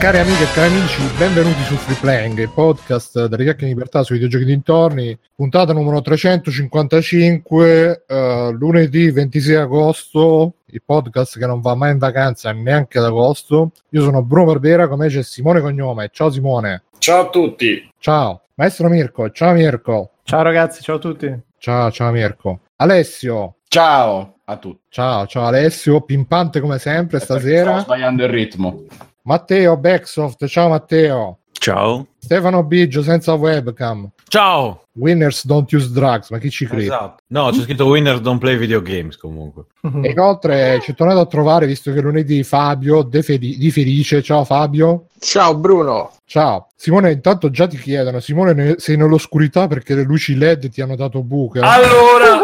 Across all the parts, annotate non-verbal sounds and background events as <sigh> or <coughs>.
Cari amiche e cari amici, benvenuti su Free Playing, il podcast delle chiacchiere di libertà sui videogiochi dintorni, puntata numero 355, eh, lunedì 26 agosto, il podcast che non va mai in vacanza neanche ad agosto. Io sono Bruno Barbera, come c'è Simone Cognome. Ciao Simone. Ciao a tutti. Ciao. Maestro Mirko. Ciao Mirko. Ciao ragazzi, ciao a tutti. Ciao, ciao Mirko. Alessio. Ciao a tutti. Ciao, ciao Alessio, pimpante come sempre stasera. Sto sbagliando il ritmo. Matteo Backsoft, ciao Matteo. Ciao. Stefano Biggio senza webcam. Ciao. Winners don't use drugs, ma chi ci crede? Esatto. No, c'è scritto Winners don't play video games comunque. <laughs> E inoltre ci è tornato a trovare, visto che lunedì Fabio De Feli- di Felice. Ciao Fabio. Ciao Bruno. Ciao. Simone, intanto già ti chiedono, Simone ne- sei nell'oscurità perché le luci LED ti hanno dato buche. Allora,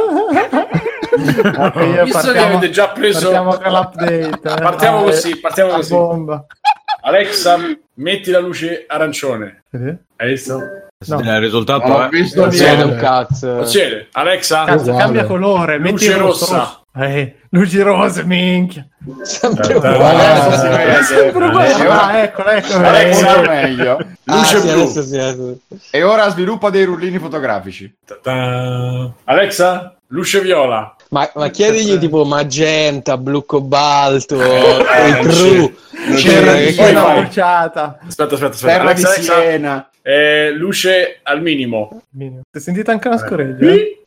io <laughs> visto che avete già preso... partiamo con l'update. eh. Partiamo Ah, così, partiamo così. bomba. Alexa, metti la luce arancione. Hai visto? No. Il risultato ho è... visto Non un cazzo. Siede. Alexa, Cazzo, cambia colore. Luce metti rosso, rossa. Eh, luci rose, minchia. Sempre ta- uguale. Vede. Sempre uguale. E ora- Ah, ecco, ecco. Alexa. Meglio. Ah, luce sì, blu. E ora sviluppa dei rullini fotografici. Alexa, luce viola. Ma, ma chiedigli tipo magenta, blu cobalto, Eh, il c'è. che una bruciata. Aspetta, aspetta, aspetta. Terra di Alexa, Alexa, Siena. eh, luce al minimo. Minimo. Ti sentite anche una scoreggia? eh?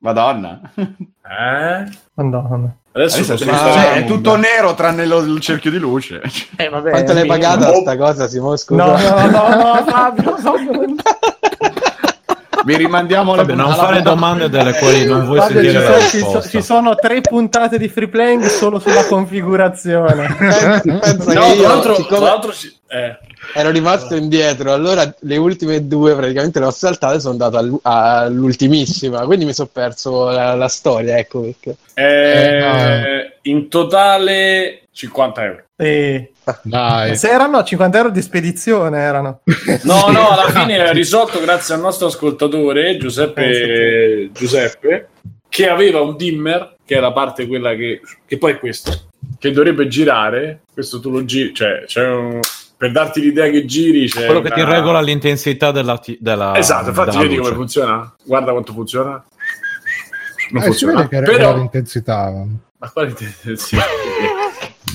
Madonna. Eh? Madonna. Adesso, Adesso si sta- sta- è tutto nero tranne lo- il cerchio di luce. Eh, vabbè. Quanto l'hai pagata sta cosa, Simone? Scusa. No, no, no, no, <laughs> Fabio, Fabio. Vi rimandiamo la Vabbè, non alla fare puntata- domande delle quali non vuoi ci, sentire la sono, ci so- risposta. ci sono tre puntate di free playing solo sulla configurazione. <laughs> Pensa, pensa No, tra io, l'altro, siccome tra l'altro ci- eh. ero rimasto indietro, allora le ultime due praticamente le ho saltate, sono andato all'u- all'ultimissima, quindi mi sono perso la, la storia, ecco perché. Eh, in totale 50 euro. E... Dai. Se erano 50 euro di spedizione, erano. <laughs> No, no, alla fine è risolto grazie al nostro ascoltatore Giuseppe, Giuseppe che aveva un dimmer, che è la parte quella che, che poi è questo, che dovrebbe girare. Questo tu lo giri, cioè c'è un- per darti l'idea che giri c'è Quello che ti una- regola l'intensità della... ti- della Esatto, infatti della vedi luce. come funziona? Guarda quanto funziona. Non Eh, si funziona. vede che era Però, l'intensità. ma quale <laughs> intensità?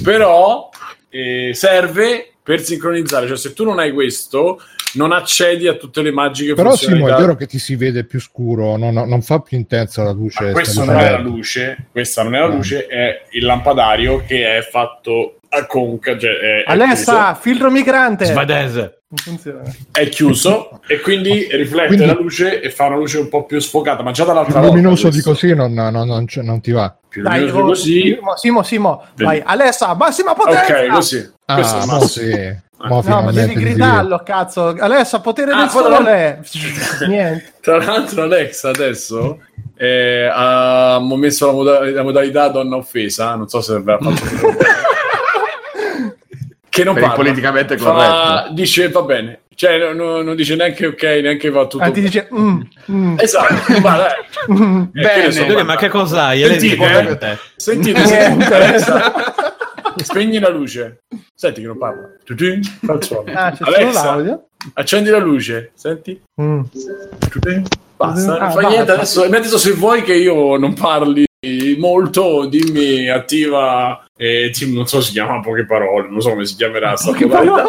Però eh, serve per sincronizzare, cioè se tu non hai questo non accedi a tutte le magiche Però Simo, è vero che ti si vede più scuro, non, non fa più intensa la luce. Ma questo sta non è la luce, questa non è la Ah. luce, è il lampadario che è fatto a conca, cioè è, è Alessa, filtro migrante. Svedese. Non funziona. chiuso, è chiuso e quindi riflette Quindi- la luce e fa una luce un po' più sfocata, ma già dall'altra Più volta. luminoso di così non, non- non non ti va. Più Dai, oh, così. Simo, Simo, vai. Alessa, massima potenza. Ok, così. Questo è Ah, mo massimo. sì. Mo No, ma devi gridarlo, cazzo. Alessa, potere Ah, del sole. <laughs> Niente. Tra l'altro, Alexa adesso eh, ha messo la, moda- la modalità donna offesa. Non so se avrà fatto <laughs> che non parla. politicamente Fa- corretto. dice va bene, cioè no- no- non dice neanche ok, neanche va tutto. Ah, ti dice, mm, mm, Esatto, ma dai. <laughs> mm. Eh, che ne so, Vedete, ma che cos'hai? Sentite, eh? te. Sentite, sentite, <laughs> Alexa. Spegni la luce. Senti che non parla. Tutin, fa il suono. Ah, Alexa, accendi la luce. Senti. Mm. Basta, Ah, non fa niente. Adesso, adesso se vuoi che io non parli molto, dimmi attiva. Eh, non so se si chiama poche parole, non so come si chiamerà. sta Poche parole.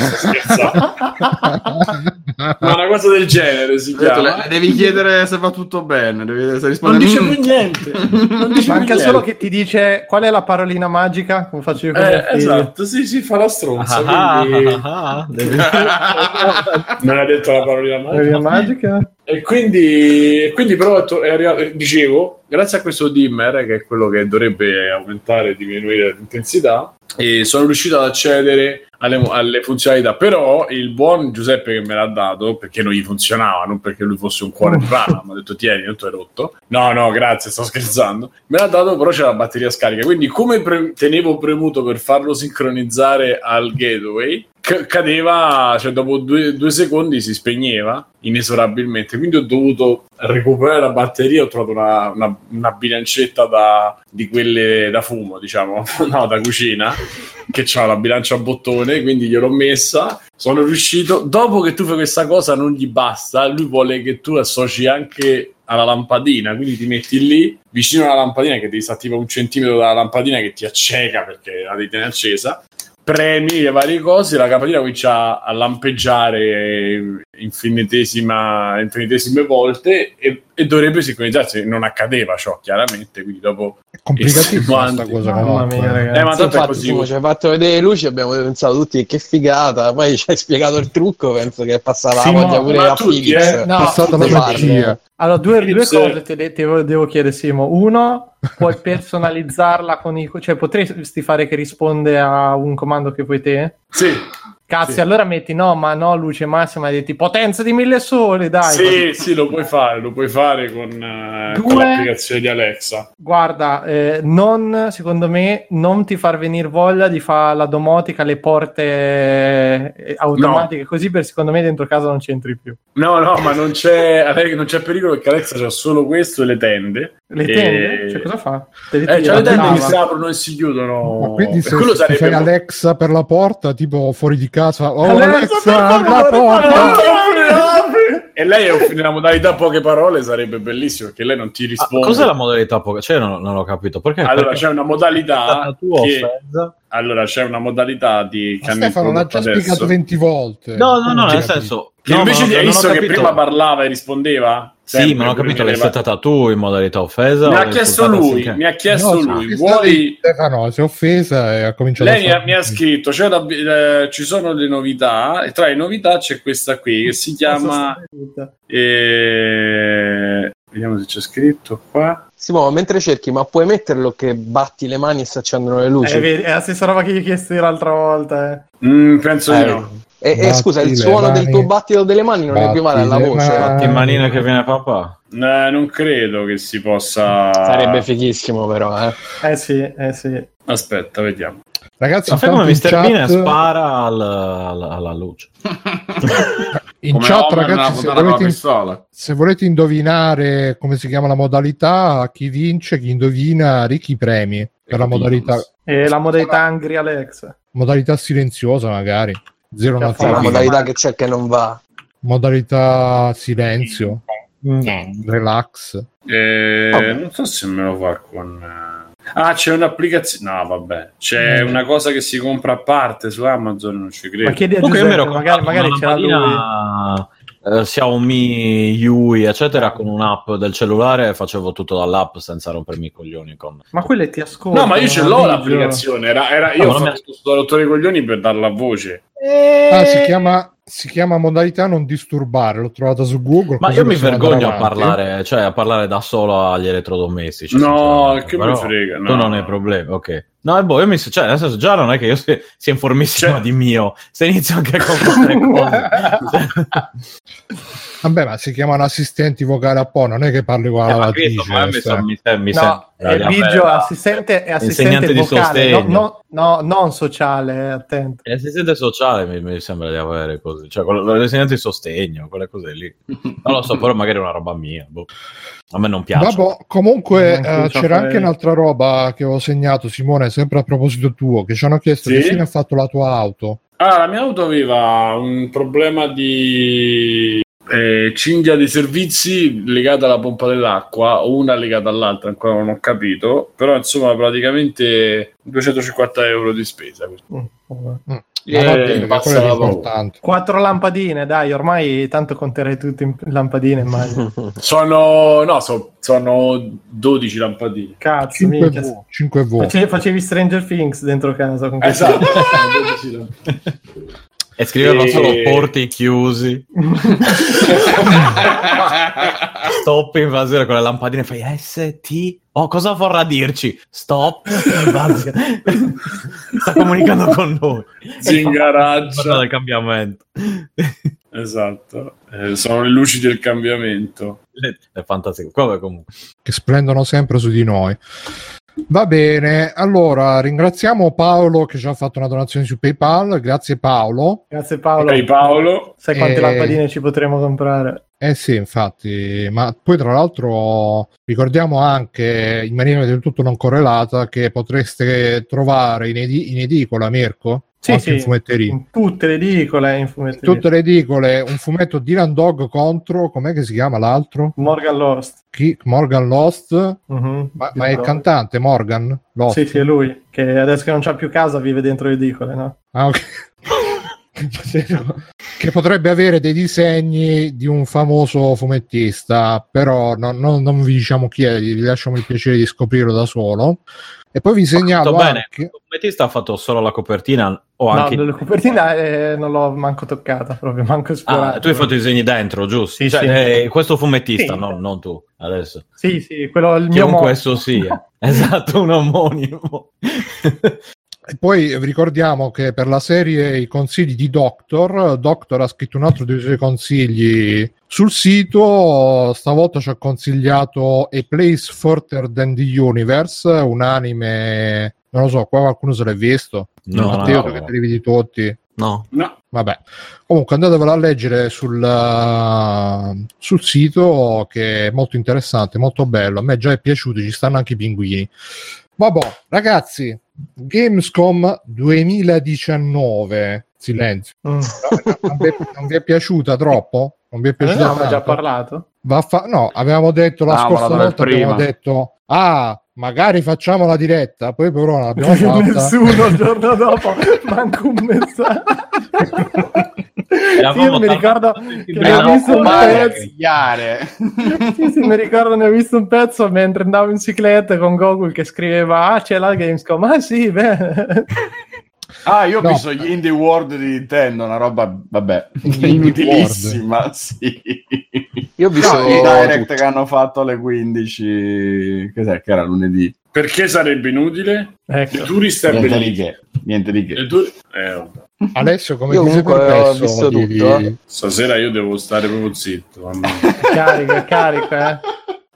Sto scherzando. <laughs> Ma una cosa del genere si chiama. le- devi chiedere se va tutto bene. Devi, se Non dice <laughs> più niente. Non dice Ma più anche solo niente. che ti dice qual è la parolina magica, come faccio io con Eh, esatto, sì, sì, fa la stronza. Ah, quindi- ah, ah, <laughs> devi- non ha detto la parolina Parolina magica. magica? E quindi, quindi però eh, dicevo, grazie a questo dimmer, che è quello che dovrebbe aumentare e diminuire l'intensità, e sono riuscito ad accedere alle, alle funzionalità. Però il buon Giuseppe che me l'ha dato, perché non gli funzionava, non perché lui fosse un cuore brano, mi ha detto tieni, non ti hai rotto. No, no, grazie, sto scherzando. Me l'ha dato, però c'è la batteria scarica. Quindi come pre- tenevo premuto per farlo sincronizzare al gateway, c- cadeva, cioè dopo due, due secondi si spegneva inesorabilmente. Quindi ho dovuto recuperare la batteria. Ho trovato una, una, una bilancetta da, di quelle da fumo, diciamo, <laughs> no, da cucina. che ha la bilancia a bottone, quindi gliel'ho messa. Sono riuscito. Dopo che tu fai questa cosa, non gli basta. Lui vuole che tu associ anche alla lampadina, quindi ti metti lì vicino alla lampadina che ti sta tipo a un centimetro dalla lampadina che ti acceca perché la devi tenere accesa. Premi le varie cose, la lampadina comincia a lampeggiare infinitesime volte e, e dovrebbe sincronizzarsi. Non accadeva ciò, chiaramente. Quindi dopo È complicatissima <laughs> questa cosa. Mamma mia, ragazzi. Eh, ma Sì, tanto è infatti, così. Simo, ci hai fatto vedere le luci, abbiamo pensato tutti che figata. Poi ci hai spiegato il trucco, penso che è passata Simo, la voglia pure ma a tutti, eh, no, È stata la magia. Allora, due, due Philips- cose te, le- te devo chiedere, Simo. Uno, <laughs> puoi personalizzarla con i... Cioè, potresti fare che risponde a un comando che vuoi te? Sì, Cazzo, Sì. allora metti no, ma no, luce massima, metti potenza di mille sole, dai. sì, sì, lo puoi fare, lo puoi fare con, eh, Due- con l'applicazione di Alexa. Guarda, eh, non, secondo me, non ti far venire voglia di fare la domotica, le porte eh, automatiche, così per secondo me dentro casa non c'entri più. No, no, ma non c'è, non c'è pericolo perché Alexa c'ha solo questo e le tende. Le E- tende? Cioè, cosa fa? Te le Eh, tira, le tende che si aprono e si chiudono. Ma quindi se, quello se sarebbe fai Alexa per la porta, tipo fuori di casa, oh Alexa, Alexa! E lei è nella modalità poche parole sarebbe bellissimo perché lei non ti Ah, risponde. cos'è la modalità poca? Cioè, non, non ho capito. Perché? Allora Perché c'è una modalità la tua che- offesa? Allora c'è una modalità di Ma Stefano l'ha già adesso. spiegato 20 volte. No, no, no, nel senso... Che no, invece di hai visto che prima parlava e rispondeva? Sì, Sempre, ma non ho capito, l'hai settata tu in modalità offesa? Mi ha chiesto lui, mi ha chiesto No, lui. sì, Vuoi... Stefano si è offesa e ha cominciato Lei mi a ha, mi ha scritto, c'è la- eh, ci sono le novità e tra le novità c'è questa qui che si chiama... eh, Vediamo se c'è scritto qua. Simo, mentre cerchi, ma puoi metterlo che batti le mani e si accendono le luci? Eh, è la stessa roba che gli ho chiesto l'altra volta. eh. Mm, penso di Eh, no. E, e Batti scusa, il suono del mani. tuo battito delle mani non Batti equivale alla voce? In manina che viene papà. Eh, non credo che si possa... Sarebbe fighissimo, però. Eh. Eh sì, eh sì. Aspetta, vediamo. Ragazzi, Ma fai come in Mr. chat, Bean spara al- al- alla luce. <laughs> in Come chat, Homer ragazzi, se volete, pistola. se volete indovinare come si chiama la modalità, chi vince, chi indovina, ricchi premi per la modalità, E la modalità Angry Alexa. modalità silenziosa magari. Zero C'è una notifiche. modalità che c'è che non va. modalità silenzio, relax. Eh, non so se me lo fa con... eh, Ah, c'è un'applicazione... No, vabbè. C'è Mm. una cosa che si compra a parte su Amazon, non ci credo. Ma chiedi a Comunque Giuseppe, magari, magari lui. lampadina, eh, Xiaomi Yui eccetera con un'app del cellulare e facevo tutto dall'app senza rompermi i coglioni con Ma quelle ti ascolto. No, ma io ce l'ho l'applicazione. Era, era- No, io ma ho non fatto questo rottore dei coglioni per darla a voce. Ah, si chiama, si chiama modalità non disturbare, l'ho trovata su Google. ma io mi vergogno a parlare cioè a parlare da solo agli elettrodomestici No, che mi però frega, tu no. non hai problemi ok no boh io mi cioè nel senso già non è che io sia, sia informissimo Cioè- di mio se inizio anche con queste <laughs> cose Vabbè, ma si chiamano assistenti vocali a po', non è che parli con la Eh, ma questo, lavatrice. mi, sta- sa- mi, mi No, è avere- assistente, è assistente vocale, no, sostegno. no, no, non sociale, attento. L'assistente sociale mi, mi sembra di avere così, cioè quello- l'insegnante di sostegno, quelle cose lì. <laughs> Non lo so, però magari è una roba mia. boh. A me non piace. Vabbè, comunque Non eh, c'era fare- anche un'altra roba che ho segnato, Simone, sempre a proposito tuo, che ci hanno chiesto Sì? che fine ha fatto la tua auto. Ah, la mia auto aveva un problema di eh, cinghia dei servizi legata alla pompa dell'acqua, o una legata all'altra, ancora non ho capito. Però insomma, praticamente 250 euro di spesa. Mm, va Eh, l'importante. Quattro lampadine, dai, ormai tanto conterei tutte in lampadine, immagino. <laughs> Sono, no, so- sono 12 lampadine. Cazzo, minchia. 5V. 5V. Face- facevi Stranger Things dentro casa con Esatto, sono 12 lampadine. <laughs> E scriveva E- solo porti chiusi, <laughs> stop invasione con le lampadine, fai ST. Oh, cosa vorrà dirci? Stop invasione. Sta comunicando con noi. Zingaraccia. del cambiamento. Esatto, Eh, sono le luci del cambiamento. È fantastico. Vabbè, comunque. che splendono sempre su di noi. Va bene, allora ringraziamo Paolo che ci ha fatto una donazione su PayPal, grazie Paolo. Grazie Paolo. Ok, Paolo. Sai quante Eh, lampadine ci potremo comprare? Eh sì, infatti, ma poi tra l'altro ricordiamo anche in maniera del tutto non correlata che potreste trovare in, edi- in edicola, Mirko, Sì, sì, in fumetteria. in tutte le edicole, in In fumetteria. tutte le edicole un fumetto Dylan Dog contro, com'è che si chiama l'altro? Morgan Lost. Chi? Morgan Lost, Mhm. ma, ma è il cantante Morgan Lost? Sì, sì, è lui, che adesso che non c'ha più casa vive dentro le edicole, no? Ah, ok. <laughs> che potrebbe avere dei disegni di un famoso fumettista, però no- no- non vi diciamo chi è, vi lasciamo il piacere di scoprirlo da solo. E poi vi segnalo bene, anche... il fumettista ha fatto solo la copertina o anche... No, la copertina eh, non l'ho manco toccata, proprio manco esplorata. Ah, tu hai fatto i disegni dentro, giusto? Sì, Cioè, sì. eh, questo fumettista, Sì. no, non tu, adesso. Sì, sì, quello è il mio Chiunque mo- esso sia. <laughs> esatto, un omonimo. E poi vi ricordiamo che per la serie I consigli di Doctor, Doctor ha scritto un altro dei suoi consigli sul sito, stavolta ci ha consigliato A Place Further Than the Universe, un anime, non lo so, qua qualcuno se l'è visto? No, Matteo, no. che te li vedi tutti? No. No, Vabbè, comunque andatevelo a leggere sul, uh, sul sito che è molto interessante, molto bello. A me già è piaciuto, ci stanno anche i pinguini. Vabbè, ragazzi, Gamescom 2019. Silenzio. Mm. Non vi, è, non vi è piaciuta troppo? Non vi è piaciuta avevamo già tanto? parlato? Va a fa- no, avevamo detto la No, scorsa volta abbiamo detto ah, magari facciamo la diretta, poi però non <laughs> l'abbiamo fatta. Nessuno il giorno dopo, manco un messaggio. Io mi ricordo che ne ho visto un pezzo. Sì, sì, mi ricordo, ne ho visto un pezzo mentre andavo in cicletta con Google che scriveva Ah, c'è la Gamescom. Ah, sì, beh. Ah, io ho No. visto gli Indie World di Nintendo, una roba, vabbè, inutilissima, sì. Io ho visto No, il direct tutto. che hanno fatto alle 15, cos'è che era lunedì? perché sarebbe inutile? Ecco. Il tourist è Niente di che, niente di che. Tour- eh. Alessio, come Io ti sei comunque ho permesso visto di- tutto. Stasera io devo stare proprio zitto. <laughs> Carica, carica, eh.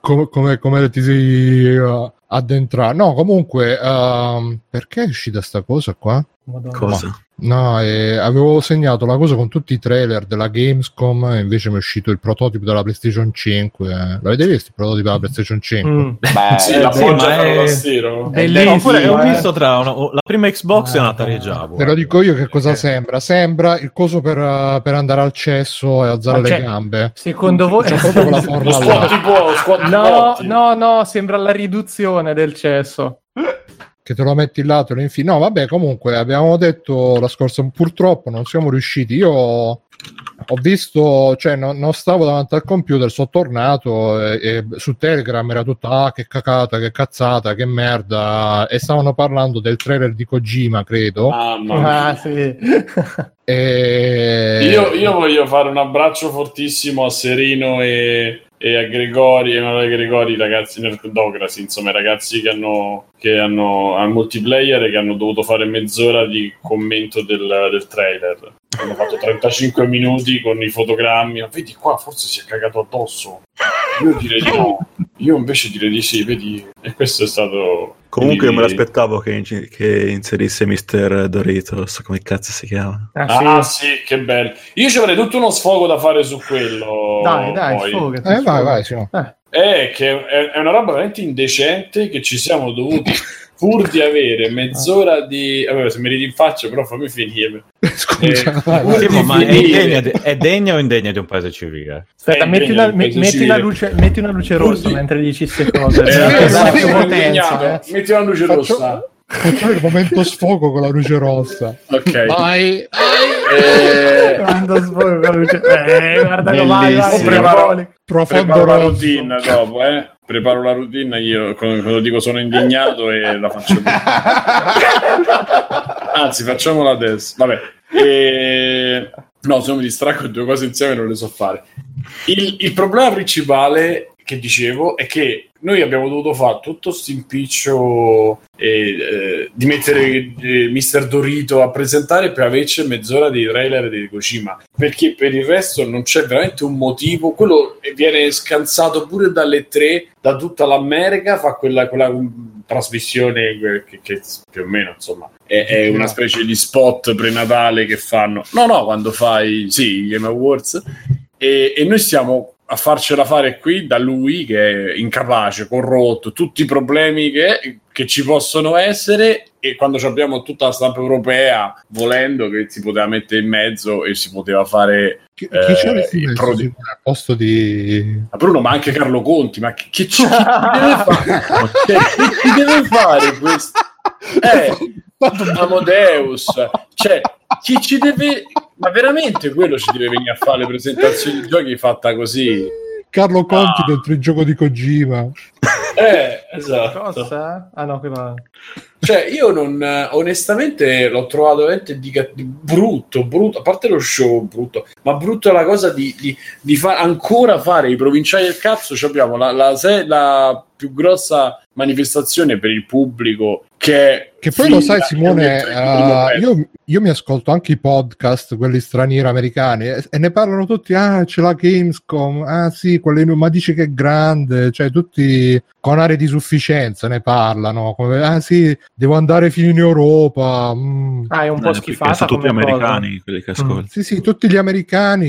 come, come- come ti sei uh, addentrato? No, comunque, ehm, perché è uscita sta cosa qua? Madonna. Cosa? No, eh, avevo segnato la cosa con tutti i trailer della Gamescom e invece mi è uscito il prototipo della PlayStation 5. eh. L'avete visto il prototipo della PlayStation 5? Mm. Beh, Sì, Eh, la sì, ma è- lo tastiero. Bellissimo, pure ho eh. visto tra una- la prima Xbox e una Atari. Ve lo dico io che cosa sembra. Sembra il coso per, uh, per andare al cesso e alzare Ma le cioè, gambe. Secondo voi... C'è proprio quella <laughs> Lo forma squat là. tipo, squat No, no, no, sembra la riduzione del cesso. <laughs> che te lo metti là, te lo infili. No, vabbè, comunque abbiamo detto la scorsa, purtroppo non siamo riusciti. Io ho visto, cioè non, non stavo davanti al computer, sono tornato e, e su Telegram era tutta ah, che cacata, che cazzata, che merda. E stavano parlando del trailer di Kojima, credo. Mamma mia. Ah, sì. E... Io, io voglio fare un abbraccio fortissimo a Serino e, e a Gregori, e a Gregori, ragazzi Nerdocracy, insomma, ragazzi che hanno, che hanno al multiplayer e che hanno dovuto fare mezz'ora di commento del, del trailer. Hanno fatto 35 minuti con i fotogrammi. Ma Vedi qua, forse si è cagato addosso. Io direi di no. Io invece direi di sì, vedi. E questo è stato. Comunque io me quindi- l'aspettavo che, che inserisse Mr. Doritos, come cazzo si chiama. Ah, Ah, sì. sì, che bello. Io ci avrei tutto uno sfogo da fare su quello. Dai, dai, poi. sfogati. Eh, vai, sfogati. vai, Simo. Eh, È che è, è una roba veramente indecente che ci siamo dovuti <laughs> pur di avere mezz'ora di vabbè se mi ridi in faccia però fammi finire <laughs> Scusa, Eh, vai, vai. Simo, ma è, finire. è degna o indegna di un paese civile? Aspetta, Eh, metti, una, me- metti, civile. una luce, metti una luce rossa Così. mentre dici queste <laughs> cose. Eh, per sì, sì, sì, potenza. eh. metti una luce Faccio- rossa Facciamo il momento sfogo con la luce rossa. ok Vai. Eh, Quando luce. Eh, guarda come vai. Profondo preparo la routine dopo eh. Preparo la routine io quando dico sono indignato e la faccio <laughs> anzi facciamola adesso. Vabbè. E... no se no mi distraggo e due cose insieme non le so fare. Il, il problema principale che dicevo è che noi abbiamo dovuto fare tutto questo impiccio eh, eh, di mettere eh, Mister Dorito a presentare per averci mezz'ora di trailer di Kojima. Perché per il resto non c'è veramente un motivo. Quello viene scansato pure dalle tre da tutta l'America fa quella, quella trasmissione che, che più o meno insomma è, è una specie di spot prenatale che fanno. No no quando fai sì i Game Awards. E, e noi stiamo a farcela fare qui da lui che è incapace, corrotto, tutti i problemi che, che ci possono essere e quando abbiamo tutta la stampa europea volendo che si poteva mettere in mezzo e si poteva fare Chi, chi eh, avresti il al posto di... Ma Bruno, ma anche Carlo Conti, ma che, che ci, deve <laughs> fare? Cioè, che ci deve fare questo? <laughs> Eh, Amadeus, cioè, chi ci deve... Ma veramente quello ci deve venire a fare le presentazioni di giochi fatta così? Carlo Conti Ah. dentro il gioco di Kojima. Eh, esatto. Cosa? Ah no, quella... Cioè, io non onestamente l'ho trovato veramente di, di brutto, brutto, a parte lo show brutto, ma brutto è la cosa di, di, di fa- ancora fare i provinciali del cazzo. Ci abbiamo la, la, la più grossa manifestazione per il pubblico che Che poi lo sai, Simone, nel 31 eh, io, io mi ascolto anche i podcast, quelli stranieri americani, e, e ne parlano tutti. Ah, c'è la Gamescom, ah sì, quelle, ma dice che è grande, cioè tutti con aree di sufficienza ne parlano. Come, ah sì, devo andare fino in Europa. mm. Ah, è un po' Eh, schifata sono tutti cosa. americani quelli che ascolti. Sì, sì, tutti gli americani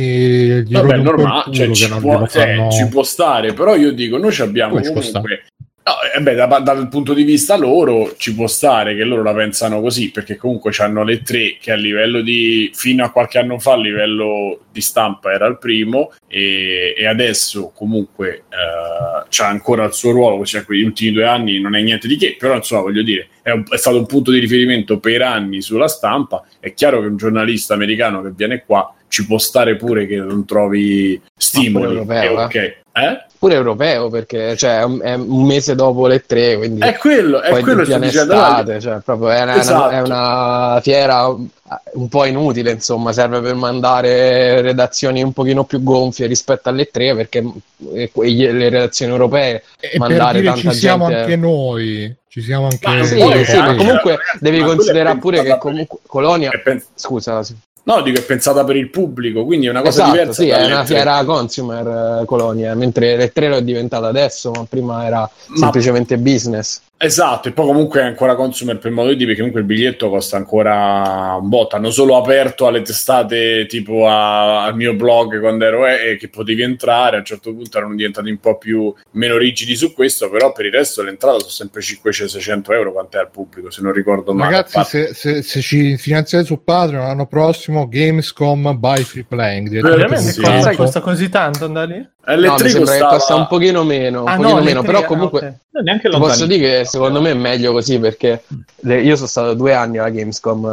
gli Vabbè, normale, cioè, ci, può, eh, ci può stare, però io dico, noi ci abbiamo può comunque... No, eh, beh, da- dal punto di vista loro ci può stare che loro la pensano così, perché comunque hanno le tre che a livello di... fino a qualche anno fa a livello di stampa era il primo e, e adesso comunque eh, c'ha ancora il suo ruolo, cioè quegli ultimi due anni non è niente di che, però insomma voglio dire, è, un- è stato un punto di riferimento per anni sulla stampa, è chiaro che un giornalista americano che viene qua ci può stare pure che non trovi stimoli. europeo, è ok. Eh? Pure europeo, perché cioè, è un- mese dopo le tre, quindi È quello, è quello che dicendo. estate, cioè, proprio è, una, Esatto. è una fiera un po' inutile, insomma, serve per mandare redazioni un pochino più gonfie rispetto alle tre, perché le redazioni europee E per mandare dire ci tanta siamo gente- anche noi, ci siamo anche Ma Sì, poi sì, ma comunque devi ma considerare pure che comunque Colonia... È pen- Scusa, sì. No, dico è pensata per il pubblico, quindi è una cosa Esatto, diversa. sì, è una fiera consumer eh, Colonia, mentre le tre lo è diventata adesso, ma prima era Ma- semplicemente business. Esatto, e poi comunque è ancora consumer per modo di dire, perché comunque il biglietto costa ancora un botto. Hanno solo aperto alle testate tipo a- al mio blog quando ero e e che potevi entrare. A un certo punto erano diventati un po' più meno rigidi su questo, però per il resto l'entrata sono sempre 500-600 euro. Quant'è al pubblico? Se non ricordo male. Ragazzi, se, se- se ci finanziate su Patreon l'anno prossimo, Gamescom by Free Playing. direttamente Veramente Sì. sul costa, così tanto andare lì? Eh, No, le mi sembra che costava- costa un pochino meno, un Ah pochino no, meno, però comunque ok. Non neanche ti posso dire che secondo me è meglio così perché le- io sono stato due anni alla Gamescom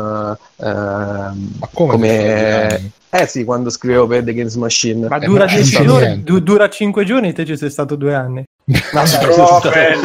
eh, ehm, Ma come? come... Eh sì, quando scrivevo per The Games Machine. Ma Eh, dura ma ci 10 sta giorni, niente. du- dura 5 giorni, te ci sei stato due anni. Trovava sono- bene.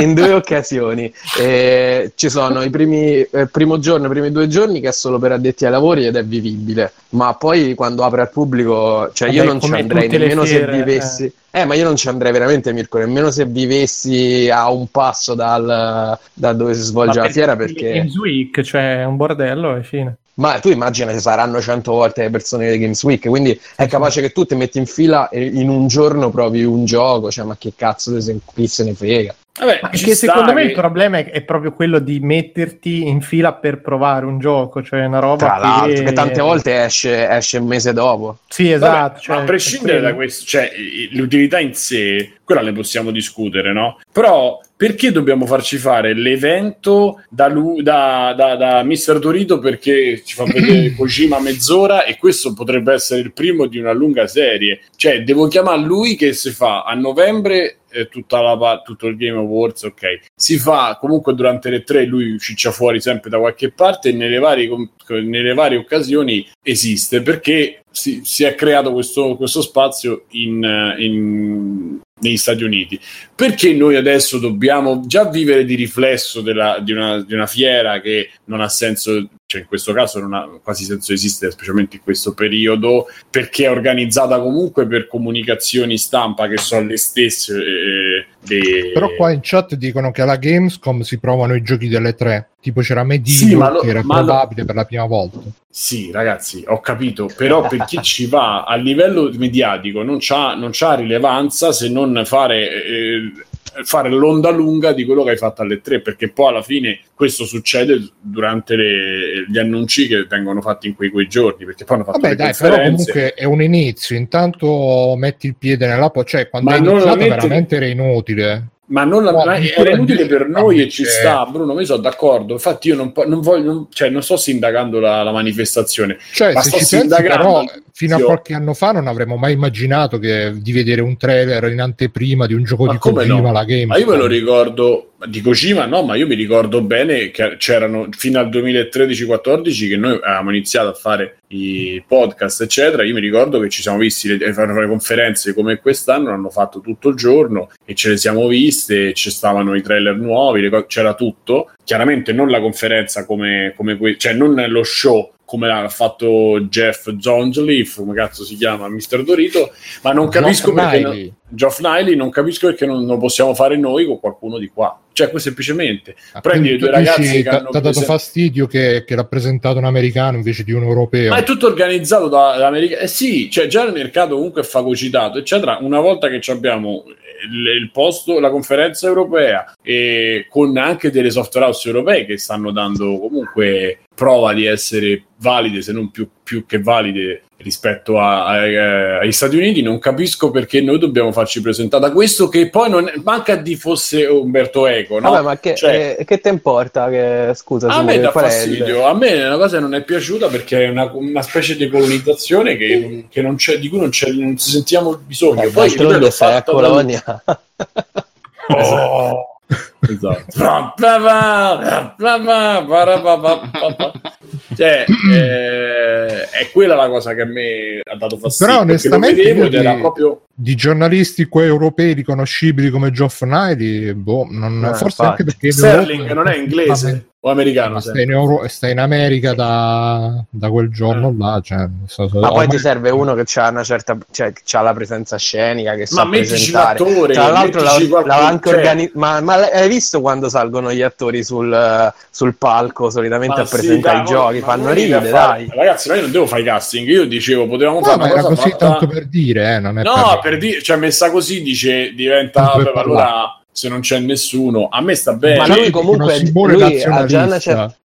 In, due occasioni. Eh, ci sono i primi eh, primo giorno, i primi due giorni che è solo per addetti ai lavori ed è vivibile, ma poi quando apre al pubblico, cioè io Vabbè, non ci andrei nemmeno fiere, se vivessi. Eh. ma io non ci andrei veramente, Mirko, nemmeno se vivessi a un passo dal, da dove si svolge Ma la fiera per- perché... Games Week, cioè è un bordello e fine. Ma tu immagina che saranno 100 volte le persone di Games Week, quindi è capace che tu ti metti in fila e in un giorno provi un gioco, cioè ma che cazzo chi se ne frega. Vabbè, che sta secondo me che- il problema è, è proprio quello di metterti in fila per provare un gioco, cioè una roba Tra l'altro, che... che tante volte esce, esce un mese dopo. Sì, Vabbè, esatto. cioè, ma a prescindere da questo, cioè l'utilità in sé, quella ne possiamo discutere, no? Però perché dobbiamo farci fare l'evento da, lui, da, da, da Mr. Dorito perché ci fa vedere <coughs> Kojima mezz'ora e questo potrebbe essere il primo di una lunga serie? Cioè, devo chiamare lui che si fa a novembre tutta la, tutto il Game Awards, ok. Si fa comunque durante le tre, lui ciccia fuori sempre da qualche parte e nelle varie, nelle varie occasioni esiste perché si, si è creato questo, questo spazio in, in- negli Stati Uniti. Perché noi adesso dobbiamo già vivere di riflesso della- di, una, di una fiera che non ha senso, cioè in questo caso non ha quasi senso esistere, specialmente in questo periodo, perché è organizzata comunque per comunicazioni stampa che sono le stesse. eh, de- Però qua in chat dicono che alla Gamescom si provano i giochi delle tre. Tipo c'era Medivh Sì, lo- che era ma lo- probabile per la prima volta. Sì, ragazzi, ho capito, però per chi <laughs> ci va a livello mediatico non c'ha, non c'ha rilevanza se non fare eh, fare l'onda lunga di quello che hai fatto alle tre, perché poi alla fine questo succede durante le- gli annunci che vengono fatti in quei, quei giorni, perché poi hanno fatto Vabbè, le dai, però comunque è un inizio. Intanto metti il piede nella po', cioè quando Ma non iniziato veramente era inutile. Ma non la- ma era inutile per noi e ci sta, Bruno. Mi sono d'accordo. Infatti, io non, non voglio, non- cioè, non sto sindacando la, la manifestazione. Cioè, Ma sto ci pensi, sindacando però, fino a qualche anno fa non avremmo mai immaginato che, di vedere un trailer in anteprima di un gioco Ma di come Kojima, no? la game. Ma io me lo ricordo di Kojima, no, ma io mi ricordo bene che c'erano fino al 2013-14 che noi avevamo iniziato a fare i podcast, eccetera. Io mi ricordo che ci siamo visti le, le conferenze come quest'anno, hanno fatto tutto il giorno e ce le siamo viste, ci stavano i trailer nuovi, co- c'era tutto. Chiaramente non la conferenza come, come que- cioè non lo show come l'ha fatto Jeff Zonsleaf, come cazzo si chiama, Mr. Dorito, ma non capisco Geoff perché... No- Geoff Niley non capisco perché non lo possiamo fare noi con qualcuno di qua. Cioè, questo semplicemente Ah, prendi i due ragazzi che ti hanno ha dato fastidio che, che l'ha presentato un americano invece di un europeo. Ma è tutto organizzato da- dall'America. Eh sì, cioè già il mercato comunque è fagocitato, eccetera. Una volta che abbiamo il, il posto, la conferenza europea e con anche delle software house europee che stanno dando comunque prova di essere valide, se non più, più che valide rispetto a- a- eh, agli Stati Uniti, non capisco perché noi dobbiamo farci presentare da questo che poi non manca di fosse Umberto Eco, no? Vabbè, ma che, Cioè- eh, che te importa? Che, scusa, A me dà è fastidio, a me è una cosa che non è piaciuta perché è una, una specie di colonizzazione che, che non c'è, di cui non, c'è, non ci sentiamo il bisogno. Eh, Poi ripeto, sei a fatta da- Colonia. <laughs> Oh. Esatto. Cioè, eh, è quella la cosa che a me ha dato fastidio. Però onestamente vedevo di- proprio Di giornalisti qua europei riconoscibili come Geoff Niley, boh, non- Eh, forse infatti. anche perché in Sterling non è inglese o americano. Stai in, Euro- stai in America da, da quel giorno là. Cioè, nel senso- Ma poi ti serve uno che ha una certa, cioè, che ha la presenza scenica, che Ma mettici presentare. l'attore, Tra l'altro, l'ha, l'ha anche cioè- organi- ma, ma hai visto quando salgono gli attori sul, sul palco solitamente Ma a sì, presentare dai, i giochi? ma Fanno ridere, fare- dai. Ragazzi, ma io non devo fare i casting. Io dicevo, potevamo No, fare ma una era cosa così fatta- tanto per dire, eh, non è No, per... per dire, cioè messa così dice diventa allora se non c'è nessuno, a me sta bene. Ma lui comunque lui ha già una certa,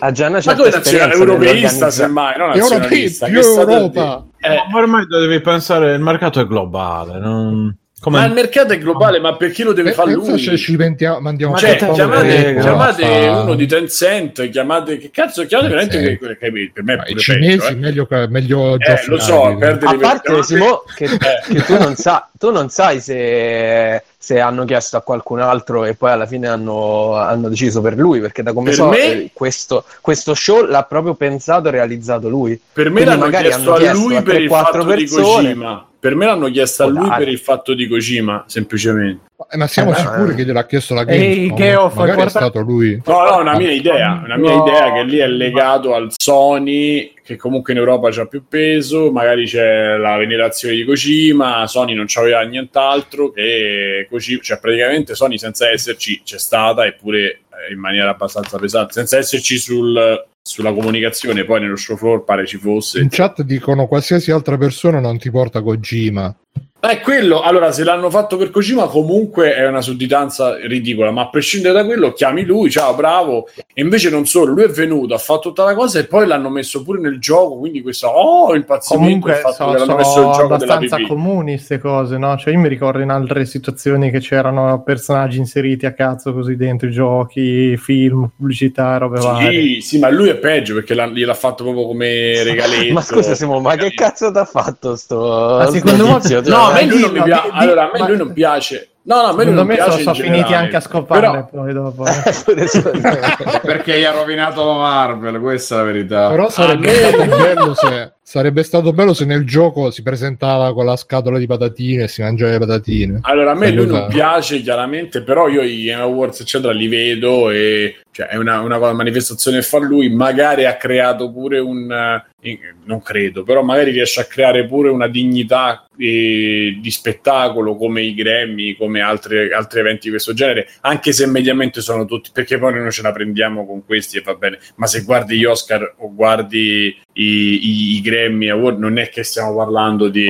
ha già una Ma certa tu sei nazionale europeista, semmai, non Europei, nazionalista. più Europa. Eh, Ma ormai devi pensare, il mercato è globale. Non... Come... ma il mercato è globale, ma perché lo deve Eh, fare pensa lui? se ci pentiamo- mandiamo Ma Cioè, chiamate, frega, chiamate uno di Tencent, chiamate che cazzo, chiamate Eh, veramente sì. che- che- che per me è Ma pure I cinesi peggio, eh. meglio, meglio Eh, lo so, perdere A parte Simo, che, Eh. che tu, non sa- tu non sai se, se hanno chiesto a qualcun altro e poi alla fine hanno, hanno deciso per lui, perché da come Per so me- eh, questo, questo show l'ha proprio pensato e realizzato lui. Per me Quindi l'hanno magari chiesto hanno a chiesto lui a per il 3-4 fatto di persone. Kojima. Per me l'hanno chiesto a lui dai. per il fatto di Kojima, semplicemente. Eh, ma siamo Eh, sicuri eh. che gliel'ha chiesto la Ehi, Gamescom? Geoff, Magari è guarda- stato lui. No, no, una mia idea, una mia No. idea che lì è legato al Sony, che comunque in Europa c'ha più peso, magari c'è la venerazione di Kojima, Sony non c'aveva nient'altro, che Kojima, cioè praticamente Sony senza esserci c'è stata, eppure eh, in maniera abbastanza pesante, senza esserci sul- sulla comunicazione, poi nello show floor pare ci fosse. In chat dicono qualsiasi altra persona non ti porta Kojima. È quello, allora se l'hanno fatto per Kojima comunque è una sudditanza ridicola, ma a prescindere da quello chiami lui, ciao, bravo, e invece non solo, lui è venuto, ha fatto tutta la cosa e poi l'hanno messo pure nel gioco, quindi questo, oh, impazzimento Comunque il fatto so- che l'hanno sono messo nel gioco della abbastanza comuni queste cose, no? Cioè io mi ricordo in altre situazioni che c'erano personaggi inseriti a cazzo così dentro i giochi, film, pubblicità, robe varie. Sì, sì, ma lui è peggio perché l'ha- gliel'ha fatto proprio come <laughs> regaletto. Ma scusa Simo, ma che cazzo ti ha fatto sto, Ma secondo me-? No, me lui non mi piace. Allora, a me lui non piace. No, no, a me Secondo non me sono, sono finiti anche a scopare Però- poi <laughs> dopo. Perché gli ha rovinato Marvel, questa è la verità. Però sarebbe me- stato, bello se, sarebbe stato bello se nel gioco si presentava con la scatola di patatine e si mangiava le patatine. Allora, a me lui non piace chiaramente, però io i Game Awards, eccetera, li vedo e cioè, è una, una manifestazione che fa lui. Magari ha creato pure un. eh, non credo, però magari riesce a creare pure una dignità eh, di spettacolo come i Grammy, come altre- altri eventi di questo genere, anche se mediamente sono tutti. Perché poi noi ce la prendiamo con questi e va bene, ma se guardi gli Oscar o guardi i, i- i Grammy Award, non è che stiamo parlando di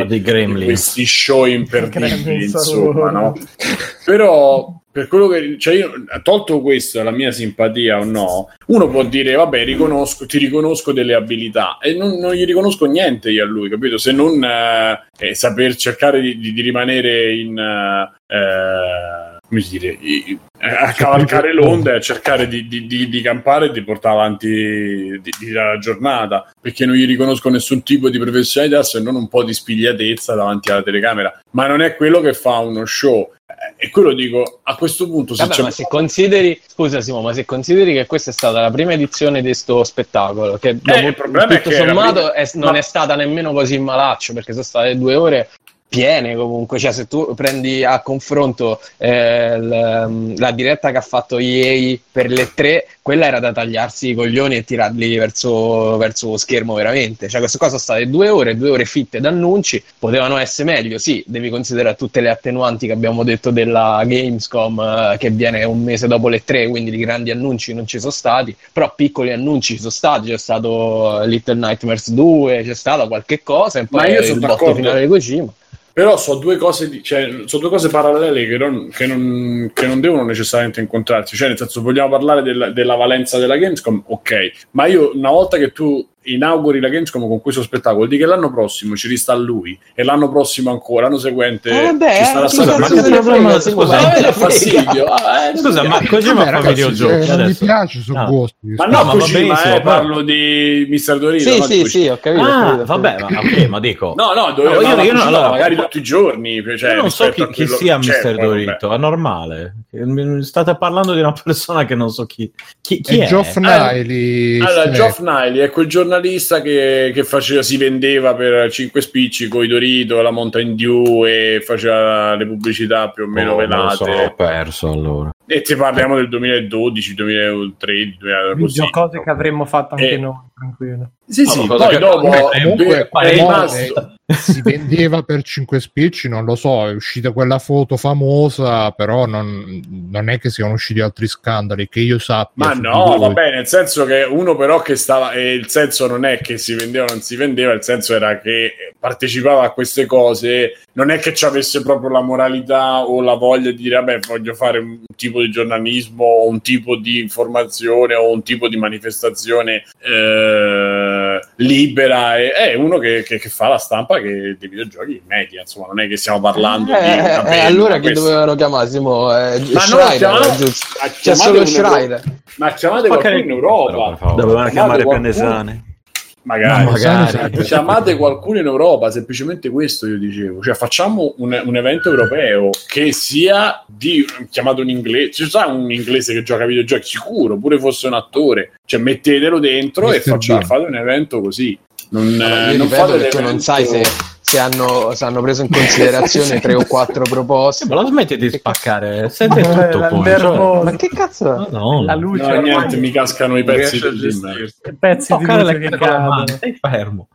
di questi show imperdibili, insomma, no? Però per quello che cioè io, tolto questo, la mia simpatia o no, uno può dire vabbè, riconosco, ti riconosco delle abilità. E non, non gli riconosco niente io a lui, capito? Se non eh, eh, saper cercare di, di, di rimanere in eh, come dire, a cavalcare <laughs> l'onda e a cercare di, di- di- di campare e di portare avanti la giornata perché non gli riconosco nessun tipo di professionalità se non un po' di spigliatezza davanti alla telecamera. Ma non è quello che fa uno show. Eh, e quello dico a questo punto se Vabbè, ma se consideri, scusa Simo, ma se consideri che questa è stata la prima edizione di sto spettacolo, che dopo, Eh, è tutto la sommato prima- è- non ma- è stata nemmeno così malaccio, perché sono state due ore piene comunque, cioè se tu prendi a confronto eh, l- la diretta che ha fatto EA per le tre, quella era da tagliarsi i coglioni e tirarli verso, verso lo schermo veramente, cioè queste qua sono state due ore, due ore fitte d'annunci, potevano essere meglio, sì, devi considerare tutte le attenuanti che abbiamo detto della Gamescom eh, che viene un mese dopo le tre, quindi di grandi annunci non ci sono stati, però piccoli annunci ci sono stati, c'è stato eh, Little Nightmares 2, c'è stata qualche cosa e Ma poi io il sono d'accordo. finale di Kojima. Però so due cioè, so due cose parallele che non, che non- che non devono necessariamente incontrarsi. Cioè, nel senso, vogliamo parlare del- della valenza della Gamescom? Ok, ma io una volta che tu inauguri la Gamescom con questo spettacolo, di che l'anno prossimo ci rista lui e l'anno prossimo ancora, l'anno seguente Eh, vabbè, ci sarà chi stato ma che problema- scusa, Ma Eh, fastidio. Eh, Scusa, ma eh, Kojima Vabbè, fa videogiochi eh, non mi piace Ah. gusti Ma No, no, ma Kojima, eh, parlo di Mr. Dorito. Sì, no, sì, sì, ho capito. Ah, vabbè, ma, ok, ma dico. No, no, No, ma magari tutti i giorni. Cioè, Io non so chi, sia Mister poi, vabbè. Dorito, è normale. State parlando di una persona che non so chi, chi, è. Geoff Niley Allora. Geoff Niley è quel giornalista che, che faceva, si vendeva per 5 spicci con i Dorito, la Mountain Dew e faceva le pubblicità più o meno Oh, me lo velate. sono perso allora. E ti parliamo del 2012, 2013, 2000, così. Video cose che avremmo fatto anche Eh. noi, tranquillo. Sì, No, sì, cosa poi che- dopo comunque- comunque è pare- rimasto... <laughs> si vendeva per 5 spicci, non lo so, è uscita quella foto famosa, però non, non è che siano usciti altri scandali che io sappia. Ma no, vabbè, nel senso che uno però che stava, e il senso non è che si vendeva o non si vendeva, il senso era che partecipava a queste cose, non è che ci avesse proprio la moralità o la voglia di dire, vabbè, voglio fare un tipo di giornalismo o un tipo di informazione o un tipo di manifestazione eh, libera, e- è uno che, che- che fa la stampa che, dei videogiochi media, insomma, non è che stiamo parlando di... Eh, eh, eh, allora chi questo- dovevano chiamare Simo? Eh, Ma no, Schreier, chiamate- eh, giusto. C'è solo un Schreier. Ma chiamate Ma qualcuno che- in Europa. Dovevano chiamare qualcuno- Prenesane. Magari, Ma magari. Esatto. chiamate qualcuno in Europa, semplicemente questo io dicevo, cioè facciamo un, un evento europeo che sia di chiamato un inglese, ci sarà un inglese che gioca a videogiochi sicuro, pure fosse un attore, cioè mettetelo dentro e Mr. faccia- Bean. fate un evento così. Non, Allora, eh, non fate che tu non sai se, se hanno, hanno preso in considerazione tre o <laughs> quattro proposte. Ma la smetti di spaccare, sente tutto la- poi. nervoso. Ma che cazzo? Cioè, Madonna. La luce No, niente, mi cascano i pezzi gestirsi. pezzi di luce che cadono. stai fermo.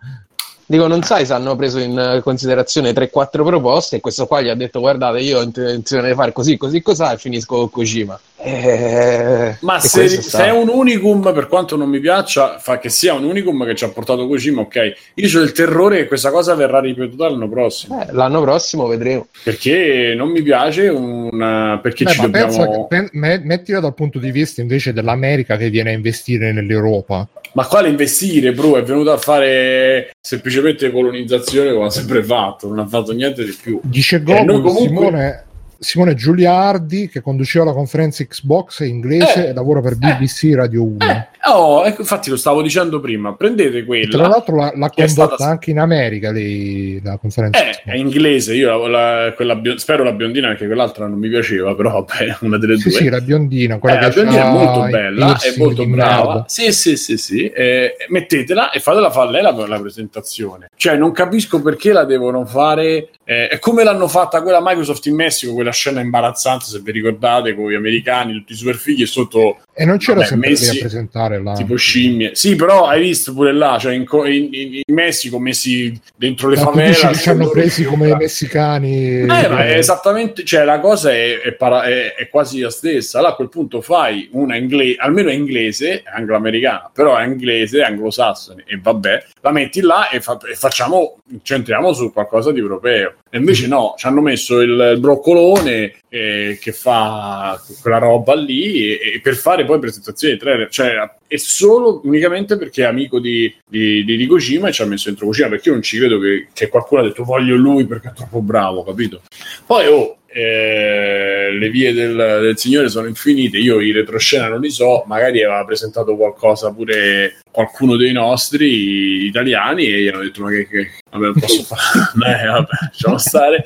Dico, non sai se hanno preso in considerazione 3-4 proposte e questo qua gli ha detto guardate io ho intenzione di fare così, così, cos'ha e finisco con Kojima. Eh, Ma se, se è un unicum, per quanto non mi piaccia, fa che sia un unicum che ci ha portato Kojima, ok. Io ho il terrore che questa cosa verrà ripetuta l'anno prossimo. Eh, l'anno prossimo vedremo. Perché non mi piace un... perché Beh, ci dobbiamo... che- me- mettila dal punto di vista invece dell'America che viene a investire nell'Europa. Ma quale investire, bro? È venuto a fare semplicemente colonizzazione come ha sempre fatto, non ha fatto niente di più. Dice Goku, comunque- Simone, Simone Giuliardi che conduceva la conferenza Xbox inglese Eh, e lavora per BBC Radio 1. Eh, oh, ecco, infatti lo stavo dicendo prima, prendete quella... Tra l'altro l'ha, l'ha condotta stata- anche in America lei, la conferenza Eh, Xbox. è inglese, io la- la- bio- spero la biondina perché quell'altra non mi piaceva, però vabbè, <laughs> una delle Sì, due. sì, la biondina, quella Eh, che la biondina è molto bella, è molto brava. merda. Sì, sì, sì, sì. Eh, mettetela e fatela fare lei la, la presentazione. Cioè, non capisco perché la devono fare. Eh, come l'hanno fatta quella Microsoft in Messico, quella scena imbarazzante, se vi ricordate, con gli americani, tutti super fighi e sotto E non c'era Vabbè, sempre messi- a presentare la... tipo scimmie. Sì, però hai visto pure là, cioè in, in- in- in Messico messi dentro le tu favela. ci hanno presi come i messicani. Eh, ma è esattamente, cioè la cosa è, è para- è- è quasi la stessa. Allora a quel punto fai una inglese, almeno è inglese, anglo-americana, però è inglese, anglosassone e vabbè, la metti là e, fa- e facciamo, centriamo su qualcosa di europeo. E invece no, ci hanno messo il, il broccolone persone eh, che fa quella roba lì e, e per fare poi presentazioni di trailer, cioè è solo unicamente perché è amico di, di, di, di Kojima e ci ha messo dentro Kojima perché io non ci credo che, che qualcuno ha detto voglio lui perché è troppo bravo, capito? Poi oh, eh, le vie del, del, Signore sono infinite. Io i retroscena non li so, magari aveva presentato qualcosa pure qualcuno dei nostri italiani e gli hanno detto: Ma che, che vabbè, posso fare, <laughs> eh, vabbè, lasciamo stare.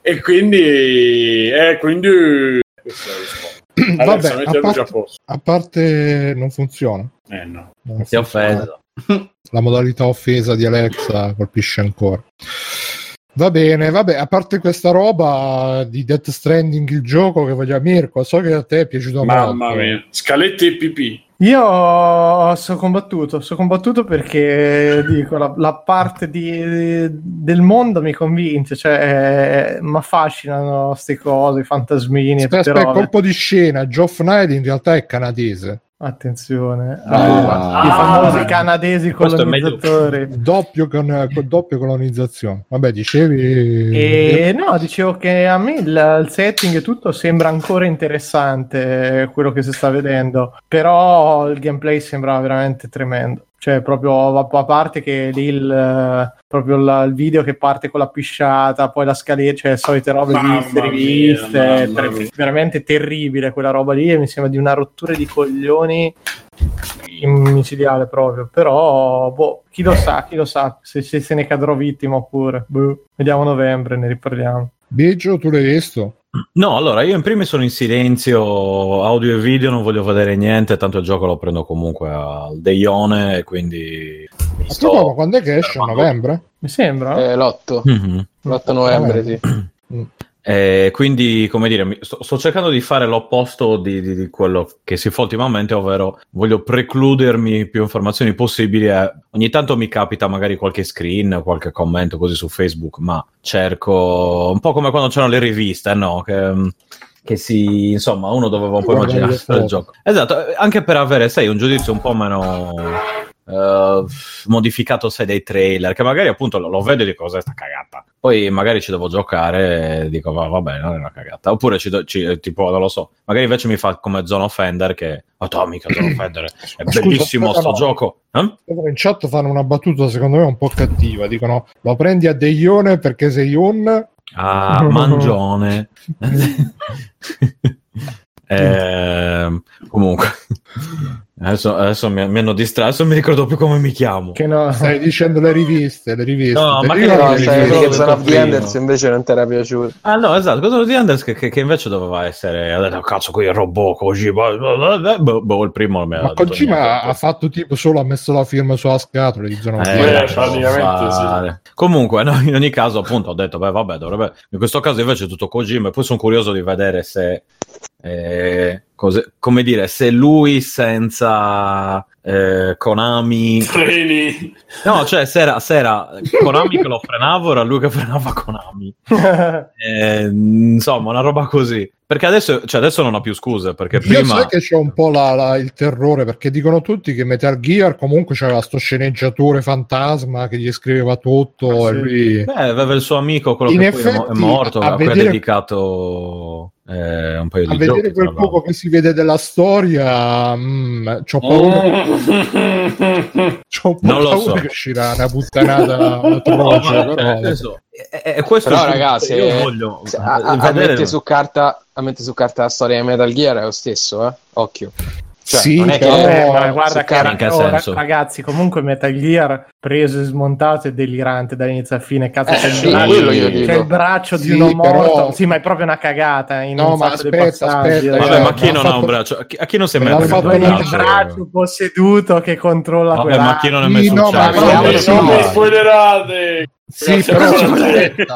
E quindi, eh, quindi questa è la risposta. Vabbè, a parte, a parte non funziona. Eh no, non si è offeso. La modalità offesa di Alexa colpisce ancora. Va bene, vabbè, a parte questa roba di Death Stranding, il gioco che voglio Mirko, so che a te è piaciuto Mamma molto. Mamma mia, scalette e pipì. Io sono combattuto, sono combattuto perché dico la, la parte di, del mondo mi convince, cioè mi affascinano queste cose, i fantasmini. Aspetta, aspetta, colpo di scena, Geoff Knight in realtà è canadese. Attenzione, ah, i famosi ah, canadesi colonizzatori. Doppio, con, con, doppio colonizzazione. Vabbè, dicevi. E, no, dicevo che a me il, il, setting e tutto sembra ancora interessante quello che si sta vedendo, però il gameplay sembra veramente tremendo. Cioè, proprio a parte che lì il, proprio la, il video che parte con la pisciata, poi la scaletta, cioè solite robe mamma viste, riviste, mia, veramente terribile quella roba lì. E mi sembra di una rottura di coglioni micidiale proprio. Però, boh, chi lo sa, chi lo sa se, se, se ne cadrò vittima oppure. Boh, vediamo novembre, ne riparliamo. Biggio, tu l'hai visto? No, allora io in primis sono in silenzio, audio e video, non voglio vedere niente, tanto il gioco lo prendo comunque al deione, quindi... Mi Ma sto... ma quando è che esce? A novembre? Mi sembra. Eh, l'8. Mm-hmm. L'8 novembre, sì. <clears throat> Mm. Eh, quindi, come dire, sto, sto, cercando di fare l'opposto di, di, di, quello che si fa ultimamente, ovvero voglio precludermi più informazioni possibili. E ogni tanto mi capita magari qualche screen, qualche commento così su Facebook, ma cerco un po' come quando c'erano le riviste, no? Che, che si, insomma, uno doveva un po' immaginare il gioco. Esatto, anche per avere, sai, un giudizio un po' meno uh, modificato sai dei trailer che magari appunto lo, lo vedo e dico cos'è sta cagata poi magari ci devo giocare e dico va, vabbè non è una cagata. Oppure ci, ci, tipo non lo so magari invece mi fa come Zone Offender che atomica Zone <clears throat> Offender è Scusa, bellissimo sto no. gioco. Eh? in chat fanno una battuta secondo me un po' cattiva. Dicono lo prendi a Deione perché sei un ah <laughs> mangione. <laughs> <laughs> Eh, comunque Adesso, adesso mi, mi, hanno distratto, adesso mi ricordo più come mi chiamo. Che no, stai dicendo le riviste, le riviste. No, ma che no, che Zone of the Enders invece non ti era piaciuto. Ah no, esatto, Zone of the Enders che, che, che, invece doveva essere, ha detto, cazzo, qui è robot, così, boh, boh, il primo ha Ma Kojima ha fatto tipo solo, ha messo la firma sulla scatola di Zone of the eh, Enders. praticamente sì. Comunque, no, in ogni caso, appunto, ho detto, beh, vabbè, dovrebbe... In questo caso invece è tutto Kojima e poi sono curioso di vedere se... Eh, cose, come dire, se lui senza eh, Konami freni. No cioè se era, se era, Konami che lo frenava era lui che frenava Konami. <laughs> Eh, insomma una roba così perché adesso, cioè adesso non ha più scuse perché Io prima sai che c'è un po' la, la, il terrore perché dicono tutti che Metal Gear comunque c'era sto sceneggiatore fantasma che gli scriveva tutto ah, sì. e lui... Beh, aveva il suo amico quello In che effetti, poi è morto a, a cui vedere... ha dedicato eh, un paio a di vedere giochi, quel poco che si vede della storia mm, c'ho <laughs> paura c'ho un po' non paura so. che uscirà una puttanata <laughs> atroce no, però... adesso, è, è questo però ragazzi io eh, voglio se, a, a, a su carta a mettere su carta la storia di Metal Gear è lo stesso eh? occhio cioè, sì, non è che eh, ma guarda che, che oh, ragazzi, comunque Metal Gear preso e smontato è delirante dall'inizio al fine. Cazzo, eh, c'è, sì, il braccio, c'è il braccio sì, di uno morto. Però... Sì, ma è proprio una cagata. In no, un ma aspetta, aspetta. Vabbè, ma chi non fatto... ha un braccio? A chi non si è messo fatto il braccio? braccio posseduto che controlla Vabbè, quella... ma chi non è messo sì, no, ma non spoilerate! Sì, però aspetta,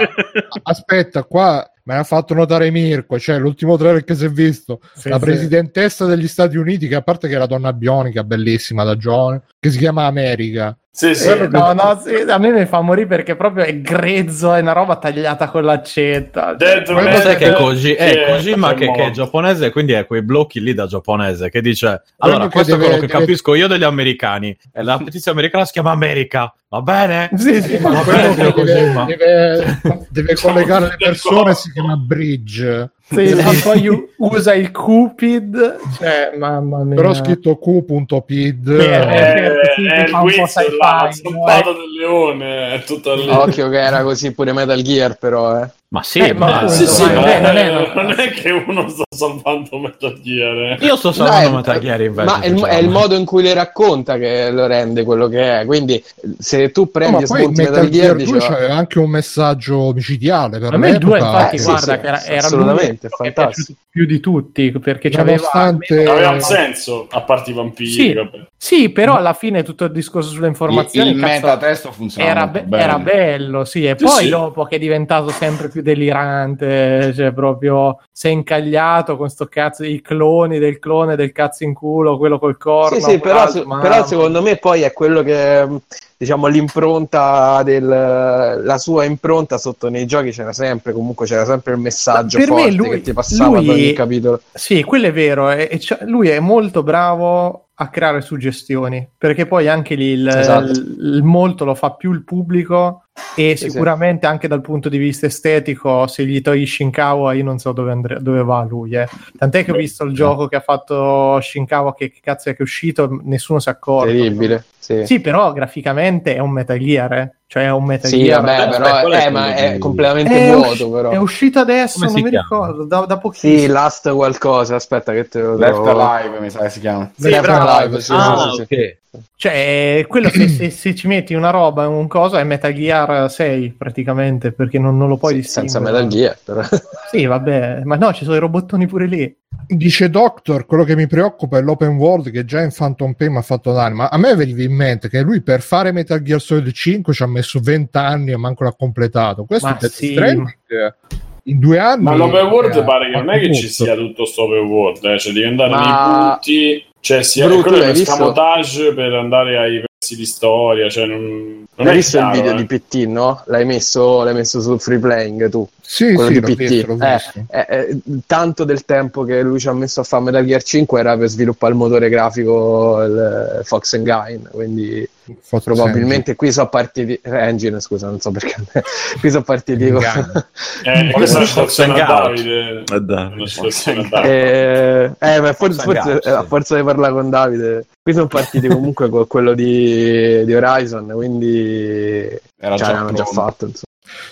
aspetta, qua me l'ha fatto notare Mirko, cioè l'ultimo trailer che si è visto, sì, la sì. presidentessa degli Stati Uniti, che a parte che è la donna bionica, bellissima da giovane, che si chiama America, Sì, sì. Eh, no, no, sì, a me mi fa morire perché proprio è grezzo, è una roba tagliata con l'accetta. Red, sai che è Koji- è che Kojima è che, che è giapponese, quindi è quei blocchi lì da giapponese che dice: Allora, questo è deve- quello che deve- capisco io degli americani. E la petizia americana si chiama America, va bene? <laughs> Sì, sì, ma quello bene, che deve, deve- deve collegare le persone si chiama bridge sì, ma poi usa il Cupid, cioè, mamma mia. però scritto q.pid Eh, certo, sì, è il zampato del leone, è tutto lì. Occhio che era così pure Metal Gear, però, eh. Ma sì, Eh, ma appunto, Sì, sì, ma ma è- non è- non è che uno sta salvando Metal Gear. eh. io sto No, salvando è- Metal Gear invece. Ma è il, diciamo. è il modo in cui le racconta che lo rende quello che è. Quindi, se tu No, prendi poi spunti Metal Metal Gear Gear, 2 dici, c'aveva anche un messaggio micidiale per A me il 2 l'epoca. infatti Eh, sì, guarda sì, che era, era assolutamente, fantastico. più di tutti perché c'aveva Nonostante- Aveva un senso, a parte i vampiri. Sì. sì però alla fine tutto il discorso sulle informazioni il cazzo, metatesto funziona era, be- era bello sì e Sì, poi sì. dopo che è diventato sempre più delirante cioè proprio si è incagliato con sto cazzo di cloni del clone del cazzo in culo quello col corno Sì, sì, però, se- però secondo me poi è quello che diciamo l'impronta del la sua impronta sotto nei giochi c'era sempre, comunque c'era sempre il messaggio Per forte lui- che ti passava lui- ogni capitolo. Sì, quello è vero. e- e lui è molto bravo a creare suggestioni perché poi anche lì il, Esatto. il- il molto lo fa più il pubblico e sicuramente anche dal punto di vista estetico se gli togli Shinkawa io non so dove, andre- dove va lui eh. tant'è che ho visto il gioco che ha fatto Shinkawa che, che cazzo è che è uscito nessuno si è accorto Terribile. Sì, sì però graficamente è un Metal Gear eh. cioè è un Metal Sì, Gear vabbè, però quello è eh, ma è completamente è, vuoto, usci- però. è uscito adesso Come non mi chiama? ricordo da, da pochissimo Sì, Last qualcosa, aspetta che te lo Left trovo. Alive mi sa che si chiama. Sì, Left. Alive, sì, Ah, sì, sì, sì. ok. Cioè, quello se, se- se ci metti una roba un coso è Metal Gear 6 praticamente, perché non, non lo puoi Sì, distinguere. senza Metal Gear, però. Sì, vabbè, ma no, ci sono i robottoni pure lì. Dice Doctor, quello che mi preoccupa è l'open world che già in Phantom Pain mi ha fatto danni, ma a me veniva in mente che lui per fare Metal Gear Solid 5 ci ha messo 20 anni e manco l'ha completato. Questo Ma è sì, eh, in due anni. Ma l'open world eh, pare che non è che ci sia tutto sto open world, eh, cioè devi andare Ma- nei punti, cioè sia Bru, quello è l'hai un visto? escamotage per andare ai pezzi di storia, cioè non, non Hai visto chiaro, il video eh. di PT, no? L'hai messo, l'hai messo sul free playing tu. Sì, quello sì, di PT. visto, Eh, visto. eh, eh, tanto del tempo che lui ci ha messo a fare Metal Gear 5 era per sviluppare il motore grafico il Fox and Gain, quindi Probabilmente qui sono partiti eh, Engine, scusa, non so perché <laughs> qui sono partiti con- Engine. Eh, questa è una Fox citazione a. Davide. Eh, a. Eh, eh, ma forse, Forza forse, eh, a forza di parlare con Davide, qui sono partiti comunque con quello di, di Horizon, quindi Era cioè, già l'hanno già fatto. Insomma.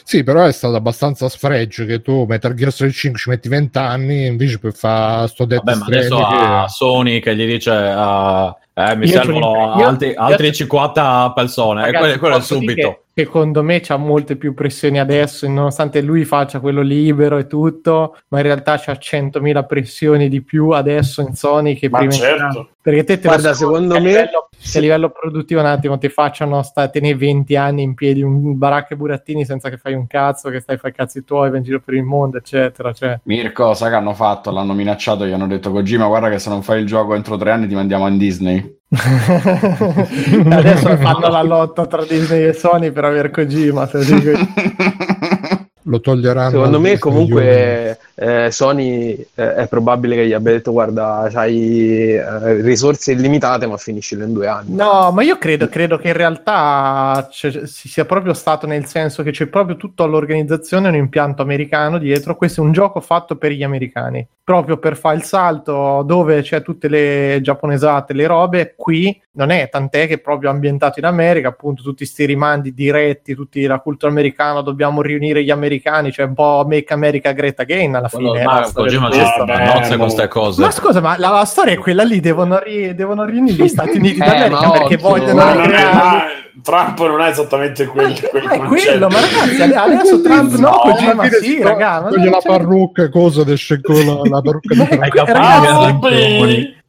Sì, però è stato abbastanza sfregio che tu Metal Gear Solid 5 ci metti 20 anni invece per fare sto Death Vabbè, ma adesso Stranding a che- Sony che gli dice ah, eh, mi Io servono altri, altri 50 persone e Ragazzi, quello, quello subito. Secondo me c'ha molte più pressioni adesso, nonostante lui faccia quello libero e tutto, ma in realtà c'ha 100.000 pressioni di più adesso in Sony che Ma prima certo. Perché te te Guarda, secondo a me- livello, che a livello produttivo un attimo ti facciano sta, tenere 20 anni in piedi un baracca e burattini senza che fai un cazzo, che stai a fare i cazzi tuoi, vai in giro per il mondo, eccetera. Cioè. Mirko, sai che hanno fatto? L'hanno minacciato, gli hanno detto Kojima, guarda che se non fai il gioco entro tre anni ti mandiamo in Disney. <laughs> Adesso fanno la lotta tra Disney e Sony per aver Kojima. se lo dico io. <laughs> lo toglieranno. Secondo me comunque eh, Sony eh, è probabile che gli abbia detto guarda, hai eh, risorse illimitate ma finiscilo in due anni. No, ma io credo, credo che in realtà si sia proprio stato nel senso che c'è proprio tutto all'organizzazione un impianto americano dietro. Questo è un gioco fatto per gli americani, proprio per fare il salto dove c'è tutte le giapponesate, le robe. Qui non è, tant'è che è proprio ambientato in America, appunto, tutti sti rimandi diretti, tutti la cultura americana, dobbiamo riunire gli americani, cioè un po' Make America Great Again alla fine. ma storia Kojima ci. Vabbè, nozze no. queste cose. Ma scusa, ma la, la storia è quella lì, devono, ri- devono riunire gli Stati Uniti Eh, d'America perché vogliono ricreare... Trump non è esattamente quel, Ma quel ma è quello, ma ragazzi, ade- adesso Trump no, Kojima sì, raga. ma la c'è- parrucca, cosa esce con la, la parrucca di Trump.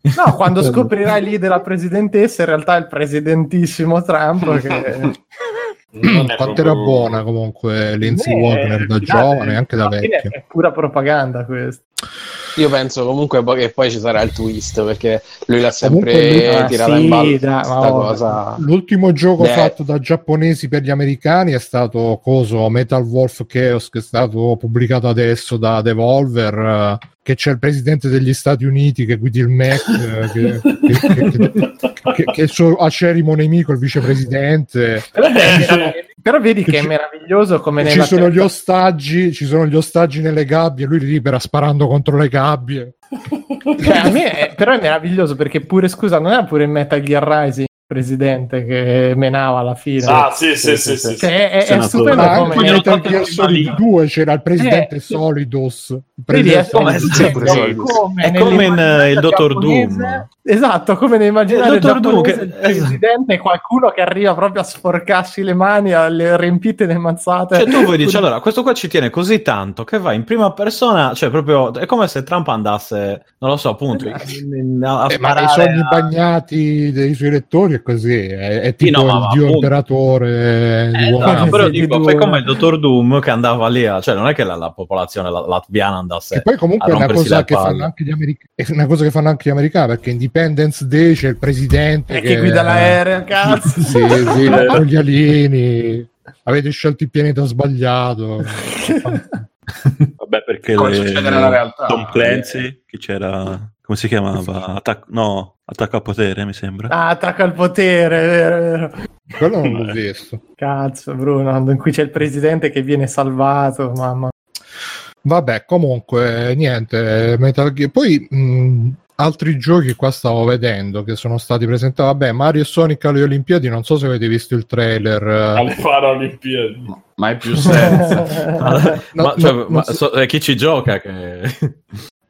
No, quando scoprirai lì della presidentessa, in realtà è il presidentissimo Trump che... <laughs> È Quanto proprio- era buona comunque Lindsay Eh, Wagner da giovane, anche da vecchio. È pura propaganda questo. Io penso comunque poi che poi ci sarà il twist perché lui l'ha sempre lui- Ah, tirato sì, in ballo questa cosa. L'ultimo gioco Beh. fatto da giapponesi per gli americani è stato coso Metal Wolf Chaos che è stato pubblicato adesso da Devolver che c'è il presidente degli Stati Uniti che guidi il Mac <laughs> eh, che, che- che- che- che è il suo acerimo nemico il vicepresidente. Però, vedi che è meraviglioso come ci nella sono gli ostaggi ci sono gli ostaggi nelle gabbie lui li libera sparando contro le gabbie. Cioè, a me è- però è meraviglioso perché pure, scusa, non era pure in Metal Gear Rising presidente che menava alla fine. Ah, sì, sì, sì, sì. Cioè, è, è, è stupendo ma come... anche in glielo Metal Gear Solid malino. 2 c'era il presidente Eh, Solidos il presidente come, Sì, pure Solid. come È come in, eh, il Dottor Doom. Esatto, come nell'immaginario Il Dottor Doom che- il presidente è qualcuno che arriva proprio a sporcarsi le mani alle riempite le mazzate. Cioè, tu vuoi <laughs> dici, allora, questo qua ci tiene così tanto che va in prima persona, cioè proprio è come se Trump andasse, non lo so, appunto, in- in- a Eh, ma sparare sogni a- bagnati dei suoi lettori è così, è, è tipo no, ma- il dio appunto. imperatore di Eh, no, però Sì, di dico, fai come il dottor Doom che andava lì, a- cioè non è che la, la popolazione la- latviana andasse E poi comunque a è una cosa che fanno anche gli americani, è una cosa che fanno anche gli americani perché Independence Day c'è il presidente E chi guida l'aereo, <laughs> cazzo. sì, sì, <laughs> con gli alieni. Avete scelto il pianeta sbagliato. <laughs> Vabbè, perché Come le- succede nella realtà. Tom Clancy, che c'era, come si chiamava? Attac- no, attacco a potere, mi sembra. Ah, attacca al potere, vero, vero. Quello non l'ho visto. Cazzo, Bruno, in cui c'è il presidente che viene salvato, mamma. Vabbè, comunque, niente, Metal Gear. Poi mh, altri giochi qua stavo vedendo che sono stati presentati. Vabbè, Mario e Sonic alle Olimpiadi, non so se avete visto il trailer. alle Paralimpiadi. Ma è più senza. <laughs> No, ma, cioè, no, ma non so- eh, chi ci gioca che...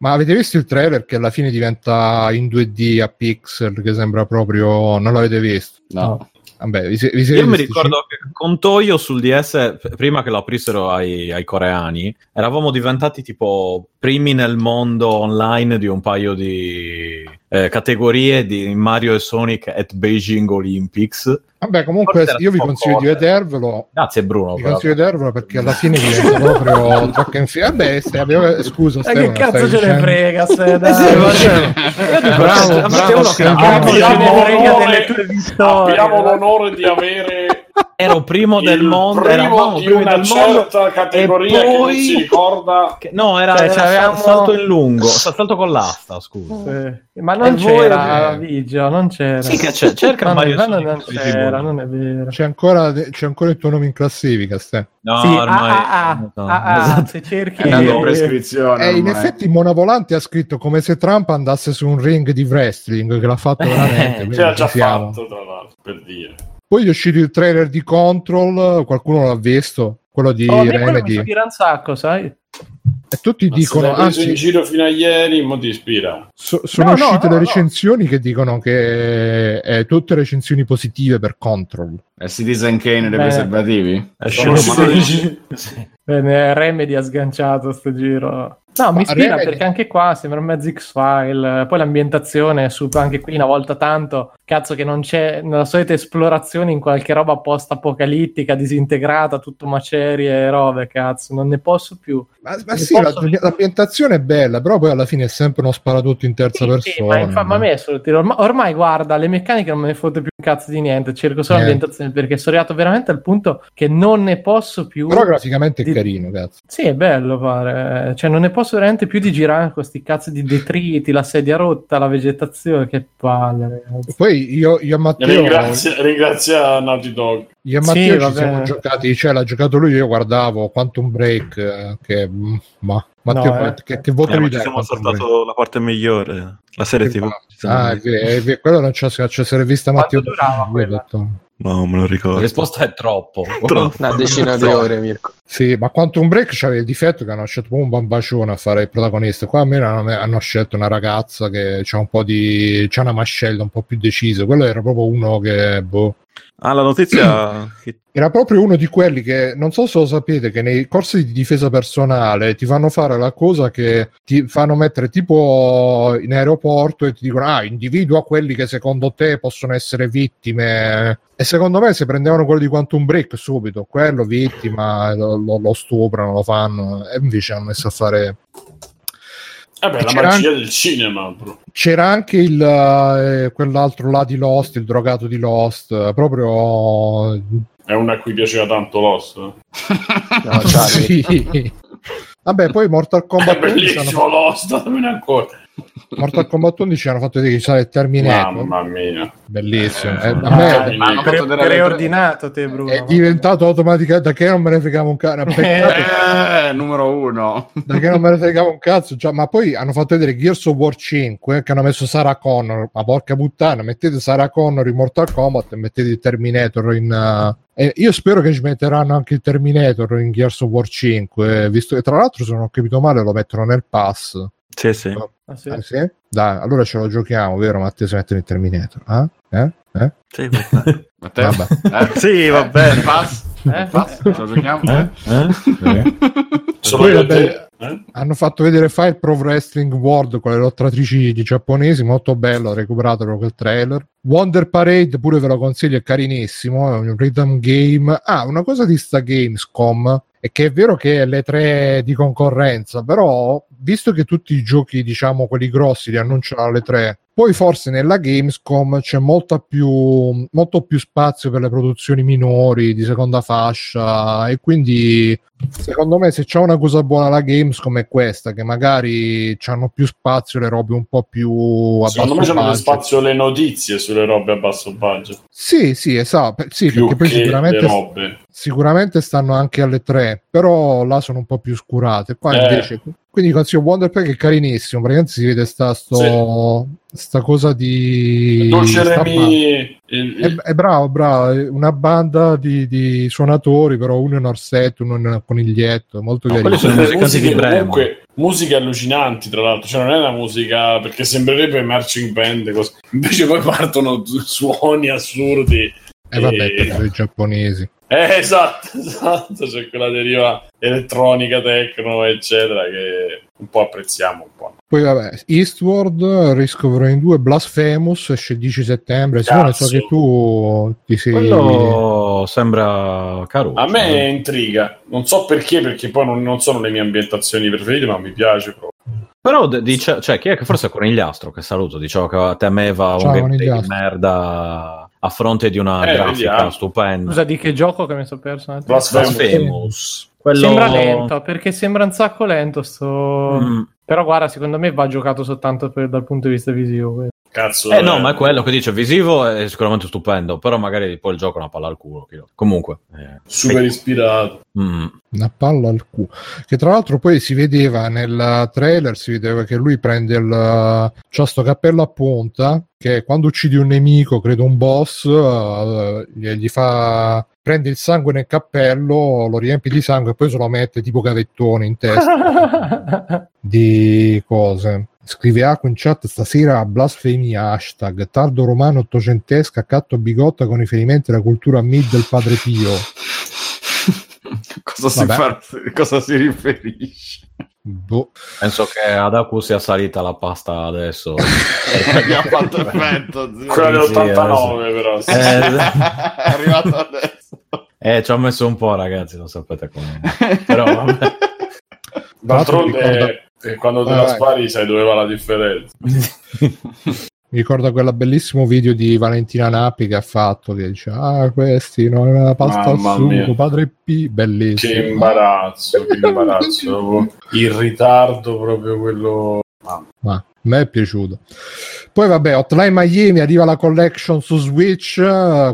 Ma avete visto il trailer che alla fine diventa in 2D a pixel, che sembra proprio... Non l'avete visto? No. Vabbè, vi, vi Io mi ricordo che con Toyo sul DS, prima che lo aprissero ai, ai coreani, eravamo diventati tipo primi nel mondo online di un paio di eh, categorie di Mario e Sonic at Beijing Olympics. Vabbè, comunque io vi consiglio di forte. vedervelo. Grazie Bruno. Vi però. consiglio di vedervelo perché alla fine diventa <laughs> proprio track and field. Vabbè, se abbiamo- scusa, Ma Stefano, che cazzo stai ce ne frega, <laughs> se Eh dai. sì, ma cioè, io dico, Bravo, cioè, bravo, avete uno che Stefano. Cazzo ce ne Abbiamo frega l'onore- delle tue vittorie. Abbiamo l'onore di avere ero primo del mondo, primo eravamo di primi una del mondo. certa categoria e che non poi- si ricorda. Che- no, era, Cioè, era c'avevamo- salto in lungo, <laughs> salto con l'asta, scusa. Sì. Ma non E voi- c'era Vigio, non c'era. Sì che c'è, cerca No, Mario non così c'era, non è vero. C'è ancora, c'è ancora il tuo nome in classifica, Ste. No, sì, ormai... ah, ah, ah, no, ah, ah, esatto. se cerchi È andato in prescrizione. Eh, in ormai. effetti Mona Volante ha scritto come se Trump andasse su un ring di wrestling, che l'ha fatto veramente. Ce l'ha già fatto, tra l'altro, per dire. Poi è uscito il trailer di Control, qualcuno l'ha visto? Quello di Oh, quello mi Remedy. ispira un sacco, sai? E tutti Ma dicono, preso anzi, in giro fino a ieri, mo ti ispira. so- sono No, uscite no, le no. recensioni che dicono che è tutte recensioni positive per Control. È Citizen Kane dei preservativi? È Sono usciti- Bene, Remedy ha sganciato sto giro. No, mi ispira Remedy- perché anche qua sembra un mezzo X-File. Poi l'ambientazione è super, anche qui una volta tanto. Cazzo, che non c'è nella solita esplorazione in qualche roba post-apocalittica, disintegrata, tutto macerie e robe. Cazzo, non ne posso più. Ma, ma sì, la- posso- l'ambientazione è bella, però poi alla fine è sempre uno sparatutto in terza Sì, sì, persona. ma, infa- ma a me è solo tiro. Ormai, ormai, guarda, le meccaniche non me ne fotte più un cazzo di niente. Cerco solo Niente. l'ambientazione perché sono arrivato veramente al punto che non ne posso più. Però graficamente è Di- carino, cazzo. Sì, è bello pare. Cioè, non ne posso veramente più di girare con questi cazzo di detriti, la sedia rotta, la vegetazione. Che palle, ragazzi. Poi io, io e Matteo, Ringrazia, ringrazia Naughty Dog. io e Sì, Matteo va ci siamo giocati, cioè l'ha giocato lui, io guardavo Quantum Break, eh, che... mm, Ma, Matteo, No, eh. che, che voto Eh, gli ci dai? siamo a Quantum Break? saltato la parte migliore, la serie TV. Ci Ah, è vero, è vero, quello non c'è, c'è, c'è vista Quanto Matteo. durava No, me lo La ricordo. risposta è troppo. Troppo. Una decina di ore, Mirko. Sì, ma Quantum Break c'aveva il difetto che hanno scelto proprio un bambacione a fare il protagonista. Qua a me hanno, hanno scelto una ragazza che c'ha un po' di. c'ha una mascella un po' più decisa. Quello era proprio uno che. Boh. Ah, la notizia <clears throat> Era proprio uno di quelli che non so se lo sapete che nei corsi di difesa personale ti fanno fare la cosa che ti fanno mettere tipo in aeroporto e ti dicono ah individua quelli che secondo te possono essere vittime. E secondo me se prendevano quello di Quantum Break subito quello vittima lo, lo, lo stuprano lo fanno e invece hanno messo a fare Eh beh, la C'era magia del cinema, bro. C'era anche il, eh, quell'altro là di Lost, il drogato di Lost, eh, proprio... È una a cui piaceva tanto Lost. eh. <laughs> No, Charlie. sì. Vabbè, poi Mortal <laughs> È Kombat 11 hanno, bellissimo Lost, <laughs> dammene ancora. Mortal Kombat 11 hanno fatto vedere che c'era il Terminator. Mamma mia. Bellissimo. Eh, Eh, me Eh, ma hanno Pre- le- preordinato te, Bruno. è diventato automaticamente da che non me ne fregava un cazzo. <laughs> Eh, numero uno. da che non me ne fregava un cazzo. Già, ma poi hanno fatto vedere Gears of War 5 che hanno messo Sarah Connor. Ma porca puttana, mettete Sarah Connor in Mortal Kombat e mettete il Terminator in. uh, e io spero che ci metteranno anche il Terminator in Gears of War 5, visto che tra l'altro, se non ho capito male, lo mettono nel pass. Sì, sì. Ah, sì. Ah, sì? Dai, allora ce lo giochiamo, vero? Matteo si mette il Terminator. Ah? Eh? Eh? Sì, <laughs> vabbè. Matteo? Vabbè. Eh? Sì, va bene. Pass? Eh? Pass? Ce lo giochiamo? Eh? Eh? Solo e vabbè, te, eh? Hanno fatto vedere Fire Pro Wrestling World con le lottatrici di giapponesi, molto bello, ho recuperato proprio il trailer. Wonder Parade pure ve lo consiglio, è carinissimo, è un rhythm game. Ah, una cosa di sta Gamescom è che è vero che è le tre di concorrenza, però visto che tutti i giochi, diciamo, quelli grossi li annunciano alle tre, poi forse nella Gamescom c'è molta più, molto più spazio per le produzioni minori di seconda fascia e quindi secondo me se c'è una cosa buona la Gamescom è questa, che magari hanno più spazio le robe un po' più Secondo me c'hanno più spazio le notizie sulle robe a basso budget. Sì, sì, esatto, sì, più perché poi che le sicuramente, robe. Sicuramente stanno anche alle tre, però là sono un po' più scurate. Qua Eh. invece, quindi consiglio Wonder Pack è carinissimo, praticamente si vede sta, sto, sta cosa di... Dolce Remy, il- È, è bravo, bravo, è una banda di, di suonatori, però uno in orsetto, uno in coniglietto, è molto No, carino. sono musicanti musiche di comunque musiche allucinanti tra l'altro cioè non è una musica perché sembrerebbe marching band cose. invece poi partono suoni assurdi E vabbè, e- per i giapponesi. Eh, esatto <laughs> esatto c'è quella deriva elettronica tecno eccetera che un po' apprezziamo un po' Poi vabbè, Eastward, Risk of Rain 2, Blasphemous, esce il 10 settembre. Simone, so che tu ti sei... Quello sembra caruccio. a me intriga. Non so perché perché poi non, non sono le mie ambientazioni preferite ma mi piace proprio. Però dice, cioè, chi è che forse è Conigliastro che saluto, diceva che temeva Ciao, un gameplay di merda a fronte di una Eh, grafica vediamo. stupenda. Scusa, di che gioco che mi sono perso? Blasphemous. Quello... Sembra lento, perché sembra un sacco lento sto... Mm. Però guarda, secondo me va giocato soltanto per- dal punto di vista visivo. Cazzo Eh no, ma è quello che dice visivo è sicuramente stupendo, però magari poi il gioco è una palla al culo. Comunque, eh, super ispirato mm. Una palla al culo. Che tra l'altro poi si vedeva nel trailer, si vedeva che lui prende il... C'ha sto cappello a punta, che quando uccidi un nemico, credo un boss, eh, gli gli fa... Prende il sangue nel cappello, lo riempie di sangue e poi se lo mette tipo gavettone in testa. <laughs> di cose. Scrive Acqua in chat stasera blasfemia hashtag tardo romano ottocentesca accatto bigotta con riferimenti alla cultura mid del padre Pio. <laughs> cosa, si fa, cosa si riferisce? Boh. penso che ad Aku sia salita la pasta adesso. <laughs> Mi ha fatto effetto. quella Sì, dell'89 però sì. Eh, <laughs> È arrivato adesso. eh, ci ho messo un po', ragazzi, lo sapete come. Però vabbè. D'altronde, eh, quando te Vai, la vai. spari sai dove va la differenza. <laughs> Mi ricorda quel bellissimo video di Valentina Nappi che ha fatto che dice ah questi non è una pasta al Mamma sugo mia. padre P Che bellissimo imbarazzo, che imbarazzo. <laughs> Il ritardo proprio quello... ma a me è piaciuto poi vabbè Hotline Miami arriva la collection su Switch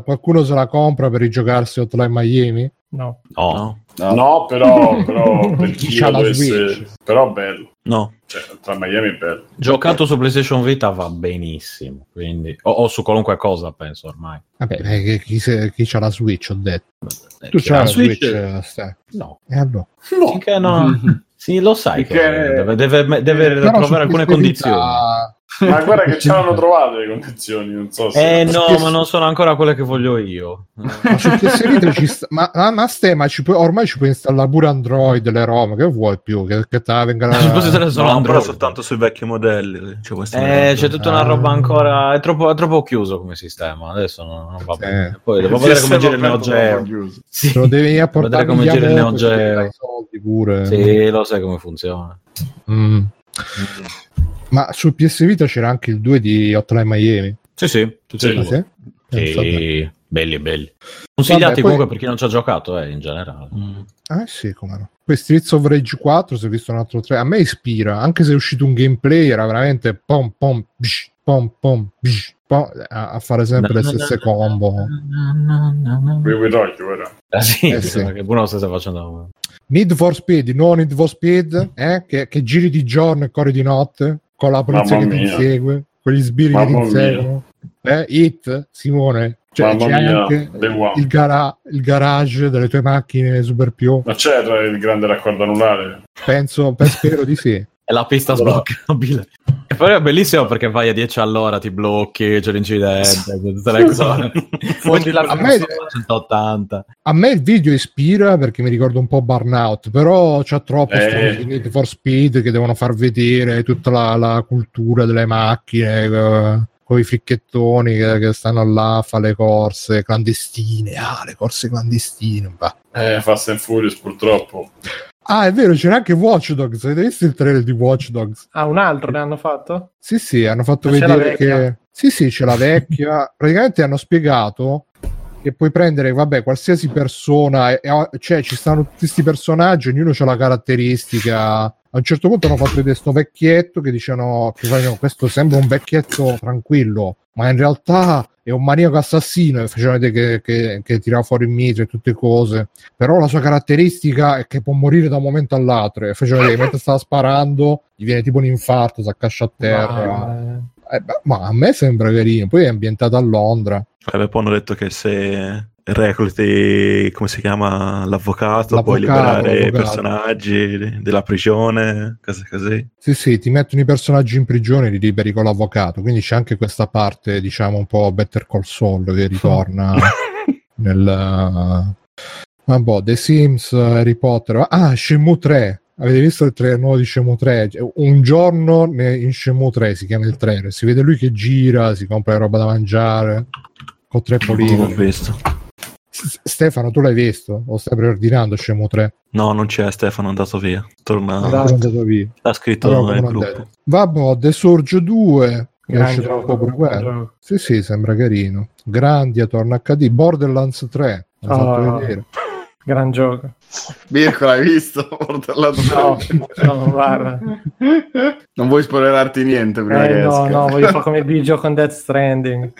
qualcuno se la compra per rigiocarsi Hotline Miami no. No. No. No, però, <laughs> però per chi C'ha lo la dovesse... Switch. Però bello. No. Cioè, tra Miami è bello. Giocato su PlayStation Vita va benissimo, quindi... o, o su qualunque cosa, penso ormai. vabbè eh, che chi, se, chi c'ha la Switch ho detto Eh, tu c'hai ha la Switch? Switch, eh, stai. No. e allora Finché no... <laughs> Sì, lo sai che deve, deve, deve trovare alcune condizioni. Ma guarda che ce <laughs> l'hanno trovate le condizioni, non so se... Eh no, ma non sono ancora quelle che voglio io. Ma su PS Vita ci sta, ma, ma, ma ste, ma ci puoi- ormai ci puoi installare pure Android le ROM, che vuoi più? Che, che te la venga Sul <laughs> posizionare sono no, però soltanto sui vecchi modelli. Cioè, Eh, c'è tutta una Ah. roba ancora. È troppo, è troppo chiuso come sistema. Adesso non, non va Sì. bene. Poi devo vedere come gira il Neo Geo. <laughs> Sì. Lo devi a portare Vedere come gira il Neo ci Geo. dare i soldi pure. Sì, lo sai come funziona. Mm. Ma sul PS Vita c'era anche il 2 di Hotline Miami. Sì, sì, tutti e Sì. Ah, due. sì? Eh, vabbè. Sì, belli, belli. Consigliati Vabbè, poi- comunque per chi non ci ha giocato, eh, in generale. Ah sì, come no. Poi Streets of Rage 4, se ho visto un altro 3, a me ispira, anche se è uscito un gameplay, era veramente pom pom bsh, pom pom bsh, pom, a, a fare sempre le stesse combo. Qui qui Tokyo, ora. Ah, sì, Eh, sì. che Bruno stesse facendo. Need for Speed, no Need for Speed, eh? che, che giri di giorno e corri di notte, con la polizia Mamma che ti mia. insegue, quegli sbirri che ti Mamma inseguono. Eh, Hit, Simone, cioè, Mamma c'è mia, anche il, gara- il garage delle tue macchine super più, Ma c'era il grande raccordo anulare? penso, per- spero di sì. È la pista Allora. sbloccabile. E poi è bellissimo perché vai a 10 all'ora, ti blocchi, c'è l'incidente, tutte le cose. Fondi la A me- 180. A me il video ispira perché mi ricorda un po' Burnout, però c'è troppo Eh. Need for Speed che devono far vedere tutta la, la cultura delle macchine, con i fricchettoni che, che stanno là a fare le corse clandestine. Ah, le corse clandestine. bah. Eh, Fast and Furious purtroppo. Ah, è vero, c'era anche Watch Dogs. Avete visto il trailer di Watch Dogs? Ah, un altro ne hanno fatto? Sì, sì, hanno fatto Ma vedere che... Sì, sì, c'è la vecchia. <laughs> Praticamente hanno spiegato che puoi prendere, vabbè, qualsiasi persona, e- cioè ci stanno tutti questi personaggi, ognuno ha la caratteristica. A un certo punto hanno fatto vedere questo vecchietto che dicevano che questo sembra un vecchietto tranquillo, ma in realtà è un maniaco assassino e facevano vedere che, che, che tirava fuori il mitra e tutte cose. Però la sua caratteristica è che può morire da un momento all'altro. E facevano vedere che mentre stava sparando gli viene tipo un infarto, si accascia a terra. Ma- Eh, beh, ma a me sembra carino. Poi è ambientato a Londra. Eh, poi hanno detto che se recluti, come si chiama, l'avvocato, puoi L'avvocato, liberare i l'avvocato. personaggi della prigione, cose così. Sì, sì, ti mettono i personaggi in prigione e li liberi con l'avvocato. Quindi c'è anche questa parte, diciamo, un po' Better Call Saul che ritorna <laughs> nel. Vabbè, The Sims, Harry Potter. Ah, Shenmue 3. Avete visto il trailer nuovo di 3? Cioè, Un giorno in Shenmue 3 si chiama il trailer. Si vede lui che gira, si compra roba da mangiare con tre Non l'ho poligoni. visto. Stefano, tu l'hai visto? O stai preordinando Shenmue 3? No, non c'è Stefano, è andato via. Torna. Dai. È andato via. Ha scritto Allora, nel gruppo. detto. Vabbè, The Surge 2 che Gran esce tra un gioco, pure quello. gioco. Sì, sì, sembra carino. Grandia torna HD. Borderlands 3. L'ho fatto Oh. vedere. Gran gioco. Mirko, l'hai visto? <laughs> Portallato No, no, guarda. Non vuoi spoilerarti niente prima Eh, che no, esca. no, voglio fare <laughs> come il video con Death Stranding.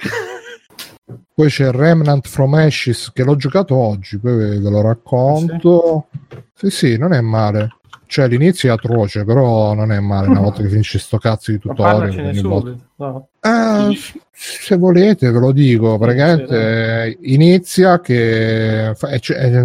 Poi c'è Remnant from Ashes che l'ho giocato oggi, poi ve ve lo racconto. Sì, sì, non è male. Cioè, l'inizio è atroce, però non è male una volta che finisce sto cazzo di tutorial. volta. No. Eh, se volete, ve lo dico. Praticamente inizia che eh,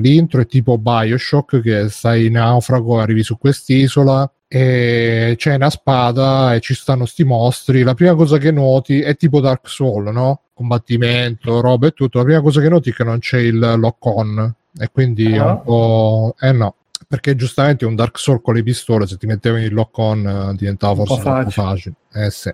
l'intro è tipo Bioshock che stai in naufrago, arrivi su quest'isola e c'è una spada e ci stanno sti mostri. La prima cosa che noti è tipo Dark Soul, no? Combattimento, roba e tutto. La prima cosa che noti è che non c'è il lock-on e quindi è Ah. un po'... Eh no. Perché giustamente un Dark Soul con le pistole, se ti mettevi il lock-on eh, diventava Un forse un po' facile. Eh sì.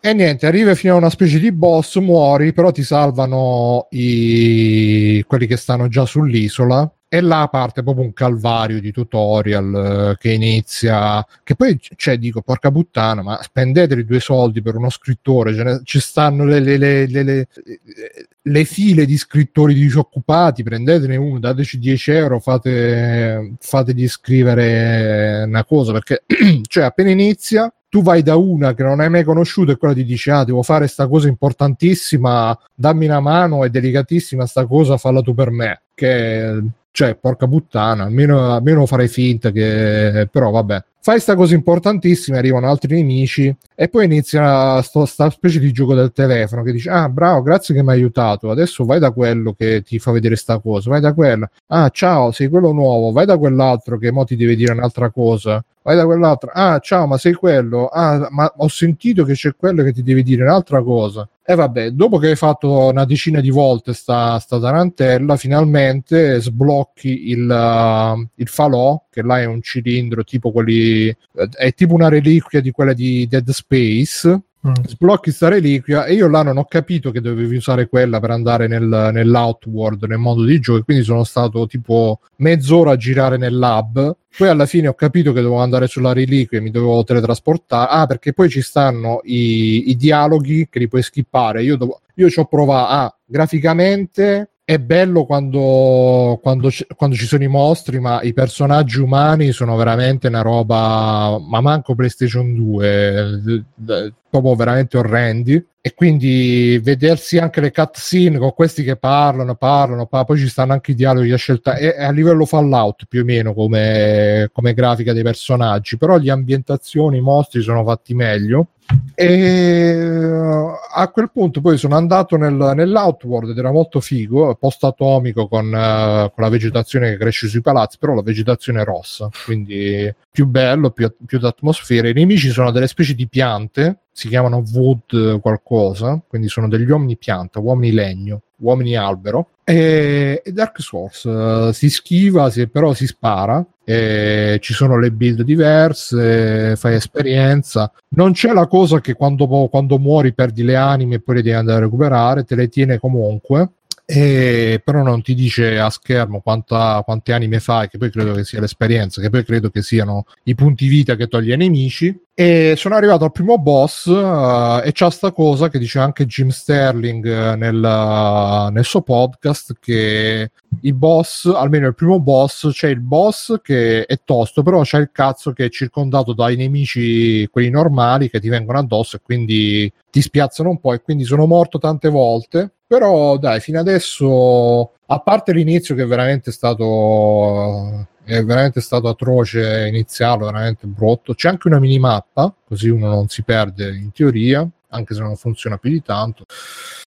E niente, arriva fino a una specie di boss, muori, però ti salvano i... quelli che stanno già sull'isola. E là parte proprio un calvario di tutorial eh, che inizia. Che poi, cioè, dico, porca puttana, ma spendete due soldi per uno scrittore. ne- ci stanno le- le- le- le file di scrittori disoccupati. Prendetene uno, dateci 10 euro, fate, fategli scrivere una cosa. Perché, <clears throat> cioè, appena inizia, tu vai da una che non hai mai conosciuto e quella ti dice ah devo fare sta cosa importantissima dammi una mano è delicatissima sta cosa falla tu per me che cioè porca puttana almeno, almeno farei finta che però vabbè. Fai sta cosa importantissima arrivano altri nemici e poi inizia sto, sta specie di gioco del telefono che dice ah bravo grazie che mi hai aiutato adesso vai da quello che ti fa vedere sta cosa vai da quello ah ciao sei quello nuovo vai da quell'altro che mo ti deve dire un'altra cosa vai da quell'altro, ah ciao ma sei quello, ah ma ho sentito che c'è quello che ti deve dire un'altra cosa. E vabbè, dopo che hai fatto una decina di volte sta, sta tarantella, finalmente sblocchi il, uh, il falò, che là è un cilindro tipo quelli, è tipo una reliquia di quella di Dead Space, Mm. sblocchi sta reliquia e io là non ho capito che dovevi usare quella per andare nel, nell'outward nel modo di gioco e quindi sono stato tipo mezz'ora a girare nel lab. Poi alla fine ho capito che dovevo andare sulla reliquia e mi dovevo teletrasportare. Ah perché poi ci stanno i, i dialoghi che li puoi skippare. Io, dovo- io ci ho provato ah graficamente è bello quando, quando, quando ci sono i mostri, ma i personaggi umani sono veramente una roba, ma manco PlayStation 2, d- d- proprio veramente orrendi. E quindi vedersi anche le cutscene con questi che parlano, parlano, pa- poi ci stanno anche i dialoghi a scelta, è, è a livello Fallout più o meno come, come grafica dei personaggi, però le ambientazioni, i mostri sono fatti meglio. E a quel punto poi sono andato nel, nell'Outworld ed era molto figo, post atomico con, eh, con la vegetazione che cresce sui palazzi, però la vegetazione è rossa, quindi più bello, più, più d'atmosfera. I nemici sono delle specie di piante, si chiamano wood qualcosa, quindi sono degli uomini pianta, uomini legno, uomini albero. E, e Dark Souls eh, si schiva, si- però si spara. ci sono le build diverse, fai esperienza. Non c'è la cosa che quando, quando muori perdi le anime e poi le devi andare a recuperare, te le tiene comunque. E però non ti dice a schermo quanta, quante anime fai, che poi credo che sia l'esperienza, che poi credo che siano i punti vita che togli ai nemici. E sono arrivato al primo boss eh, e c'ha sta cosa che dice anche Jim Sterling eh, nel, nel suo podcast che i boss, almeno il primo boss, c'è il boss che è tosto, però c'è il cazzo che è circondato dai nemici, quelli normali, che ti vengono addosso e quindi ti spiazzano un po' e quindi sono morto tante volte. Però dai, fino adesso, a parte l'inizio che è veramente stato è veramente stato atroce iniziarlo, veramente brutto. C'è anche una minimappa, così uno non si perde in teoria, anche se non funziona più di tanto.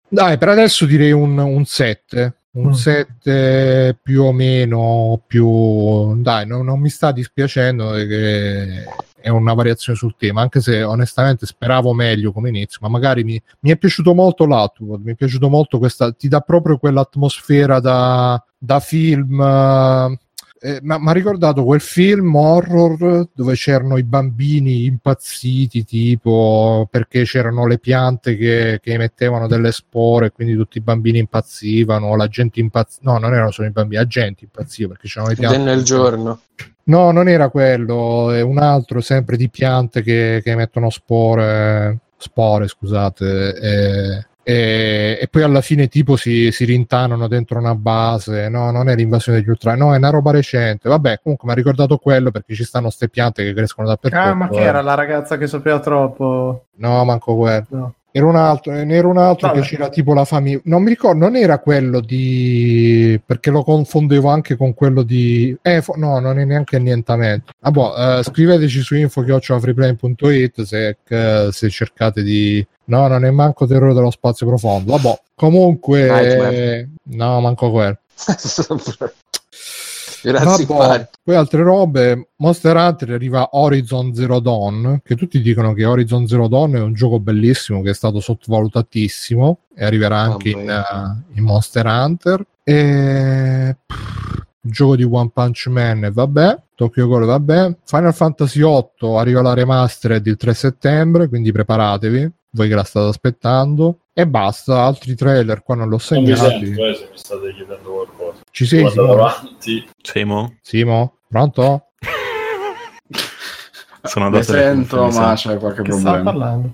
Dai, per adesso direi un, un 7. Un Mm. 7 più o meno più dai, non, non mi sta dispiacendo perché è una variazione sul tema, anche se onestamente speravo meglio come inizio, ma magari mi, mi è piaciuto molto l'Outworld, mi è piaciuto molto questa, ti dà proprio quell'atmosfera da, da film. Eh, eh, ma mi ha ricordato quel film horror dove c'erano i bambini impazziti, tipo perché c'erano le piante che, che emettevano delle spore, quindi tutti i bambini impazzivano, la gente impazziva. No, non erano solo i bambini, la gente impazziva perché c'erano le piante. nel giorno. No, non era quello, è un altro sempre di piante che, che emettono spore, spore, scusate, e, e- e poi alla fine tipo si, si rintanano dentro una base, no, non è l'invasione degli ultra, no, è una roba recente, vabbè, comunque mi ha ricordato quello perché ci stanno ste piante che crescono dappertutto. Ah, ma che eh. era la ragazza che sapeva troppo? No, manco quello. No. Era un altro, ne era un altro Vabbè. che c'era tipo la famiglia. Non mi ricordo, non era quello di. perché lo confondevo anche con quello di. Eh, fo- no, non è neanche annientamento. Ah, boh, eh, scriveteci su info.freeplay.it se, che- se cercate di. No, non è manco terrore dello spazio profondo. Vabbè, comunque. Nightmare. no, manco quello. <laughs> Park. poi altre robe, Monster Hunter arriva Horizon Zero Dawn, che tutti dicono che Horizon Zero Dawn è un gioco bellissimo che è stato sottovalutatissimo e arriverà anche in, eh, in Monster Hunter. E pff, gioco di One Punch Man, vabbè, Tokyo Ghoul, vabbè. Final Fantasy VIII arriva la remastered il 3 settembre, quindi preparatevi, voi che la state aspettando. E basta, altri trailer qua non l'ho Non mi segnati. sento, eh, se mi state chiedendo qualcosa. Ci sei, Simone? davanti. Simo? Simo? Pronto? <laughs> Sono Mi andato alle sento, mi ma c'è qualche Che stava problema. parlando?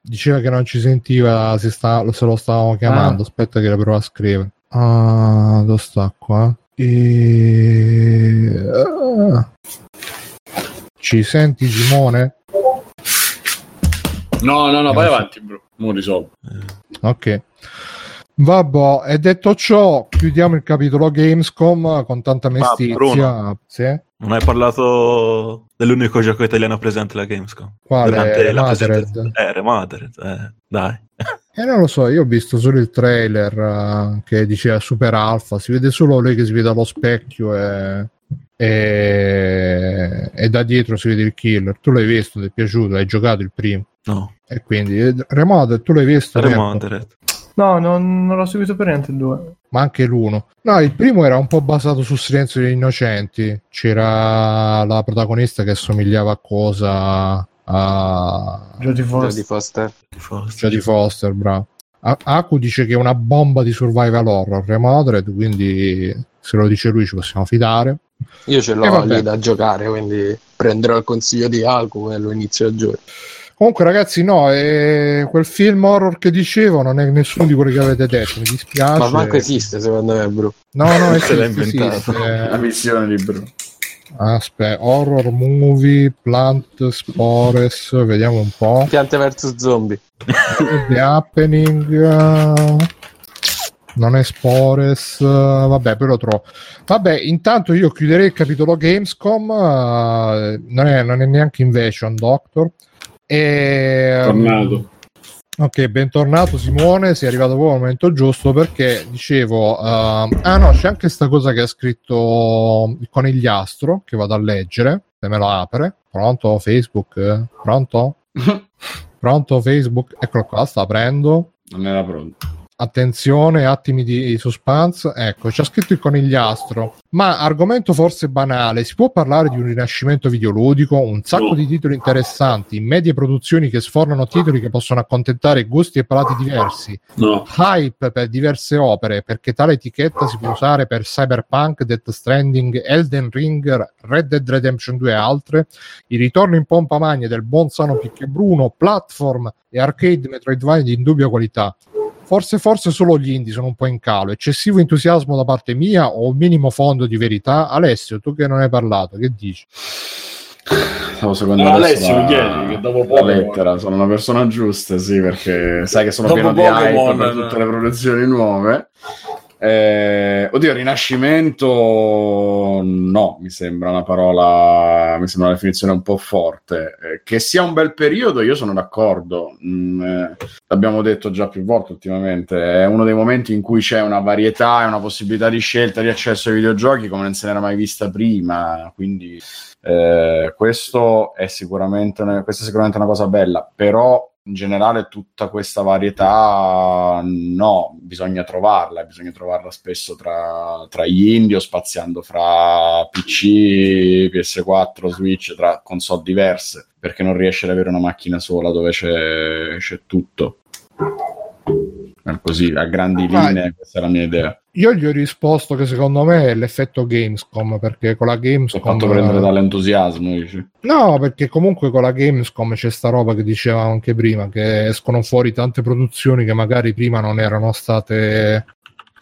Diceva che non ci sentiva se, sta, se lo stavamo chiamando. Ah. Aspetta che la provo a scrivere. Ah, dove sta qua? E... ah. Ci senti Simone? No, no, no, vai avanti, bro. Mo risolvo. Ok. Vabbè, e detto ciò, chiudiamo il capitolo Gamescom con tanta mestizia. Bruno. Sì? Non hai parlato dell'unico gioco italiano presente alla Gamescom? Quale? Durante la Remastered? presentazione. Eh, Remastered, eh, dai. <laughs> Eh, non lo so, io ho visto solo il trailer eh, che diceva Super Alpha, si vede solo lei che si vede allo specchio e, e, e da dietro si vede il killer. Tu l'hai visto, ti è piaciuto, hai giocato il primo. No, E quindi eh, Remote, tu l'hai visto? Mirko? No, non, non l'ho seguito per niente il 2. ma anche l'uno. No, il primo era un po' basato sul silenzio degli innocenti. C'era la protagonista che assomigliava a cosa a Jodie Foster. Foster. Jodie Foster, bravo. A- Aku dice che è una bomba di survival horror Remothered, quindi se lo dice lui ci possiamo fidare. Io ce l'ho lì da giocare, quindi prenderò il consiglio di Alcu e lo inizio a giocare. Comunque, ragazzi, no, è quel film horror che dicevo non è nessuno di quelli che avete detto. Mi dispiace. Ma manco esiste secondo me, bro. No, no, <laughs> Se l'ha esiste, inventato. esiste. La missione di Bru. Aspetta, horror movie, plant spores, vediamo un po'. Piante vs zombie. <laughs> The Happening. eh, Non è spores, eh, vabbè, poi lo trovo. Vabbè, intanto io chiuderei il capitolo Gamescom. eh, non, è, non è neanche Invasion Doctor. E, Tornato. Ok, bentornato Simone, sei arrivato proprio al momento giusto perché dicevo, ehm, ah no, c'è anche questa cosa che ha scritto il conigliastro che vado a leggere, se me lo apre. Pronto Facebook? Pronto? <laughs> Pronto Facebook? Eccolo qua, sta aprendo. Non era pronto. Attenzione, attimi di suspense. Ecco, c'è scritto il conigliastro. Ma argomento forse banale, si può parlare di un rinascimento videoludico? Un sacco di titoli interessanti, medie produzioni che sfornano titoli che possono accontentare gusti e palati diversi, No. hype per diverse opere, perché tale etichetta si può usare per Cyberpunk, Death Stranding, Elden Ring, Red Dead Redemption 2 e altre, il ritorno in pompa magna del buon sano Picchiabruno, platform e arcade Metroidvania di indubbia qualità. Forse, forse solo gli indie sono un po' in calo. Eccessivo entusiasmo da parte mia o un minimo fondo di verità? Alessio, tu che non hai parlato, che dici? Stavo secondo adesso Alessio, la, chiedi, che dopo la Pokémon- lettera, sono una persona giusta, sì, perché sai che sono Dopo pieno di hype per tutte le produzioni nuove. Eh, oddio, rinascimento no, mi sembra una parola, mi sembra una definizione un po' forte. Eh, che sia un bel periodo, io sono d'accordo. Mm, eh, l'abbiamo detto già più volte ultimamente, è uno dei momenti in cui c'è una varietà e una possibilità di scelta, di accesso ai videogiochi come non se n'era mai vista prima, quindi eh, questo è sicuramente, questa è sicuramente una cosa bella, però in generale tutta questa varietà no, bisogna trovarla, bisogna trovarla spesso tra, tra gli indie o spaziando fra PC, PS4, Switch, tra console diverse, perché non riesce ad avere una macchina sola dove c'è, c'è tutto. Così, a grandi Ma- linee, questa è la mia idea. Io gli ho risposto che secondo me è l'effetto Gamescom, perché con la Gamescom... fatto prendere dall'entusiasmo, dici. No, perché comunque con la Gamescom c'è sta roba che dicevamo anche prima, che escono fuori tante produzioni che magari prima non erano state,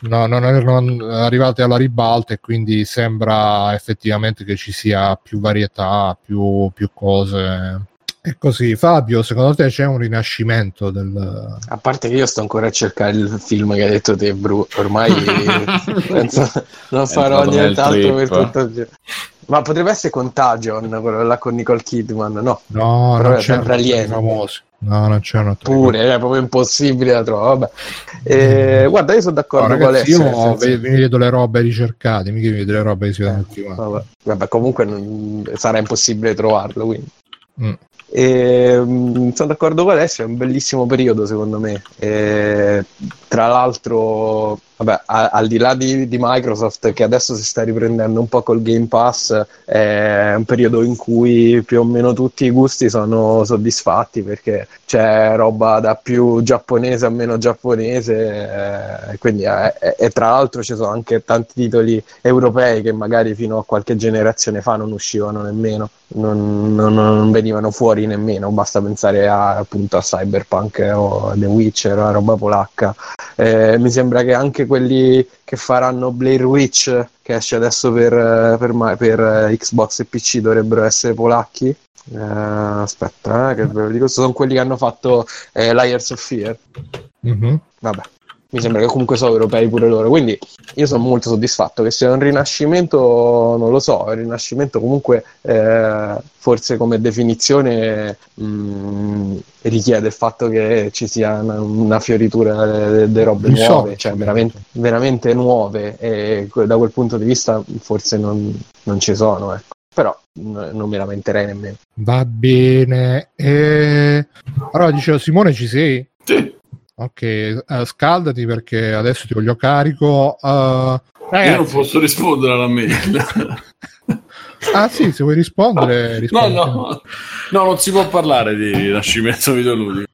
no, non erano arrivate alla ribalta e quindi sembra effettivamente che ci sia più varietà, più, più cose. E così, Fabio, secondo te c'è un rinascimento del... A parte che io sto ancora a cercare il film che hai detto te, Bru. Ormai <laughs> penso non È farò nient'altro per tutto il giorno. Ma potrebbe essere Contagion, quello là con Nicole Kidman, no? No, Però non è sempre alieno. famosi. No, non c'erano attori Pure, è proprio impossibile da trovare. Eh, guarda, io sono No, d'accordo con ragazzi, Alessio. io senso- mi vedo le robe ricercate, mica mi vedo le robe che si vedono tutti quanti. Vabbè, Vabbè, comunque non- sarà impossibile trovarlo. Quindi. Mm. E, mm, sono d'accordo con Alessio, è un bellissimo periodo secondo me. E, tra l'altro, vabbè, a- al di là di, di Microsoft che adesso si sta riprendendo un po' col Game Pass, è un periodo in cui più o meno tutti i gusti sono soddisfatti perché c'è roba da più giapponese a meno giapponese, eh, quindi, eh, e, e tra l'altro ci sono anche tanti titoli europei che magari fino a qualche generazione fa non uscivano nemmeno, non, non- non venivano fuori nemmeno, basta pensare a, appunto a Cyberpunk o The Witcher a roba polacca. Eh, mi sembra che anche quelli che faranno Blair Witch, che esce adesso per, eh, per per, eh, Xbox e PC, dovrebbero essere polacchi. Eh, aspetta, eh, che ve lo dico, sono quelli che hanno fatto eh, Liars of Fear. Mhm. Vabbè, mi sembra che comunque sono europei pure loro, quindi io sono molto soddisfatto che sia un rinascimento, non lo so, un rinascimento comunque eh, forse come definizione mh, richiede il fatto che ci sia una, una fioritura di robe nuove, cioè veramente, veramente nuove e da quel punto di vista forse non, non ci sono, ecco. però n- non mi lamenterei nemmeno. Va bene. E... Allora, dicevo, Simone, ci sei? Sì. Ok, eh, scaldati perché adesso ti voglio carico. Uh, Io non posso rispondere alla mail. <laughs> Ah sì, se vuoi rispondere, No, rispondi. no, no, non si può parlare di rinascimento videoludico.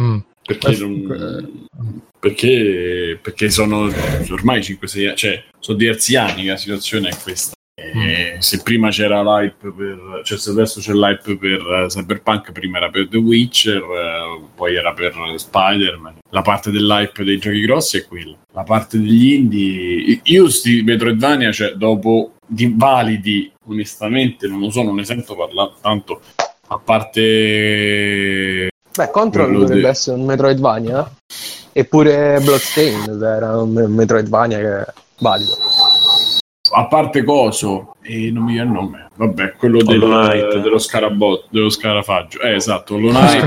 Mm. Perché, Questo- non- perché, perché sono ormai 5-6 anni, cioè sono diversi anni che la situazione è questa. E se prima c'era l'hype per, cioè se adesso c'è l'hype per eh, Cyberpunk, prima era per The Witcher, eh, poi era per Spider-Man. La parte dell'hype dei giochi grossi è quella. La parte degli indie, io sti Metroidvania, cioè dopo di validi, onestamente non lo so, non ne sento parlare tanto. A parte Beh, Control Quello dovrebbe di- essere un Metroidvania. eh? Eppure Bloodstained era un me- Metroidvania che è valido. A parte coso e non mi viene il nome. Vabbè quello del- dello scarabotto dello scarafaggio. Eh esatto Hollow Knight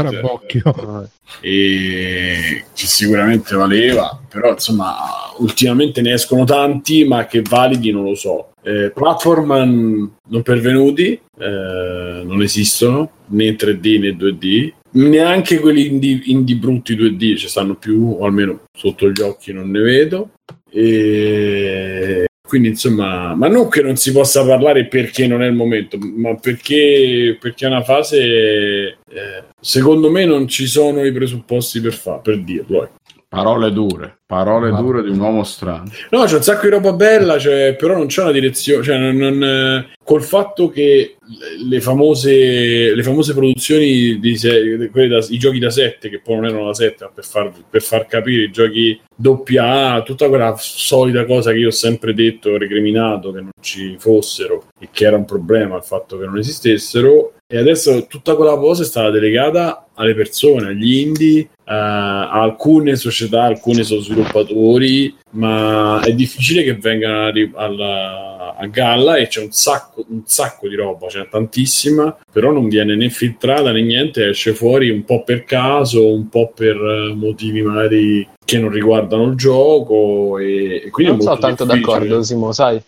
e che sicuramente valeva però insomma ultimamente ne escono tanti ma che validi non lo so. Eh, platform mm, non pervenuti eh, non esistono né in 3D né 2D neanche quelli indie, indie brutti 2D ci stanno più o almeno sotto gli occhi non ne vedo. E quindi insomma ma non che non si possa parlare perché non è il momento ma perché perché è una fase eh, secondo me non ci sono i presupposti per, fa- per dirlo ecco. Parole dure, parole Ma- dure di un uomo strano. No, c'è un sacco di roba bella, cioè, però non c'è una direzione. Cioè, non, non, eh, col fatto che le- famose, le famose produzioni, di da- i giochi da 7, che poi non erano da 7, ma per far, per far capire i giochi doppia tutta quella solita cosa che io ho sempre detto, recriminato, che non ci fossero e che era un problema il fatto che non esistessero. E adesso tutta quella cosa è stata delegata alle persone, agli indie, a alcune società, alcuni sono sviluppatori, ma è difficile che vengano a, alla- a galla e c'è un sacco, un sacco di roba, c'è tantissima, però non viene né filtrata né niente, esce fuori un po' per caso, un po' per eh, motivi magari che non riguardano il gioco e, e quindi non sono tanto difficile. d'accordo, Simo, sai?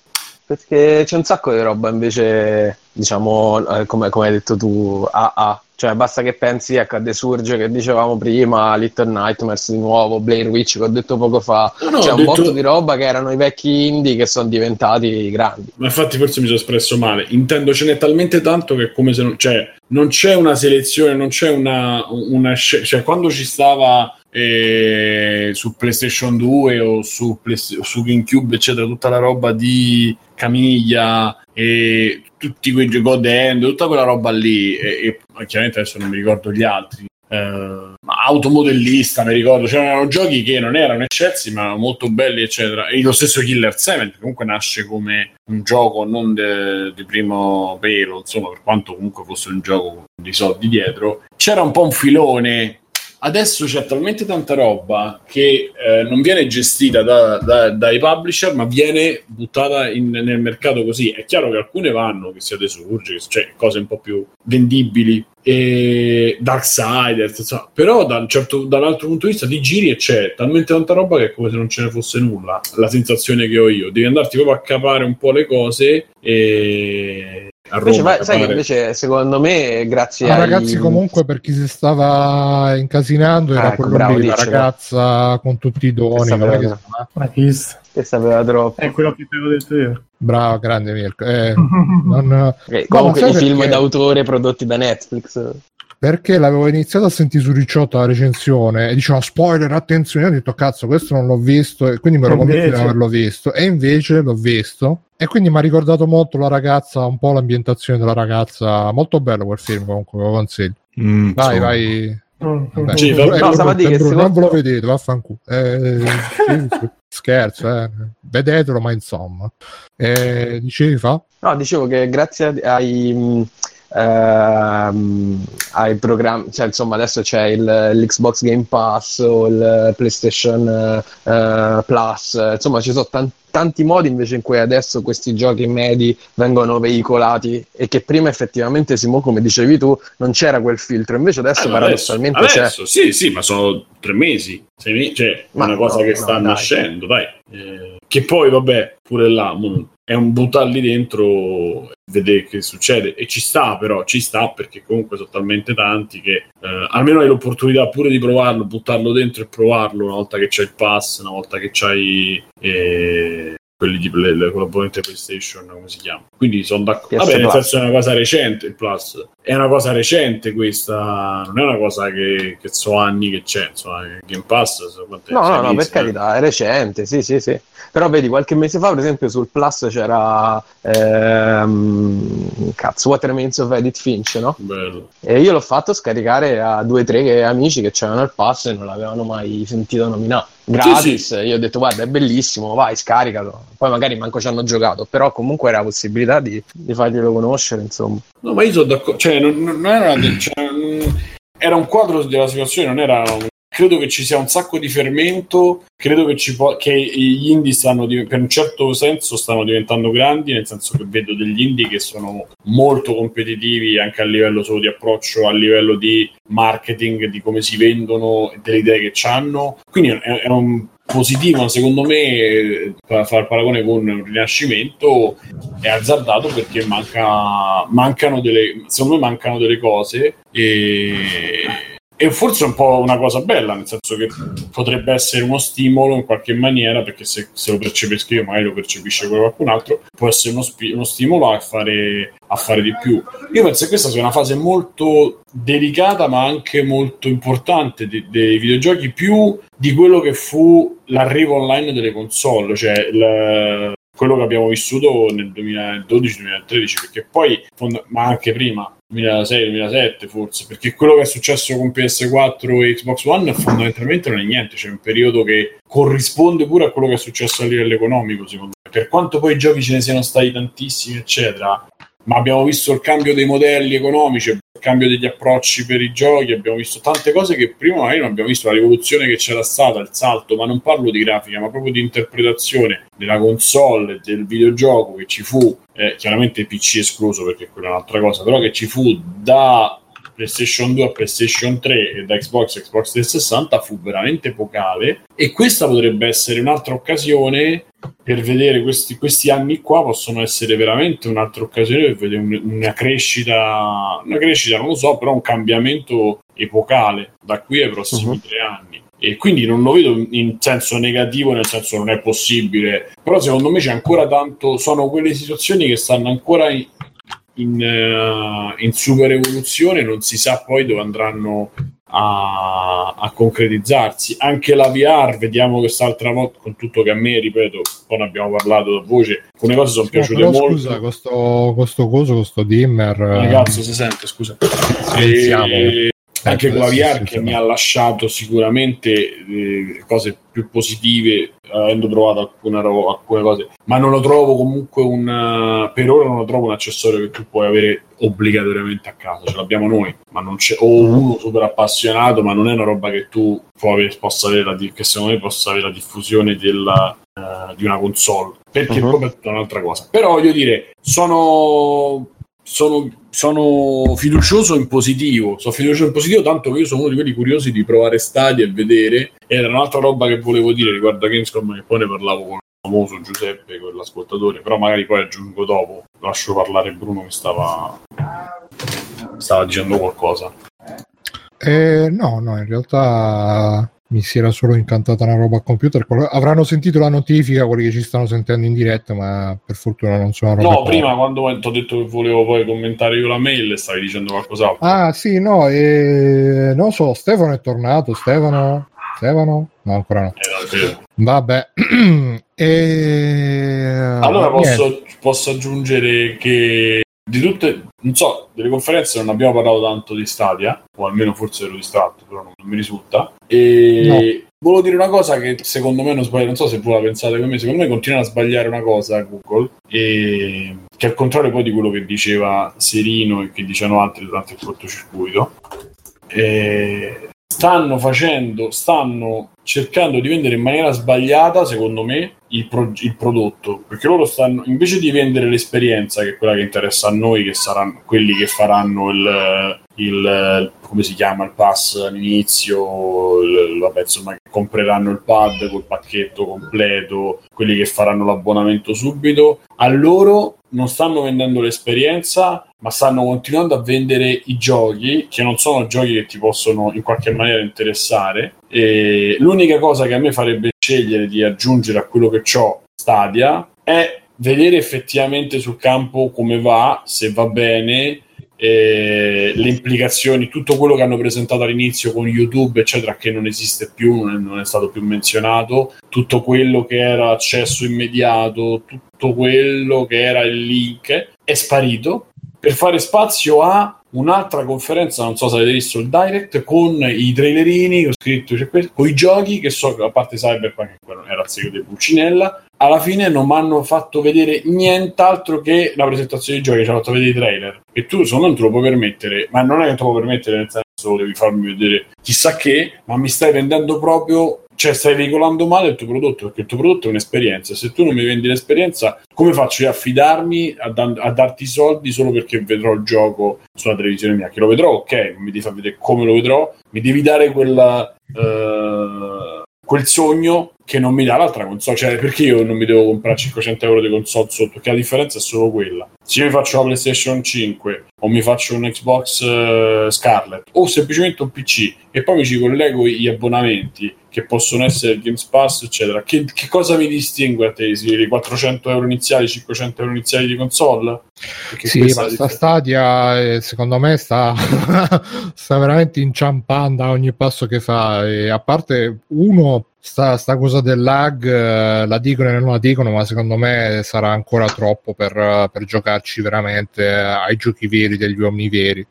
Perché c'è un sacco di roba invece, diciamo, eh, come, come hai detto tu, AA. Cioè, basta che pensi ecco, a The Surge che dicevamo prima, Little Nightmares di nuovo, Blair Witch che ho detto poco fa. No, no, C'è un detto- botto di roba che erano i vecchi indie che sono diventati grandi. Ma infatti forse mi sono espresso male. Intendo ce n'è talmente tanto che come se non, cioè, non c'è una selezione, non c'è una, una cioè quando ci stava eh, su PlayStation 2 o su, Play- su GameCube, eccetera, tutta la roba di Camiglia e tutti quei giochi God Hand, tutta quella roba lì, e, e chiaramente adesso non mi ricordo gli altri. eh, automodellista mi ricordo c'erano giochi che non erano eccelsi ma molto belli eccetera e lo stesso Killer 7 che comunque nasce come un gioco non di primo pelo insomma per quanto comunque fosse un gioco dei soldi dietro c'era un po' un filone Adesso c'è talmente tanta roba che eh, non viene gestita da- da- dai publisher, ma viene buttata in- nel mercato così. È chiaro che alcune vanno, che sia The Surge, cioè cose un po' più vendibili, e Darksiders, insomma. però da certo- dall'altro punto di vista ti giri e c'è talmente tanta roba che è come se non ce ne fosse nulla. La sensazione che ho io. Devi andarti proprio a capare un po' le cose e a Roma. Invece, vai- sai che invece, secondo me, grazie Ma ai... ragazzi, comunque, per chi si stava incasinando, era Ah, ecco, quello bravo, lì, la ragazza con tutti i doni. Che-. Ma chi Che sapeva troppo. È quello che ti avevo detto io. Bravo, grande Mirko. Eh, <laughs> non- ma comunque i film perché? d'autore prodotti da Netflix. Perché l'avevo iniziato a sentire su Ricciotto la recensione e diceva spoiler, attenzione, io ho detto cazzo, questo non l'ho visto e quindi mi ero convinto di invece? averlo visto e invece l'ho visto e quindi mi ha ricordato molto la ragazza, un po' l'ambientazione della ragazza, molto bello quel film comunque, lo consiglio. Mm, Vai, insomma. vai. Mm. Vabbè. Sì, Eh. No, dire non ve lo vedete, vaffanculo. Eh, scherzo, eh. vedetelo, ma insomma. Eh, dicevi fa? No, dicevo che grazie ai, mh, ehm, ai programmi, cioè insomma adesso c'è il, l'Xbox Game Pass o il PlayStation eh, Plus, insomma ci sono tan- tanti modi invece in cui adesso questi giochi medi vengono veicolati e che prima effettivamente Simo, come dicevi tu, non c'era quel filtro, invece adesso ma paradossalmente adesso, c'è. adesso, sì, sì, ma sono tre mesi, sei mesi, cioè è Ma una cosa no, che no, sta dai. nascendo, dai. Eh, che poi, vabbè, pure là è un buttarli dentro vedere che succede. E ci sta, però, ci sta perché comunque sono talmente tanti che eh, almeno hai l'opportunità pure di provarlo, buttarlo dentro e provarlo una volta che c'hai il pass, una volta che c'hai eh, quelli di play, le componente PlayStation, come si chiama. Quindi sono d'accordo. Vabbè, nel Plus. senso è una cosa recente il Plus. È una cosa recente questa, non è una cosa che, che so anni che c'è, insomma, Game Pass. so No, no, no, per carità, è recente, sì, sì, sì. Però vedi, qualche mese fa, per esempio, sul Plus c'era ehm, cazzo, What Remains of Edith Finch, no? Bello. E io l'ho fatto scaricare a due o tre amici che c'erano il pass e non l'avevano mai sentito nominare. Gratis, Sì, io ho detto guarda è bellissimo, vai scaricalo. Poi magari manco ci hanno giocato, però comunque era la possibilità di, di farglielo conoscere, insomma. No, ma io sono d'accordo, cioè, non, non era, cioè, non- era un quadro della situazione, non era. un- Credo che ci sia un sacco di fermento. Credo che, po- che gli indie stanno, div- per un certo senso, stanno diventando grandi, nel senso che vedo degli indie che sono molto competitivi anche a livello solo di approccio, a livello di marketing, di come si vendono, delle idee che hanno. Quindi è, è un positivo, secondo me, per fare paragone con un rinascimento è azzardato perché manca, mancano delle, secondo me mancano delle cose e, e forse è un po' una cosa bella, nel senso che potrebbe essere uno stimolo in qualche maniera, perché se, se lo percepisco io, magari lo percepisce qualcun altro, può essere uno, spi- uno stimolo a fare, a fare di più. Io penso che questa sia una fase molto delicata, ma anche molto importante de- dei videogiochi, più di quello che fu l'arrivo online delle console, cioè il- quello che abbiamo vissuto nel 2012-2013, perché poi, ma anche prima, 2006-2007 forse, perché quello che è successo con PS4 e Xbox One fondamentalmente non è niente, c'è un periodo che corrisponde pure a quello che è successo a livello economico, secondo me. Per quanto poi i giochi ce ne siano stati tantissimi, eccetera, ma abbiamo visto il cambio dei modelli economici, il cambio degli approcci per i giochi, abbiamo visto tante cose che prima magari non abbiamo visto, la rivoluzione che c'era stata, il salto, ma non parlo di grafica, ma proprio di interpretazione della console, del videogioco che ci fu, eh, chiaramente PC escluso perché quella è un'altra cosa, però che ci fu da PlayStation 2 a PlayStation 3 e da Xbox a Xbox 360 fu veramente epocale e questa potrebbe essere un'altra occasione per vedere questi, questi anni qua possono essere veramente un'altra occasione per vedere un- una crescita, una crescita non lo so, però un cambiamento epocale da qui ai prossimi Mhm. tre anni. E quindi non lo vedo in senso negativo, nel senso non è possibile, però secondo me c'è ancora tanto, sono quelle situazioni che stanno ancora in, in, eh, in super evoluzione, non si sa poi dove andranno a, a concretizzarsi. Anche la VR, vediamo quest'altra volta, con tutto che a me, ripeto, poi ne abbiamo parlato da voce, alcune cose sono No, piaciute però molto. scusa, questo, questo coso, questo dimmer. Eh, cazzo si sente, scusa. E- anche VR si che mi ha lasciato sicuramente eh, cose più positive, avendo provato alcune, ro- alcune cose, ma non lo trovo comunque un eh, per ora non lo trovo un accessorio che tu puoi avere obbligatoriamente a casa, ce l'abbiamo noi, ma non c'è o uno super appassionato, ma non è una roba che tu puoi possa avere la, che secondo me possa avere la diffusione della, eh, di una console, perché proprio è tutta un'altra cosa. Però voglio dire, sono sono, sono fiducioso in positivo. Sono fiducioso in positivo, tanto che io sono uno di quelli curiosi di provare Stadia e vedere. Era un'altra roba che volevo dire riguardo a Gamescom, che poi ne parlavo con il famoso Giuseppe, quell'ascoltatore. Però magari poi aggiungo dopo. Lascio parlare Bruno che stava, stava dicendo qualcosa. Eh, no, no, in realtà mi si era solo incantata una roba a computer. Avranno sentito la notifica quelli che ci stanno sentendo in diretta, ma per fortuna non sono roba. No, prima quando ti ho detto che volevo poi commentare io la mail, stavi dicendo qualcos'altro. Ah, sì, no, eh, non so, Stefano è tornato. Stefano? Stefano? No, ancora no. Eh. Vabbè. <clears throat> e... Allora posso, posso aggiungere che di tutte, non so, delle conferenze non abbiamo parlato tanto di Stadia, o almeno forse ero distratto, però non, non mi risulta. E volevo dire una cosa che secondo me non sbaglia, non so se voi la pensate come me, secondo me continua a sbagliare una cosa Google, e, che al contrario poi di quello che diceva Serino e che dicevano altri durante il cortocircuito. E stanno facendo, stanno cercando di vendere in maniera sbagliata, secondo me, il, pro- il prodotto. Perché loro stanno, invece di vendere l'esperienza, che è quella che interessa a noi, che saranno quelli che faranno il, il come si chiama, il pass all'inizio, il- vabbè, insomma, che compreranno il pad col pacchetto completo, quelli che faranno l'abbonamento subito, a loro non stanno vendendo l'esperienza, ma stanno continuando a vendere i giochi, che non sono giochi che ti possono in qualche maniera interessare. E l'unica cosa che a me farebbe scegliere di aggiungere a quello che ho Stadia è vedere effettivamente sul campo come va, se va bene, eh, le implicazioni, tutto quello che hanno presentato all'inizio con YouTube, eccetera, che non esiste più, non è, non è stato più menzionato, tutto quello che era accesso immediato, tutto quello che era il link, è sparito. Per fare spazio a un'altra conferenza, non so se avete visto il direct, con i trailerini, ho scritto, cioè, con i giochi che so che a parte Cyberpunk, che era il segreto di Pulcinella, alla fine non mi hanno fatto vedere nient'altro che la presentazione dei giochi, ci hanno fatto vedere i trailer. E tu me non te lo puoi permettere, ma non è che te lo puoi permettere nel senso devi farmi vedere chissà che, ma mi stai vendendo proprio cioè stai veicolando male il tuo prodotto perché il tuo prodotto è un'esperienza. Se tu non mi vendi l'esperienza come faccio io a fidarmi a, da- a darti i soldi solo perché vedrò il gioco sulla televisione mia? Che lo vedrò ok mi devi far vedere come lo vedrò. Mi devi dare quella eh, quel sogno che non mi dà l'altra console cioè perché io non mi devo comprare 500 euro di console sotto perché la differenza è solo quella se io mi faccio la PlayStation 5 o mi faccio un Xbox eh, Scarlet o semplicemente un PC e poi mi ci collego gli abbonamenti che possono essere il Games Pass eccetera che, che cosa mi distingue a te? I 400 euro iniziali 500 euro iniziali di console? Perché Sì, ma sta. Stadia eh, secondo me sta, <laughs> sta veramente inciampando a ogni passo che fa. E a parte uno, sta, sta cosa del lag, eh, la dicono e non la dicono, ma secondo me sarà ancora troppo per, eh, per giocarci veramente eh, ai giochi veri degli uomini veri.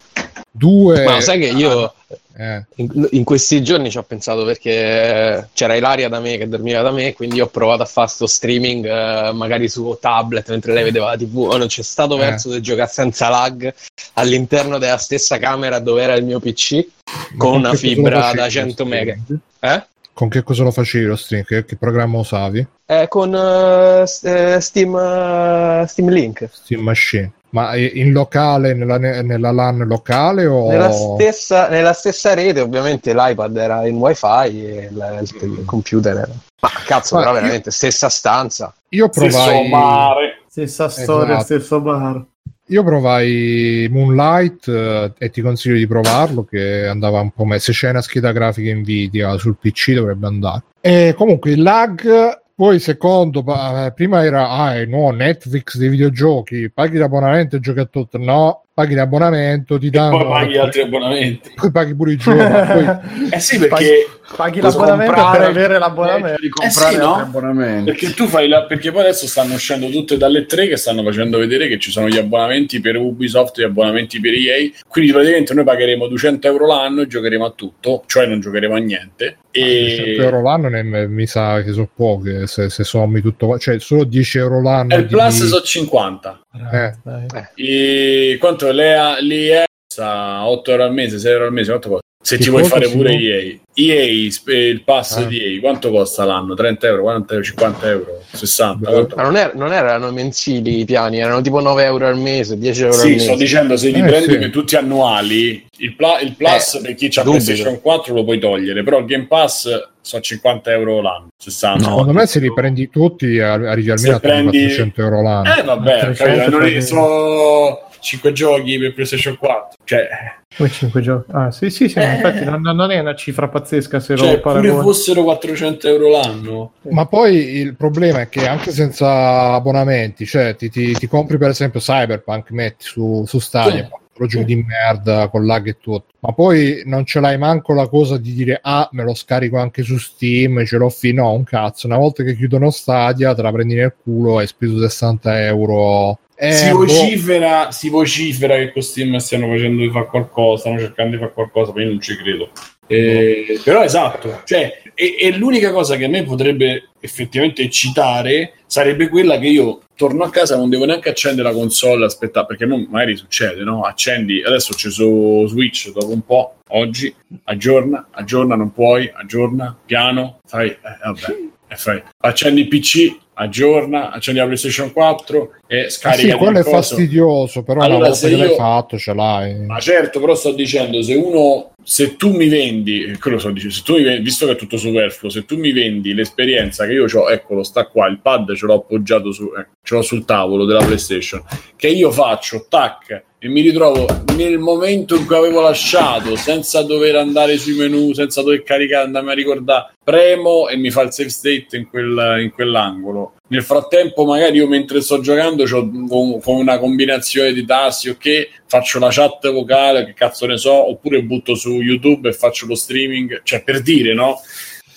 Due, Ma sai che io eh, in, in questi giorni ci ho pensato perché c'era Ilaria da me che dormiva da me, quindi ho provato a fare sto streaming eh, magari su tablet mentre lei vedeva la TV. Oh, non c'è stato Eh. verso di giocare senza lag all'interno della stessa camera dove era il mio PC con una fibra da lo 100 mega. Eh? Con che cosa lo facevi lo stream? Che, che programma usavi? Eh, con eh, Steam, eh, Steam Link. Steam Machine. Ma in locale, nella, nella LAN locale o... Nella stessa, nella stessa rete, ovviamente l'iPad era in wifi e il, il- il computer era. Ma cazzo, Ma però io- veramente stessa stanza. Io Stesso provai... mare. Stessa storia, Esatto. stesso bar. Io provai Moonlight eh, e ti consiglio di provarlo che andava un po' meglio. Se c'è una scheda grafica Nvidia sul PC dovrebbe andare. E comunque il lag, poi secondo, eh, prima era ah, no, Netflix dei videogiochi, paghi l'abbonamento e giochi a tutto. No, paghi l'abbonamento, ti E danno... poi paghi altri abbonamenti. poi paghi pure i giochi. <laughs> poi- Eh sì, perché, Paghi l'abbonamento comprare- per avere l'abbonamento. di comprare Eh sì, no? abbonamenti. perché tu fai la, perché poi adesso stanno uscendo tutte dalle tre che stanno facendo vedere che ci sono gli abbonamenti per Ubisoft e gli abbonamenti per EA. Quindi praticamente noi pagheremo 200 euro l'anno e giocheremo a tutto, cioè non giocheremo a niente. 100 E euro l'anno ne- mi sa che sono poche se, se sommi tutto cioè solo 10 euro l'anno e il di- Plus sono 50. Eh. Dai. E quanto l'EA, l'EA sta 8 euro al mese, 6 euro al mese, quanto costa? Se ci vuoi fare pure? EA. EA, sp- il pass Ah. di EA, quanto costa l'anno? 30 euro, 40 euro, 50 euro, 60? Beh, Quanto Ma non, er- non erano mensili i piani, erano tipo 9 euro al mese, 10 euro al Sì, mese. sto dicendo se li Eh, prendi sì. tutti annuali, il, pla- il plus Eh, per chi ha. PlayStation 4 lo puoi togliere, però il Game Pass sono 50 euro l'anno, 60. secondo me se li prendi tutti arri- arrivi almeno Se a prendi- 400 euro l'anno Eh vabbè, 300 capito, non è- prendi- sono 5 giochi per PlayStation 4. Cioè, Come 5 giochi. Ah, sì, sì, sì, Eh. infatti non, non è una cifra pazzesca se cioè lo paragoni. fossero 400 euro l'anno. Ma poi il problema è che anche senza abbonamenti, cioè ti, ti- ti compri per esempio Cyberpunk, metti su, su Stadia, Sì. lo giochi di merda con lag e tutto, ma poi non ce l'hai manco la cosa di dire ah me lo scarico anche su Steam, ce l'ho fino, no, un cazzo, una volta che chiudono Stadia te la prendi nel culo, hai speso 60 euro. Eh, si, boh, vocifera, si vocifera che con Steam stiano facendo di fare qualcosa, stanno cercando di fare qualcosa, ma io non ci credo. Eh, però esatto, cioè, e, e l'unica cosa che a me potrebbe effettivamente eccitare sarebbe quella che io torno a casa non devo neanche accendere la console, aspetta, perché non, magari succede, no? Accendi, adesso c'è su Switch dopo un po', oggi, aggiorna, aggiorna, non puoi, aggiorna, piano, fai, eh, vabbè, fai, accendi il PC, aggiorna, accendi la PlayStation 4 e eh scarica sì, quello è coso. fastidioso, però Allora, una volta che l'hai io- fatto ce l'hai. Ma certo, però sto dicendo, se uno, se tu mi vendi, eh, quello sto dicendo, se tu mi vendi, visto che è tutto superfluo, se tu mi vendi l'esperienza che io ho, eccolo, sta qua, il pad ce l'ho appoggiato su, eh, ce l'ho sul tavolo della PlayStation, che io faccio, tac, e mi ritrovo nel momento in cui avevo lasciato, senza dover andare sui menu, senza dover caricare, andarmi a ricordare, premo e mi fa il save state in, quel- in quell'angolo. nel frattempo magari io mentre sto giocando c'ho con, una combinazione di tasti ok faccio la chat vocale che cazzo ne so oppure butto su YouTube e faccio lo streaming cioè per dire no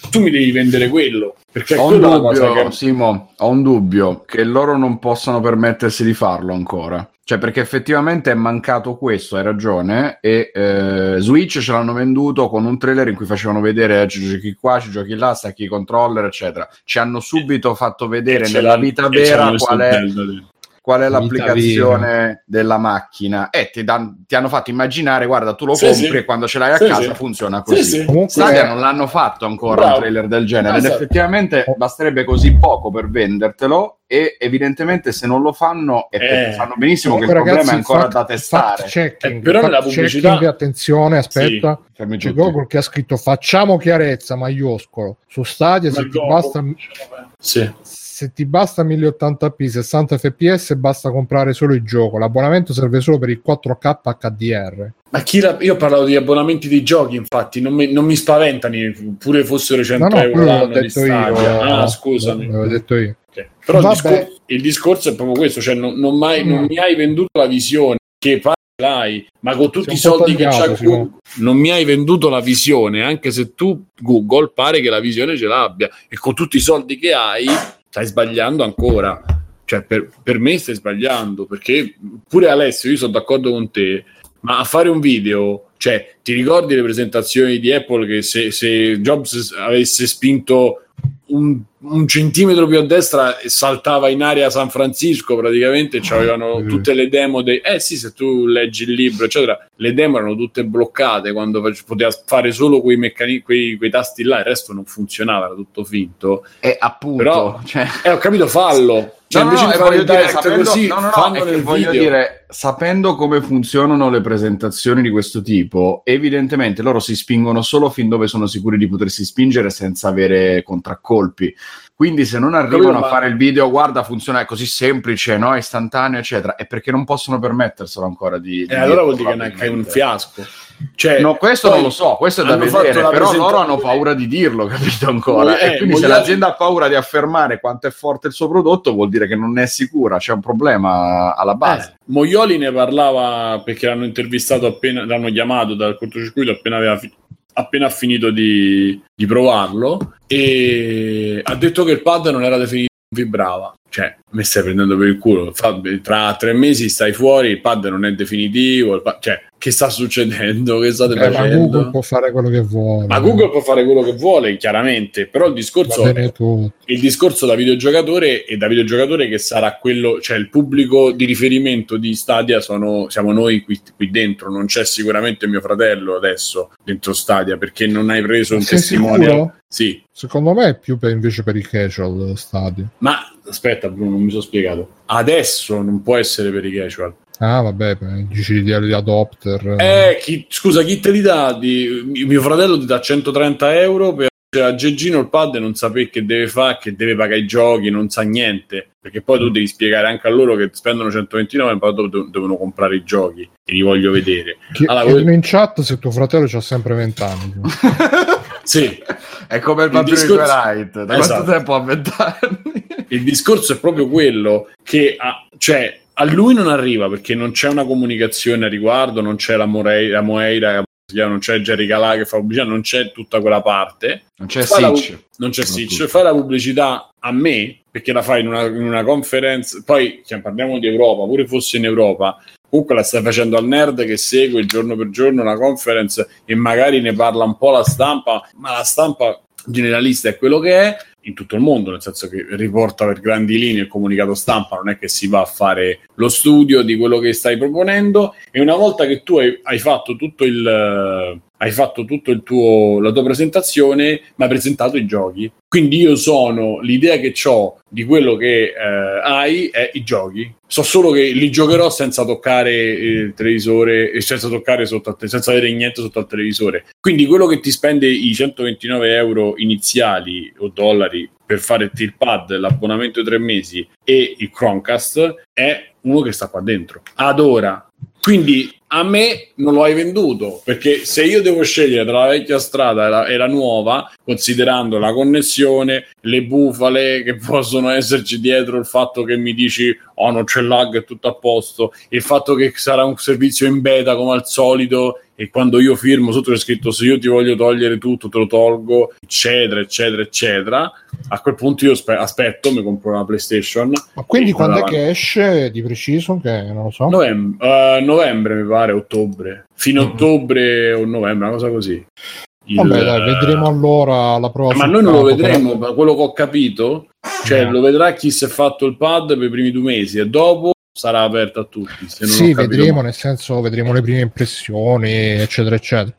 tu mi devi vendere quello perché Ho un, dubbio, che Simo, ho un dubbio che loro non possano permettersi di farlo ancora. Cioè, perché effettivamente è mancato questo, hai ragione. E eh, Switch ce l'hanno venduto con un trailer in cui facevano vedere eh, ci giochi qua, ci giochi là, stacchi i controller, eccetera. Ci hanno subito fatto vedere nella vita vera qual è. Qual è Vita l'applicazione della macchina e ti, dan- ti hanno fatto immaginare, guarda, tu lo Sì, compri sì. e quando ce l'hai a Sì, casa sì. funziona Sì, così. sì. Comunque, Stadia non l'hanno fatto ancora Bravo. un trailer del genere ed Esatto. effettivamente Oh. basterebbe così poco per vendertelo e evidentemente se non lo fanno è Eh. sanno benissimo Comunque, che il problema è ancora fact- da testare. checking, Eh, però nella pubblicità- checking, attenzione, aspetta. C'è. Google che ha scritto facciamo chiarezza maiuscolo su Stadia se Ma ti, dopo- basta, Sì. Se ti basta 1080p 60 fps basta comprare solo il gioco l'abbonamento serve solo per il 4k HDR Ma chi la... io ho parlato di abbonamenti di giochi, infatti, non mi, non mi spaventano, pure fossero 100 no no euro l'anno di Stadia. Ah, scusami. l'avevo detto io Ok. Però il discor- il discorso è proprio questo, cioè non, non mai- non Mm. mi hai venduto la visione che l'hai, ma con tutti i un po' soldi che c'ha. Google, non mi hai venduto la visione, anche se tu Google pare che la visione ce l'abbia e con tutti i soldi che hai stai sbagliando ancora. Cioè, per, per me stai sbagliando, perché pure Alessio, io sono d'accordo con te, ma a fare un video, cioè, ti ricordi le presentazioni di Apple che se, se Jobs avesse spinto un, un centimetro più a destra e saltava in aria San Francisco praticamente c'avevano Mm. tutte le demo dei eh sì se tu leggi il libro eccetera le demo erano tutte bloccate quando poteva fare solo quei, meccani- quei, quei tasti là il resto non funzionava era tutto finto. E appunto, Però- cioè, eh ho capito fallo. Cioè No, no, invece no, di e fare voglio il dire, sapendo, così no, no, no, voglio video. dire, sapendo come funzionano le presentazioni di questo tipo, evidentemente loro si spingono solo fin dove sono sicuri di potersi spingere senza avere contraccolpi. Quindi se non arrivano a fare il video, guarda, funziona è così semplice, no? istantaneo, eccetera, è perché non possono permetterselo ancora di... di e allora dirlo, vuol dire che è un fiasco cioè, No, questo non lo so, questo è da vedere, però loro presentazione- hanno paura di dirlo, <laughs> capito ancora? Eh, e quindi se vogliamo- l'azienda ha paura di affermare quanto è forte il suo prodotto, vuol dire che non è sicura, c'è un problema alla base. Eh, Moioli ne parlava perché l'hanno intervistato appena, l'hanno chiamato dal cortocircuito appena aveva fi- appena finito di, di provarlo e ha detto che il pad non era definito vibrava cioè mi stai prendendo per il culo. Fa- tra tre mesi stai fuori il pad non è definitivo il pad- cioè che sta succedendo? Che state Eh, ma facendo? Google può fare quello che vuole. Ma Google può fare quello che vuole chiaramente però il discorso il discorso da videogiocatore e da videogiocatore che sarà quello, cioè il pubblico di riferimento di Stadia sono, siamo noi qui, qui dentro, non c'è sicuramente mio fratello adesso dentro Stadia perché non hai preso un testimone. Sì, secondo me è più per, invece per i casual Stadia. Ma aspetta Bruno, non mi sono spiegato. Adesso non può essere per i casual. ah vabbè dici di di adopter Eh, chi- scusa, chi te li dà? Di, mio fratello ti dà 130 euro per cioè, a Geggino il pad non sapere che deve fare, che deve pagare i giochi, non sa niente. Perché poi tu devi spiegare anche a loro che spendono 129 e poi devono comprare i giochi e li voglio vedere. Chi- allora, voi- in chat se tuo fratello ha sempre 20 anni <laughs> Sì, È come il bambino discorso- di Twilight, da Esatto. quanto tempo ha vent'anni? il discorso è proprio quello che ha- cioè, a lui non arriva perché non c'è una comunicazione a riguardo, non c'è la, Morei- la Moeira, non c'è Jerry Calà che fa pubblicità, non c'è tutta quella parte. Non c'è Sitch. non c'è. Sitch, fai la pubblicità a me perché la fai in una, in una conference. Poi cioè, parliamo di Europa, pure fosse in Europa. Comunque la stai facendo al nerd che segue giorno per giorno la conference e magari ne parla un po' la stampa, ma la stampa generalista è quello che è in tutto il mondo, nel senso che riporta per grandi linee il comunicato stampa, non è che si va a fare lo studio di quello che stai proponendo. E una volta che tu hai, hai fatto tutto il hai fatto tutto il tuo la tua presentazione, ma hai presentato i giochi. Quindi io sono l'idea che ho di quello che eh, hai è i giochi. So solo che li giocherò senza toccare il televisore e senza toccare sotto al te- senza avere niente sotto al televisore. Quindi quello che ti spende i 129 euro iniziali o dollari per fare il pad, l'abbonamento di tre mesi e il Chromecast è uno che sta qua dentro. Ad ora Quindi a me non lo hai venduto perché se io devo scegliere tra la vecchia strada e la, e la nuova, considerando la connessione, le bufale che <laughs> possono esserci dietro il fatto che mi dici oh non c'è lag, è tutto a posto, il fatto che sarà un servizio in beta come al solito e quando io firmo sotto c'è scritto se io ti voglio togliere tutto te lo tolgo, eccetera, eccetera, eccetera. A quel punto io aspe- aspetto, mi compro una PlayStation. Ma quindi quando è che esce di preciso? Che non lo so. Novem- eh, novembre mi pare, ottobre. Fine Mhm. ottobre o novembre, una cosa così. Il- Vabbè, dai, vedremo allora la prova. Ma sul noi non lo campo, vedremo, ma quello che ho capito, cioè Eh. lo vedrà chi si è fatto il pad per i primi due mesi e dopo sarà aperto a tutti. Se non Sì, vedremo, nel senso, vedremo le prime impressioni, eccetera, eccetera.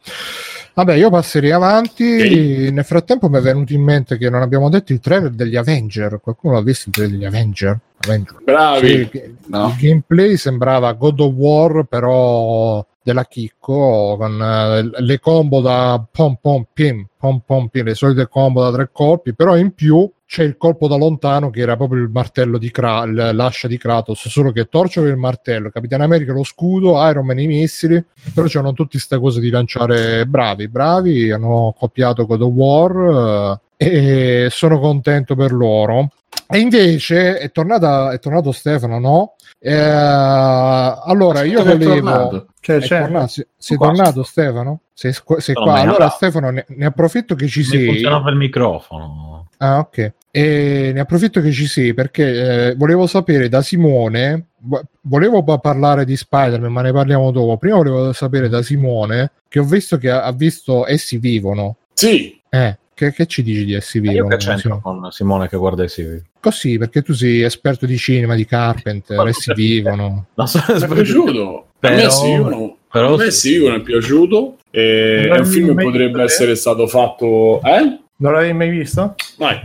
Vabbè, io passerei avanti. Ok. Nel frattempo mi è venuto in mente che non abbiamo detto il trailer degli Avenger. Qualcuno l'ha visto il trailer degli Avenger? Avenger. Bravi. Il, No. il gameplay sembrava God of War, però della Chicco, con eh, le combo da pom pom pim, pom pom pim, le solite combo da tre colpi, però in più c'è il colpo da lontano che era proprio il martello di Kra- l'ascia di Kratos, solo che Torcio aveva il martello, Capitano America lo scudo, Iron Man i missili, però c'erano tutte queste cose di lanciare bravi, bravi, hanno copiato God of War eh, e sono contento per loro. E invece è, tornata, è tornato Stefano, no? Eh, allora io volevo... tornato. Cioè, È c'è. tornato, sei, sei tornato Stefano? Sei, sei qua. Allora. Stefano ne, ne approfitto che ci Mi sei. funzionava il microfono. Ah, ok. E ne approfitto che ci sei perché eh, volevo sapere da Simone. vo- Volevo pa- parlare di Spider-Man, ma ne parliamo dopo. Prima volevo sapere da Simone che ho visto che ha, ha visto Essi Vivono. Sì, Eh, che, che ci dici di Essi Ma io che c'entro con Simone che guarda i CV? Così, perché tu sei esperto di cinema, di Carpenter, Essi Vivono. Non so, mi è <laughs> piaciuto. A me Però- sì, uno- però a me sì. sì, uno è piaciuto. E è un film che mai potrebbe essere stato fatto. Eh? Non l'avevi mai visto? Vai.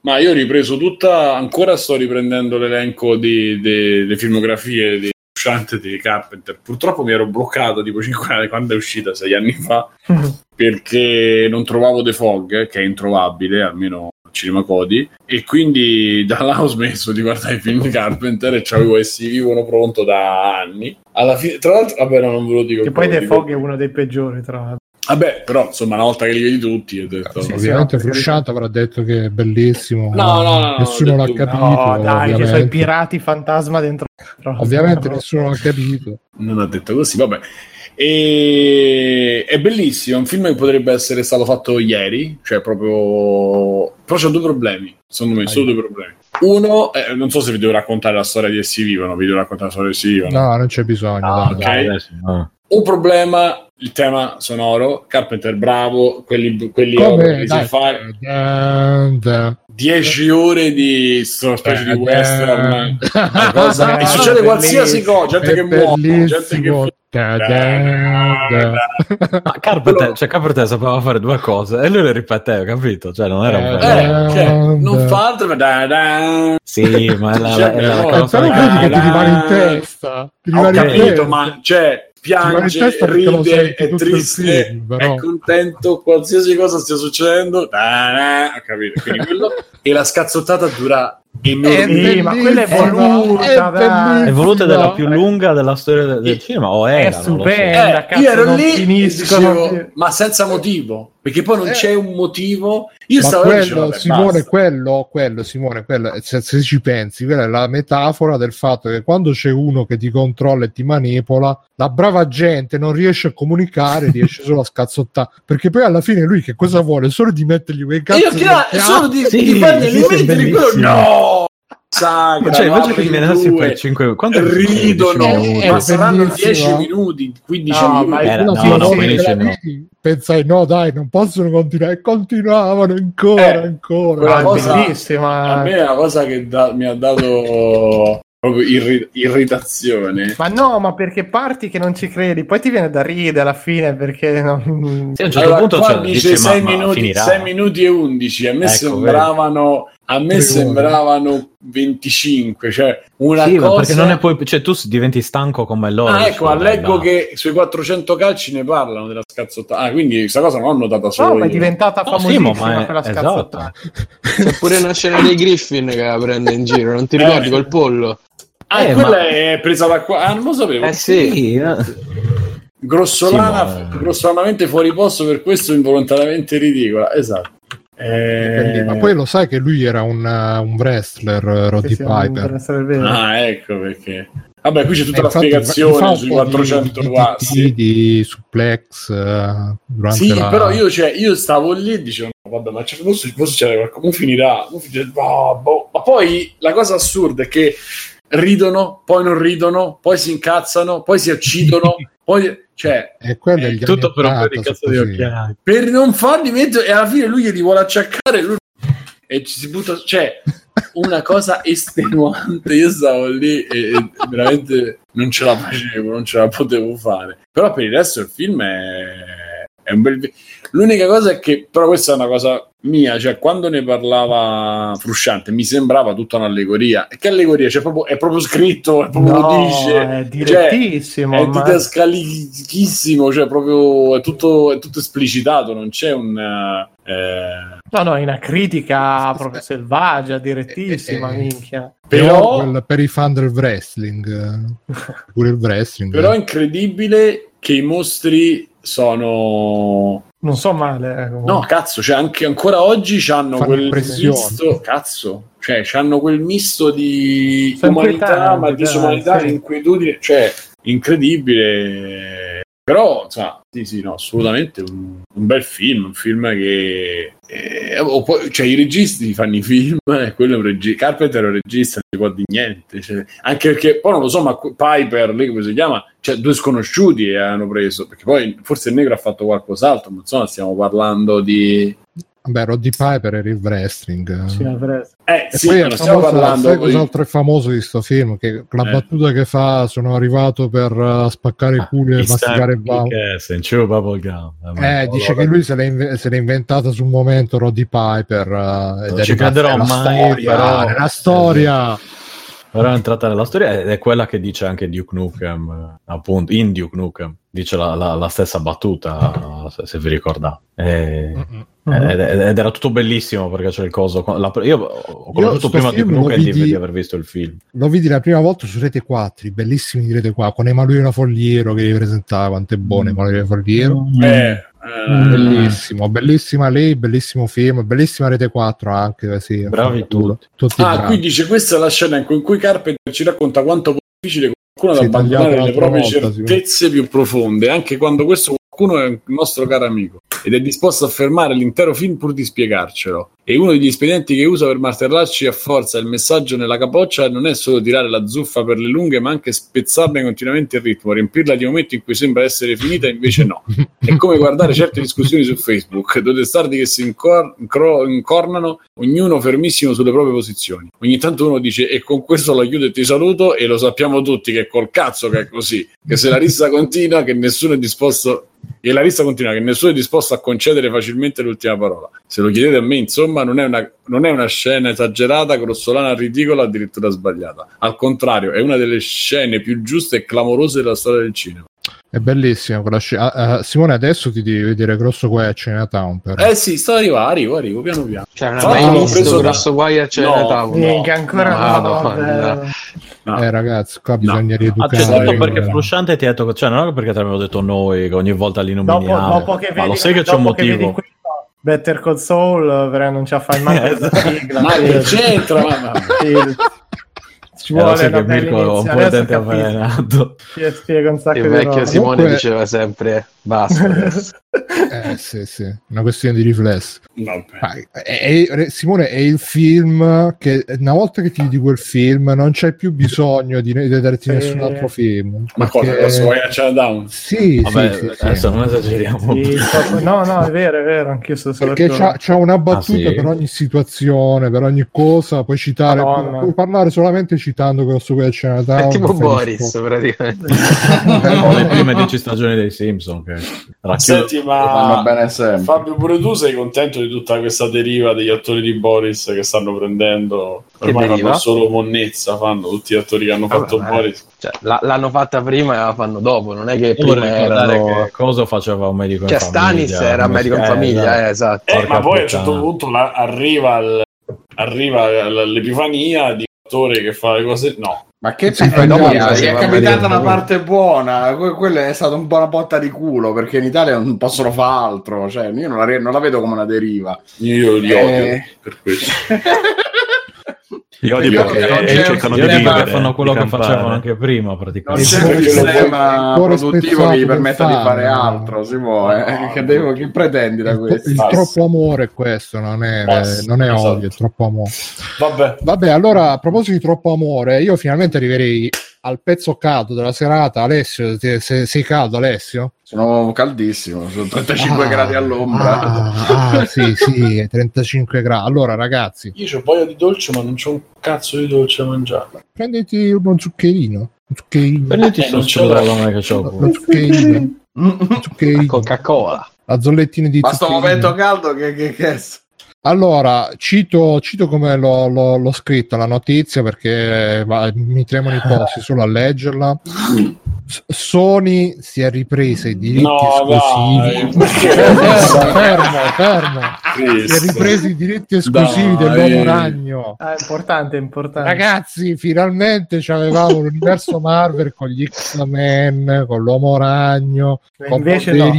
Ma io ho ripreso tutta, ancora sto riprendendo l'elenco delle filmografie di uscente di Carpenter. Purtroppo mi ero bloccato tipo 5 anni quando è uscita, 6 anni fa, <laughs> perché non trovavo The Fog, eh, che è introvabile, almeno al Cinema Codi, e quindi da là ho smesso di guardare i film di Carpenter e c'avevo essi vivono pronto da anni. Alla fine, tra l'altro, vabbè, no, non ve lo dico. che poi The. Fog è uno dei peggiori, tra l'altro. Vabbè, però insomma, una volta che li vedi tutti, ho detto. Sì, ovviamente Frusciante avrà detto che è bellissimo. No, no, no, nessuno l'ha detto- capito. No, dai, che sono i pirati fantasma dentro. Ovviamente No. <laughs> nessuno l'ha capito. Non ha detto così, vabbè. E... È bellissimo, è un film che potrebbe essere stato fatto ieri, cioè proprio... Però c'ho due problemi, secondo me, solo due problemi. Uno, eh, non so se vi devo raccontare la storia di Essi Vivono, vi devo raccontare la storia di Essi Vivono. No, non c'è bisogno. No, dai. dai, ok. adesso, no. Un problema, il tema sonoro, Carpenter bravo, quelli, quelli Come? Dai. fare Dan, dan. 10 ore di sto specie di Dan, western. dan. Una cosa- e <laughs> succede qualsiasi cosa, gente che muore, gente che Dan, dan, dan. Ma Carpenter, cioè, Carpenter sapeva fare due cose e lui le ripeteva, capito? Cioè, non era un Eh. Eh, cioè, non fa altro, ma da, da. Sì, ma è la, Cioè, è la no, cosa Però che- vedi che ti Dan. rimane in testa. Ti Ho rimane in capito, testa. ma cioè, piange, ride, è triste, film, però. è contento, qualsiasi cosa stia succedendo, da, da, ho capito. Quindi quello, <laughs> e la scazzottata dura. Sì, ma quella è voluta, bellissima. È voluta della più lunga della storia del, del cinema, o è era? non lo so. stupenda. Eh, cazzo, io ero lì finiscono dicevo, ma senza motivo, perché poi non Eh. c'è un motivo. Io Ma stavo quello, vabbè, Simone, basta. quello, quello, Simone, quello, se, se ci pensi, quella è la metafora del fatto che quando c'è uno che ti controlla e ti manipola, la brava gente non riesce a comunicare, riesce solo a scazzottare. Perché poi alla fine lui che cosa vuole? Solo di mettergli quei cazzo io di chiaro, solo di, Sì, di fargli sì, i sì, è metri quello bellissimo. No sagra Cioè, invece che in menarsi per 5 quanto ridono 10 minuti? ma saranno bellissimo. 10 minuti 15 No, minuti Era- no, sì, no, sì, quindi quella sì, no. lì, Pensai, no, dai, non possono continuare. E continuavano ancora, Eh, ancora. Ah, è cosa- bellissima. a me è una cosa che da- mi ha dato proprio irri- irritazione Ma no, ma perché parti che non ci credi, poi ti viene da ridere alla fine perché non... Sì, a un certo allora, punto cioè, dice dice, 6 ma, ma minuti, finirà. 6 minuti e 11 a me Ecco, sembravano a me sembravano 25 cioè una Sì, cosa perché non ne puoi, cioè tu diventi stanco come loro. Ah, ecco, vabbè, leggo che sui 400 calci ne parlano della scazzottata. Ah, quindi questa cosa non l'ho notata solo No, ma è diventata No, sì, famosissima ma è- quella esatto. scazzottata. C'è pure una scena dei Griffin che la prende in giro, non ti ricordi Eh. col pollo? Ah, Eh, quella ma- è presa da qua. Ah, non lo sapevo. Eh sì. Sì, eh. Grossolana, Sì, ma- grossolanamente fuori posto, per questo involontariamente ridicola. Esatto. Eh, Ma poi lo sai che lui era un, uh, un wrestler, uh, Roddy un- Piper. Ah, ecco perché. Vabbè, qui c'è tutta Eh, la infatti, fa spiegazione un sui po' 400 di, watt. di, Sì, di suplex uh, Sì, la... però io, cioè, io stavo lì e dicevo, no, vabbè, ma c'è, forse, forse c'era qualcosa, finirà, finirà, boh, boh. ma poi la cosa assurda è che ridono, poi non ridono, poi si incazzano, poi si accidono, <laughs> poi, cioè, E quello è gli Tutto per un 80, po' di cazzo di occhiali. per non farli mettere, e alla fine lui gli vuole acciaccare, lui e ci si butta, cioè, una cosa <laughs> estenuante, io stavo lì e, e veramente non ce la facevo, non ce la potevo fare. Però per il resto il film è, è un bel... vi- L'unica cosa è che, però questa è una cosa mia, cioè quando ne parlava Frusciante mi sembrava tutta un'allegoria. E che allegoria? Cioè, proprio, è proprio scritto, è proprio lo No, dice. è Cioè, direttissimo. è ma- didascalichissimo, cioè proprio è tutto, è tutto esplicitato, non c'è un... eh, No, no, è una critica proprio selvaggia, direttissima, Eh, eh, minchia. però, per i fan del wrestling, eh, <laughs> pure il wrestling. però è eh. incredibile che i mostri sono... Non so male. eh, comunque. No, cazzo, cioè anche ancora oggi hanno quel misto... Cazzo, cioè c'hanno quel misto di umanità, ma di dai, umanità, sì. di inquietudine, cioè incredibile. Però, insomma, sì, sì, no, assolutamente un, un bel film, un film che... eh, poi- cioè, i registi fanno i film, <laughs> eh, quello è un regista, Carpenter è un regista, non si può di niente, cioè, anche perché, poi non lo so, ma Piper, lì come si chiama, cioè due sconosciuti eh, hanno preso, perché poi forse il negro ha fatto qualcos'altro, ma insomma stiamo parlando di... Vabbè, Roddy Piper era il wrestling. Sì, avrei- Eh, E sì, poi è famoso, parlando... sai cos'altro è famoso di sto film? Che la Eh. battuta che fa sono arrivato per uh, spaccare i culi e masticare il gum. Eh, dice che lui se l'è, inve- se l'è inventata su un momento Roddy Piper. uh, Non è ci crederò mai, storia, però- nella storia. Però è entrata nella storia ed è quella che dice anche Duke Nukem, eh, appunto, in Duke Nukem. Dice la, la- la stessa battuta, se, se vi ricordate. E- Mhm. ed, ed era tutto bellissimo perché c'è il coso. la- io ho conosciuto sto prima Duke Nukem di, vidi- di aver visto il film. Lo vidi la prima volta su Rete 4, i bellissimi di Rete 4, con Emanuele Fogliero che li presentava, quanto è buono Emanuele Fogliero. Eh, eh, Mm. Bellissimo, bellissima lei, bellissimo film, bellissima Rete 4 anche, sì, Bravi fanculo. tutti Ah, bravi. qui dice questa è la scena in cui, in cui Carpenter ci racconta quanto è difficile qualcuno ad tagliato abbandonare le proprie volta, certezze più profonde, anche quando questo qualcuno è un nostro caro amico ed è disposto a fermare l'intero film pur di spiegarcelo. E uno degli espedienti che usa per martellarci a forza il messaggio nella capoccia non è solo tirare la zuffa per le lunghe, ma anche spezzarne continuamente il ritmo, riempirla di momenti in cui sembra essere finita, invece no. È come guardare certe discussioni su Facebook, due testardi che si incor- incro- incornano, ognuno fermissimo sulle proprie posizioni. Ogni tanto uno dice e con questo la chiudo e ti saluto e lo sappiamo tutti che è col cazzo che è così, che se la rissa continua che nessuno è disposto e la lista continua che nessuno è disposto a concedere facilmente l'ultima parola. Se lo chiedete a me, insomma, non è una, non è una scena esagerata, grossolana, ridicola, addirittura sbagliata. Al contrario, è una delle scene più giuste e clamorose della storia del cinema. È bellissima quella scena. Ah, ah, Simone, adesso ti devi vedere Grosso Guai a Chinatown. Per... Eh sì, sto arrivando, arrivo, arrivo piano piano. Cioè, non mai l'ho visto preso da- grosso guai a No, Chinatown? no. Minchia, ancora no, Madonna. vabbè. No. Eh, ragazzi, qua bisogna rieducare. Dai, perché. Frusciante ti ha detto, cioè non è perché te l'abbiamo detto noi che ogni volta li Dopo, nominiamo, dopo che ma vedi, lo sai che c'è un dopo che motivo. questo Better Saul, però non ci fai mai questa sigla. Ma che c'entra? Ma, ma- Sì. Ci Eh, vuole bella Mirko un po' il dente avvelenato. Ci spiega un sacco Il di vecchio roba. Simone Comunque- diceva sempre basta. adesso. <laughs> Eh, sì, sì, una questione di riflesso. Ah, è- è- Simone, è il film che una volta che ti vedi quel film non c'è più bisogno di, vederti Sì. nessun altro film. Ma cosa? Perché- Grosso Guai a Chinatown? Sì, Vabbè, sì, sì, sì. adesso non esageriamo. Sì, no, no, è vero, è vero, anch'io sto solo Perché c'ha, c'ha una battuta Ah, sì? per ogni situazione, per ogni cosa, puoi citare, Madonna. puoi parlare solamente citando Grosso Guai a Chinatown. È tipo Boris, praticamente. <laughs> Le prime 10 stagioni dei Simpson che Vanno ma. Fabio, pure tu sei contento di tutta questa deriva degli attori di Boris che stanno prendendo? Ormai fanno solo monnezza, fanno tutti gli attori che hanno Vabbè, fatto ma- Boris. Cioè, la- l'hanno fatta prima e la fanno dopo, non è che Io prima erano... che cosa faceva un medico Cioè, in famiglia. Stanis era medico in Eh, famiglia, esatto. eh, esatto. Eh, ma poi a un certo punto la- arriva, il- arriva l- l'epifania di un attore che fa le cose. No, Ma che dopo fai gli è capitata una bene. parte buona. que- Quella è stata un po' una botta di culo perché in Italia non possono fare altro. Cioè, io non la, re- non la vedo come una deriva. Io li Eh. odio per questo. <laughs> Li odio Io perché non c'è- cercano di vivere, fanno quello di che campare. facevano anche prima, Non praticamente. c'è Sì, un sistema produttivo che gli permetta di fare altro, Simone. che, devo- che pretendi da questo? il troppo amore questo, non è, non è esatto. odio, è troppo amore. Vabbè, Vabbè, allora a proposito di troppo amore, io finalmente arriverei al pezzo caldo della serata. Alessio, se- se- sei caldo, Alessio? Sono caldissimo, sono 35 Ah, gradi all'ombra. Ah, ah, sì, sì, <laughs> 35 gradi. Allora, ragazzi, io ho voglia di dolce, ma non c'ho un cazzo di dolce da mangiare. prenditi uno zuccherino. Un zuccherino. Prenditi Eh, non ce l'ho. che c'ho Uno zuccherino. <laughs> Un zuccherino. Coca-Cola. La zollettina di Ma sto momento caldo che, che, che è? Allora, cito, cito come l'ho, l'ho- l'ho scritto la notizia perché va- mi tremano i <laughs> polsi solo a leggerla. Sony si è ripresa i diritti No, esclusivi. <laughs> dai. fermo, fermo, fermo. Si è ripresi i diritti esclusivi Dai. dell'uomo ragno. Ah, è importante, è importante. Ragazzi, finalmente ci avevamo l'universo Marvel con gli X-Men, con l'uomo ragno, con Invece no.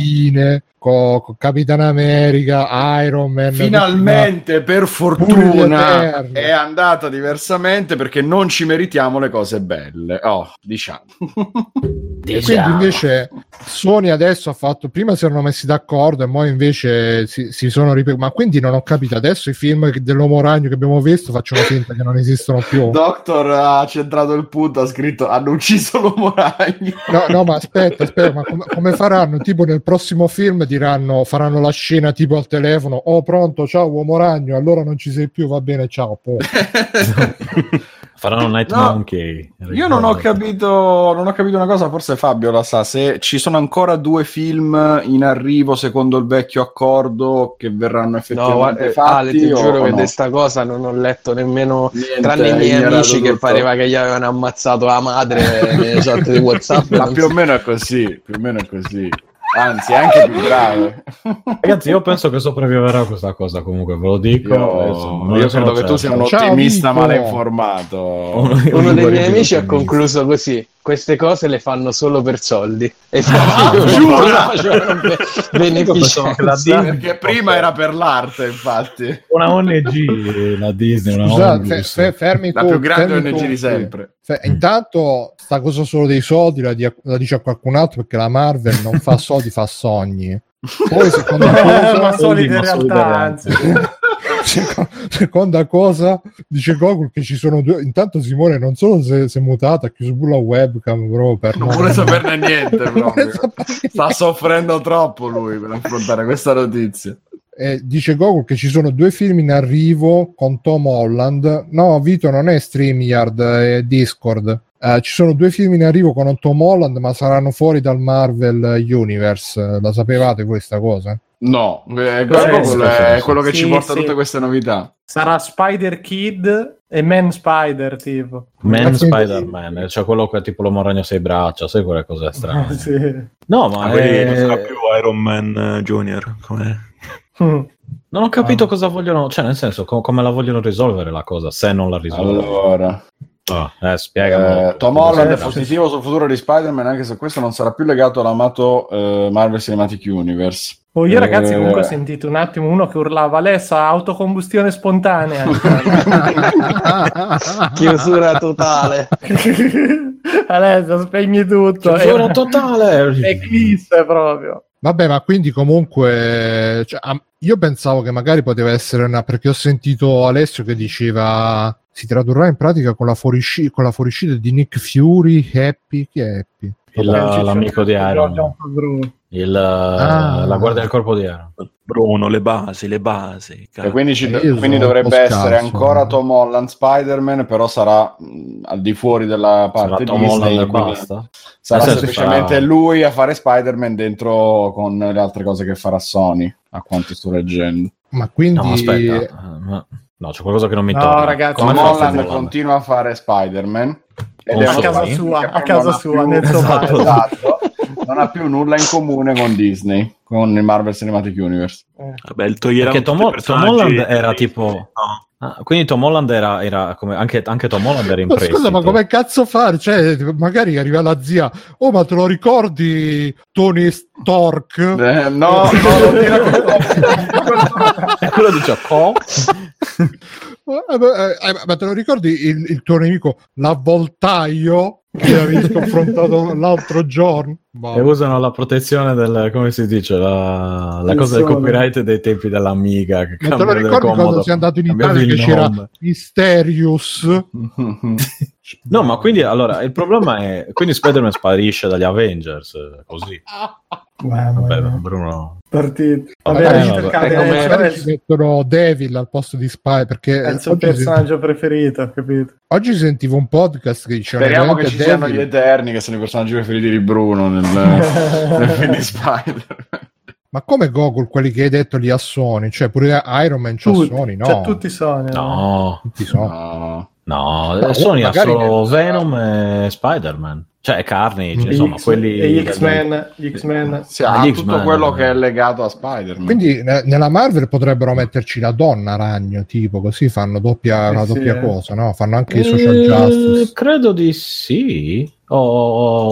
Con, con Capitan America, Iron Man. Finalmente, per fortuna, è andata diversamente perché non ci meritiamo le cose belle. Oh, diciamo. <laughs> E quindi invece Sony adesso ha fatto prima si erano messi d'accordo e poi invece si, si sono ripetuti ma quindi non ho capito adesso i film dell'uomo ragno che abbiamo visto facciano finta che non esistono più <laughs> Doctor ha centrato il punto, ha scritto hanno ucciso l'uomo ragno. no, no ma <laughs> aspetta aspetta ma come, come faranno tipo nel prossimo film diranno faranno la scena tipo al telefono oh pronto ciao uomo ragno allora non ci sei più va bene ciao. <laughs> Faranno Night No, Monkey. Io non ho capito, non ho capito una cosa, forse Fabio la sa, se ci sono ancora due film in arrivo secondo il vecchio accordo che verranno No, effettivamente eh, fatti Ale, ti giuro che no? di sta cosa non ho letto nemmeno Niente, tranne i miei amici che tutto. pareva che gli avevano ammazzato la madre nelle chat di <laughs> WhatsApp. Ma più o meno è così, più o meno è così. Anzi, è anche più grave. Ragazzi, io penso che sopravviverà questa cosa comunque, ve lo dico. Io, io credo che tu certo. sia un Ciao, ottimista Vico. male informato. Uno- Uno dei miei amici ha concluso così: queste cose le fanno solo per soldi. E <laughs> Ah, giuro, be- beneficenza. Perché prima era per l'arte, infatti. Una ONG, la Disney, una Scusate, fe- Onlus. fe- fermi La più grande ONG di tutti. sempre. Fe- intanto sta cosa solo dei soldi la, di- la dice a qualcun altro perché la Marvel non fa <laughs> soldi fa sogni. <laughs> Poi seconda cosa ma ma solide realtà, anzi. <laughs> seco- seconda cosa dice Gogol che ci sono due intanto Simone non solo se si è mutato ha chiuso pure la webcam proprio per Non vuole saperne niente Sta soffrendo troppo lui per affrontare questa notizia. Eh, dice Gogol che ci sono due film in arrivo con Tom Holland. No, Vito, non è StreamYard, è Discord. Eh, ci sono due film in arrivo con Tom Holland, ma saranno fuori dal Marvel Universe. La sapevate questa cosa? No, eh, Sì, quello sì, è quello che sì, ci porta sì. tutte queste novità. Sarà Spider Kid e Man Spider, tipo. Man Spider-Man, cioè quello che tipo l'uomo ragno sei braccia, sai quelle cose <laughs> strane. Sì. No, ma Ma quindi non eh, sarà più Iron Man eh, Junior. Come... Mm. non ho capito Ah. cosa vogliono, cioè nel senso co- come la vogliono risolvere la cosa, se non la risolvono. Allora, Ah, eh, spiegami. eh, Tom Holland è positivo sul futuro di Spider-Man, anche se questo non sarà più legato all'amato eh, Marvel Cinematic Universe. Oh, io ragazzi Eh. comunque ho sentito un attimo uno che urlava Alessa, autocombustione spontanea. <laughs> Chiusura totale. <laughs> Alessa, spegni tutto. Chiusura È- totale! Eclisse proprio. Vabbè, ma quindi comunque cioè, io pensavo che magari poteva essere una perché ho sentito Alessio che diceva si tradurrà in pratica con la, fuoriusci- con la fuoriuscita di Nick Fury, Happy, chi è Happy? Il- l'amico di Iron. Il, Ah. La guardia del corpo di Iron Bruno, le basi, le basi. E quindi, ci- Eh, quindi dovrebbe essere scarso. ancora Tom Holland Spider-Man, però sarà mh, al di fuori della Sarà parte Tom Disney. Holland e basta. Sarà senso, semplicemente farà- lui a fare Spider-Man dentro con le altre cose che farà Sony, a quanto sto leggendo. Ma quindi No, aspetta. eh, ma- No, c'è qualcosa che non mi No, torna. ragazzi, fa Holland Tom Holland? continua a fare Spider-Man. Ed Con è A casa sua, a non casa ha sua, più- nel suo Esatto. Esatto. non ha più nulla in comune con Disney, con il Marvel Cinematic Universe. Vabbè, il toglieranno Perché Tom, Tom Holland era tipo No. Ah, quindi Tom Holland era, era come anche, anche Tom Holland era in Ma prestito. scusa, ma come cazzo fare? Cioè, magari arriva la zia, oh, ma te lo ricordi Tony Stork? Eh, no, no, non dire <laughs> E quello dice co? Eh, eh, ma te lo ricordi il, il tuo nemico l'avvoltaio che <laughs> avevi confrontato l'altro giorno? Boh. E usano la protezione del, come si dice, la, la cosa del copyright dei tempi dell'Amiga. Che Ma te lo ricordi quando sei andato in Italia che c'era nome. Mysterious? <laughs> No, ma quindi allora il problema è quindi Spider-Man sparisce dagli Avengers eh, così. Vabbè. Bruno. Partito. Vabbè, Vabbè, vabbè. cercate- Eh, come- cioè, Magari ci mettono Devil al posto di Spy perché è il suo personaggio preferito, capito? oggi sentivo un podcast che diceva Speriamo che ci siano gli Devil- Eterni, che sono i personaggi preferiti di Bruno nel, <laughs> nel film di Spider. ma come Gogol quelli che hai detto lì a Sony cioè pure Iron Man c'ha Tutti, Sony no Cioè, tutti sono. No, tutti sono No. No, No, Sony ha solo Venom e Spider-Man. Cioè Carnage, Mm. insomma, X- quelli gli X-Men, gli X-Men. Sì, ha Gli tutto X-Men. quello che è legato a Spider-Man. quindi ne- nella Marvel potrebbero metterci la donna ragno tipo così fanno doppia, Eh una sì, doppia eh. cosa no fanno anche i Eh, social justice Credo di sì. O,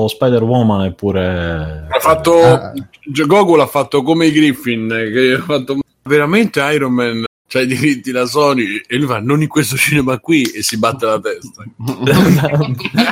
o Spider-Woman è pure... Ha fatto Ah. Goku l'ha fatto come i Griffin che ha fatto veramente Iron Man c'ha i diritti la Sony e lui fa non in questo cinema qui e si batte la testa <laughs>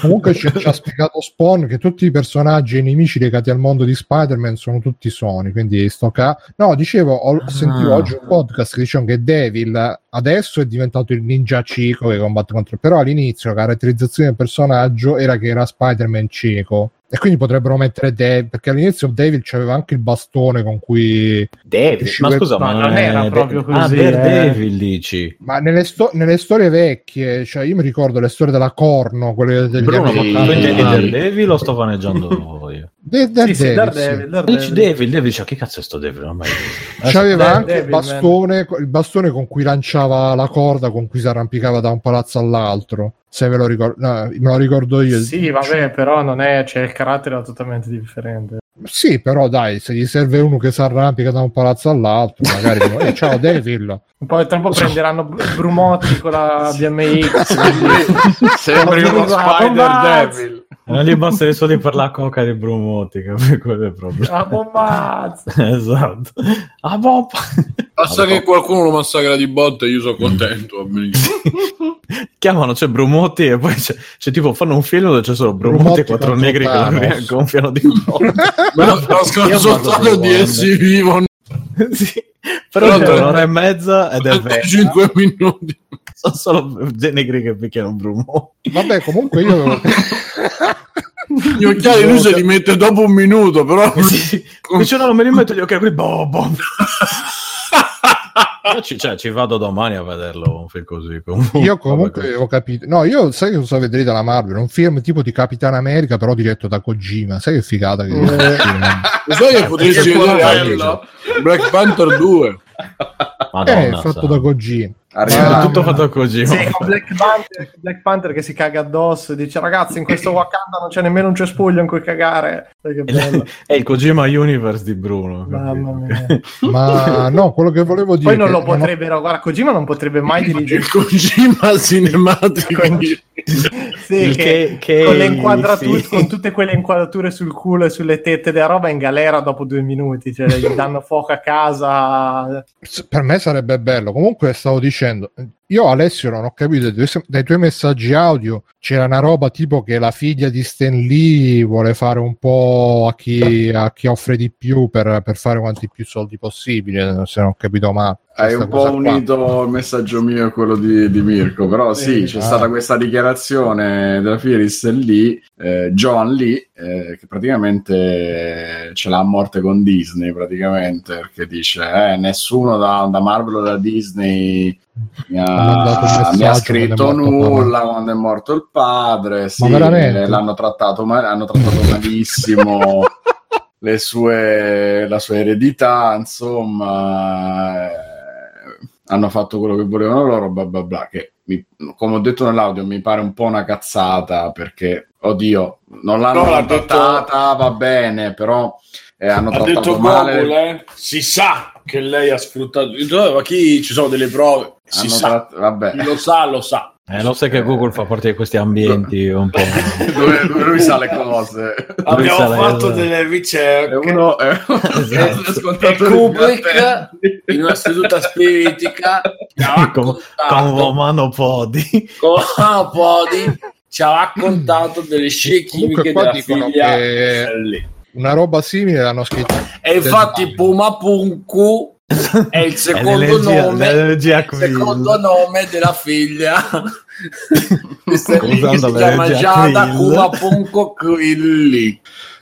comunque ci, ci ha spiegato Spawn che tutti i personaggi e i nemici legati al mondo di Spider-Man sono tutti Sony quindi sto ca- no dicevo ho Ah. sentivo oggi un podcast che dicevano che Devil adesso è diventato il ninja cieco che combatte contro però all'inizio la caratterizzazione del personaggio era che era Spider-Man cieco e quindi potrebbero mettere Devil perché all'inizio Devil c'aveva anche il bastone con cui David, ma scusa, ma non era De- proprio Ah, così, Daredevil dici. ma nelle, sto- nelle storie vecchie cioè io mi ricordo le storie della Corno quelle degli Bruno, ma anni tu 80. intendi Daredevil o sto vaneggiando <laughs> io? De- Daredevil, sì, sì. Daredevil, E Daredevil. Daredevil, Daredevil, cioè, che cazzo è sto Daredevil? Non mai. <laughs> C'aveva Dare- anche il Devil, man. bastone, il bastone con cui lanciava la corda con cui si arrampicava da un palazzo all'altro. Se ve lo ricordo, no, me lo ricordo io. Sì, vabbè, però non è, cioè il carattere era totalmente differente. Sì, però dai, se gli serve uno che si arrampica da un palazzo all'altro, magari "Eh, ciao Devil. Poi tra un po' prenderanno Br- Brumotti con la BMX. <laughs> Sembri uno Ammazza. Spider-Devil. Non gli bastano i soldi per la coca di Brumotti, che <laughs> quello è il problema. Ah, bombazza. <laughs> esatto. Ah, boh. basta che qualcuno lo massacra di botte io sono contento. <laughs> Chiamano, c'è Brumotti e poi c'è, c'è tipo, fanno un film dove c'è solo Brumotti, Brumotti e quattro negri che gonfiano di nuovo. ma no, soltanto di essi vivo sì. Però Però tre- un'ora e mezza ed è vero. 5 minuti Sono solo negri che picchiano Brumotti. Vabbè, comunque io gli occhiali lui se li mette dopo un minuto però Sì. Dice no, non me li metto gli occhiali, boh, boh. <laughs> Ci, cioè, ci vado domani a vederlo un film così. Comunque. io comunque avevo capito. No, io sai che cosa vedrei dalla Marvel? Un film tipo di Capitan America, però diretto da Kojima. Sai che figata che Eh. lo sai che potresti vedere anche Black Panther 2 Madonna, Eh, fatto sa. da Kojima. Arriva Ah, tutto fatto così. Sì, con Black Panther, Black Panther che si caga addosso e dice ragazzi in questo Wakanda non c'è nemmeno un cespuglio in cui cagare. <laughs> È <laughs> il Kojima Universe di Bruno. Mamma capito? mia. <laughs> Ma no, quello che volevo dire Poi non lo potrebbero, guarda, Kojima non potrebbe mai dirigere. il Kojima cinematico Sì, che- che- con le inquadrature, sì. con tutte quelle inquadrature sul culo e sulle tette della roba in galera dopo due minuti, cioè gli danno fuoco a casa. per me sarebbe bello. Comunque stavo dicendo, And. Io Alessio non ho capito dai tuoi, messaggi audio c'era una roba tipo che la figlia di Stan Lee vuole fare un po' a chi, a chi offre di più per, per fare quanti più soldi possibile, se non ho capito male. Hai un po' cosa qua. unito il messaggio mio e quello di, di Mirko, però sì, Eh, c'è ah. stata questa dichiarazione della figlia di Stan Lee, eh, John Lee, eh, che praticamente ce l'ha a morte con Disney, praticamente, perché dice eh, nessuno da, da Marvel o da Disney mi Ha ha, messaggio mi ha scritto nulla quando è morto il padre, sì, veramente? l'hanno trattato, ma- hanno trattato malissimo. <laughs> le sue, la sua eredità, insomma, eh, hanno fatto quello che volevano loro, bla bla bla, che mi- come ho detto nell'audio mi pare un po' una cazzata perché, oddio, non l'hanno No, detto- trattata, va bene, però eh, hanno ha trattato detto male. Gogol eh? si sa che lei ha sfruttato. Dico, Ma chi ci sono delle prove? Si sa, tratt- vabbè. chi lo sa, lo sa. Eh, lo sai che Google fa parte di questi ambienti <laughs> un po'... dove, dove lui sa le cose. Abbiamo fatto lo- delle ricerche. uno è <laughs> Esatto. E Kubrick in una seduta spiritica Con, con Romano Podi. con un po' di ci ha raccontato delle scie chimiche della figlia che- lì. Una roba simile l'hanno scritta. e infatti Puma Punku è il <laughs> secondo nome secondo nome della figlia <laughs> Usando si chiama Giada Quill. Kuma Punko Quilli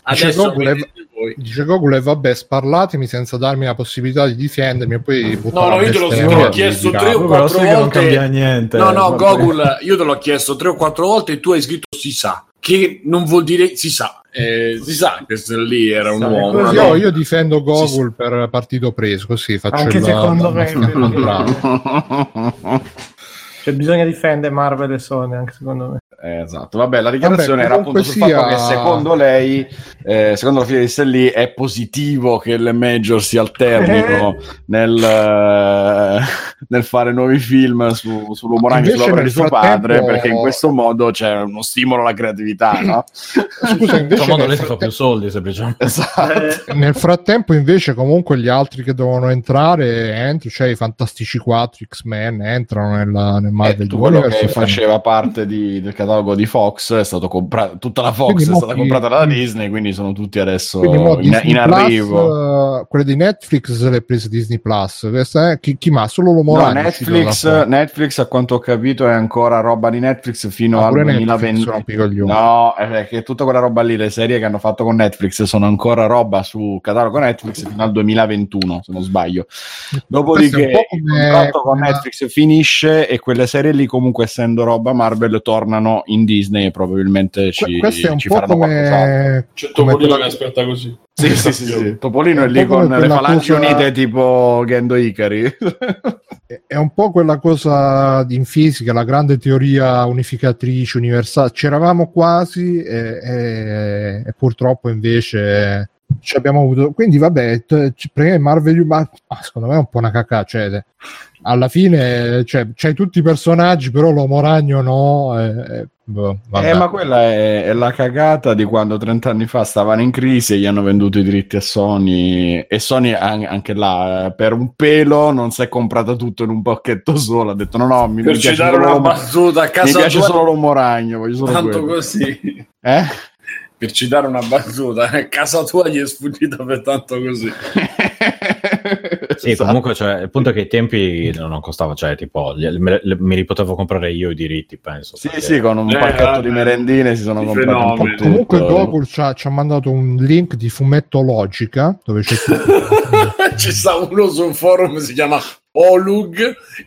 Dice voi. dice Google, vabbè, sparlatemi senza darmi la possibilità di difendermi e poi No, no, io te l'ho- te l'ho chiesto tre o quattro volte- cambia niente. No, no, vabbè. Google, io te l'ho chiesto tre o quattro volte e tu hai scritto si sa, che non vuol dire si sa. Eh, si sa che questo lì era un uomo. Io, io difendo Google Sì, per partito preso, così faccio Anche il- secondo me. <laughs> Cioè, bisogna difendere Marvel e Sony, anche secondo me. Eh, Esatto, vabbè, la dichiarazione Vabbè, era appunto sul fatto che secondo lei, eh, secondo la figlia di Stelly, è positivo che le major si alternino nel, eh, <laughs> nel fare nuovi film su, sull'uomo ragno, sull'opera nel di suo frattempo- padre, perché in questo modo c'è uno stimolo alla creatività, no? <coughs> Scusa, In questo modo nel, lei si fa più soldi, semplicemente. Esatto. nel frattempo, invece, comunque gli altri che dovevano entrare, entro, cioè i Fantastici 4, X-Men, entrano nella, nel Eh, Marvel tutto quello Universe. che faceva parte di- del catalogo di Fox è stato comprato, tutta la Fox Quindi è stata chi- comprata da Disney, quindi sono tutti adesso in, in arrivo. eh, quelle di Netflix le prese Disney Plus. Questa è chi, chi ma solo l'uomo No, Netflix. Netflix, a quanto ho capito, è ancora roba di Netflix fino Ah, al pure Netflix 2020. sono picoglioni. No, è perché tutta quella roba lì, le serie che hanno fatto con Netflix sono ancora roba su catalogo Netflix fino al 2021, se non sbaglio. Dopodiché il contratto con Netflix finisce e quelle serie lì, comunque essendo roba Marvel, tornano in Disney e probabilmente ci, è un ci faranno come, C'è come Topolino quella- che aspetta così. Sì, sì, <laughs> sì, sì. Topolino È è lì come con le falangi cosa- unite tipo Gendo Ikari. <laughs> è un po' quella cosa in fisica, la grande teoria unificatrice universale. C'eravamo quasi e, e- e purtroppo invece ci abbiamo avuto. Quindi, vabbè, t- c- perché Marvel, ma ma secondo me è un po' una cacà. Cioè, de- alla fine cioè, c'hai tutti i personaggi, però l'uomo ragno no. e- e- boh, vabbè. Eh, ma quella è, è la cagata di quando 30 anni fa stavano in crisi e gli hanno venduto i diritti a Sony. E Sony an- anche là, eh, per un pelo, non si è comprata tutto in un pacchetto solo. Ha detto: No, no, mi, Per mi piace, solo una l'uomo, battuta a mi casa piace tua, solo l'uomo ragno. Voglio solo tanto quello. così. Eh? Per citare una battuta, <laughs> a casa tua gli è sfuggita per tanto così. <laughs> Sì, Esatto. comunque cioè, il punto è che ai tempi non costava, cioè tipo gli- me, le- me li potevo comprare io i diritti, penso. Sì, perché- sì, con un Eh, pacchetto vabbè, di merendine si sono i comprati un po'. Comunque Google ci ha, ci ha mandato un link di fumetto logica dove c'è <laughs> Ci sta uno su un forum si chiama Olug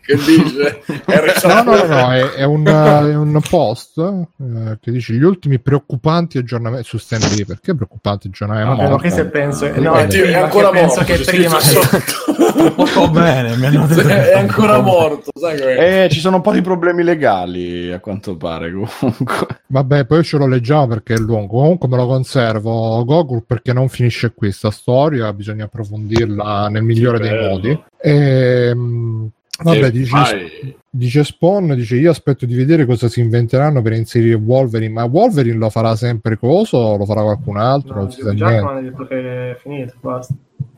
che dice <laughs> No, no, no, no, è, è un, eh, è un post eh, che dice gli ultimi preoccupanti aggiornamenti su Stan Lee. Perché preoccupanti aggiornamenti? Eh, ma no, che se penso, Ah, no, è è Dio, è prima, ancora che penso morto. che prima sotto. Bene, mi hanno detto. è ancora morto, sai? Eh, ci sono un po' di problemi legali, a quanto pare, comunque. Vabbè, poi ce lo leggiamo perché è lungo. Comunque me lo conservo Google perché non finisce qui sta storia, bisogna approfondirla nel migliore dei modi. Ehm, vabbè, dice, vai. dice Spawn, dice io aspetto di vedere cosa si inventeranno per inserire Wolverine, ma Wolverine lo farà sempre coso o lo farà qualcun altro? No, non si sa niente. Detto che è finito, basta.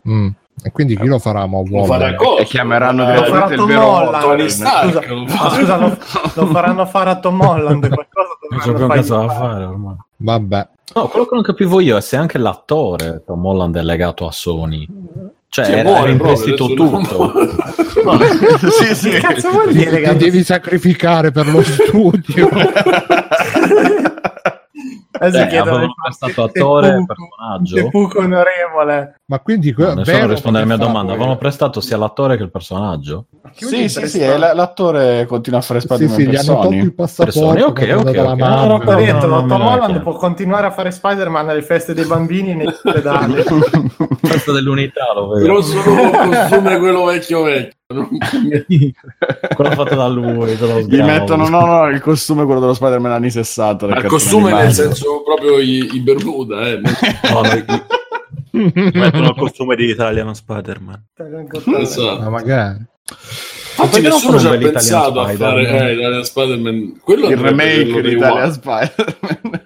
Mm. E quindi chi lo farà mo Lo farà cosa? E chiameranno Lo direttamente il vero Holland. Tony. Stark. Scusa, ma scusa, lo, <laughs> lo faranno fare a Tom Holland qualcosa Non da fargli fare ormai. Vabbè. No, quello che non capivo io è se anche l'attore Tom Holland è legato a Sony. Cioè, Sì, era, muore era investito proprio, adesso tutto. <laughs> non- <laughs> sì, sì. Che cazzo vuol dire? Ti che- devi sacrificare per lo studio. <laughs> Adesso Eh, chiedono avevano di farsi prestato attore e personaggio? seppuku onorevole. Ma quindi No, nessuno vero risponde alla che mia domanda. Avevano prestato sia l'attore che il personaggio? Sì, sì, sì, l'attore continua a fare Sì, Spider-Man sì, gli per hanno tolto il passaporto. Ok, ok, ok. Ho no, detto, no, Tom Holland può continuare a fare Spider-Man alle feste dei bambini negli <laughs> ospedali. Festa dell'unità, lo vedo. Però solo costume quello vecchio vecchio. <laughs> Quello fatto da lui. te lo Gli mettono no, no, il costume quello dello Spider-Man anni 60. del Al cartone costume nel animato. senso proprio i, i Bermuda, eh. <laughs> No, Mettono il costume di Italiano Spider-Man. Esatto. Ma magari. Infatti perché non nessuno ci ha pensato a Italian fare eh, Italian Spider-Man. Quello Il remake di dei Italia One. Spider-Man.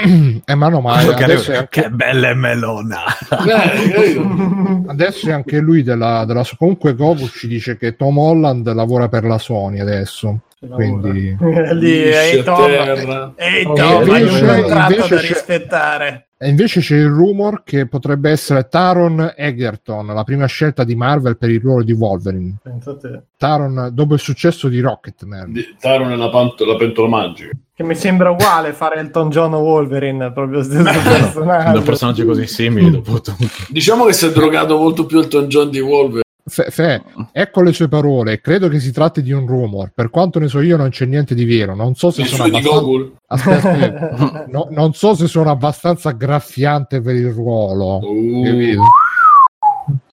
<clears throat> Eh, ma no, ma adesso è, anche, Che bella melona! <laughs> Adesso è anche lui della, della Comunque Goku ci dice che Tom Holland lavora per la Sony adesso. Quindi... <laughs> Lì, ehi Tom, ehi Tom, hai un invece- contratto invece da rispettare. E invece c'è il rumor che potrebbe essere Taron Egerton, la prima scelta di Marvel per il ruolo di Wolverine. Pensa a te. Taron, dopo il successo di Rocketman. Di- Taro nella panto- la pentola magica. Che mi sembra uguale fare Elton John o Wolverine, proprio stesso Due personaggio. personaggi così simili dopo tutto. Diciamo che si è drogato molto più Elton John di Wolverine. Fe- Fe, ecco le sue parole. Credo che si tratti di un rumor. Per quanto ne so io, non c'è niente di vero. Non so se sono abbastanza. Aspetta, aspetta. <laughs> No, non so se sono abbastanza graffiante per il ruolo. Uh?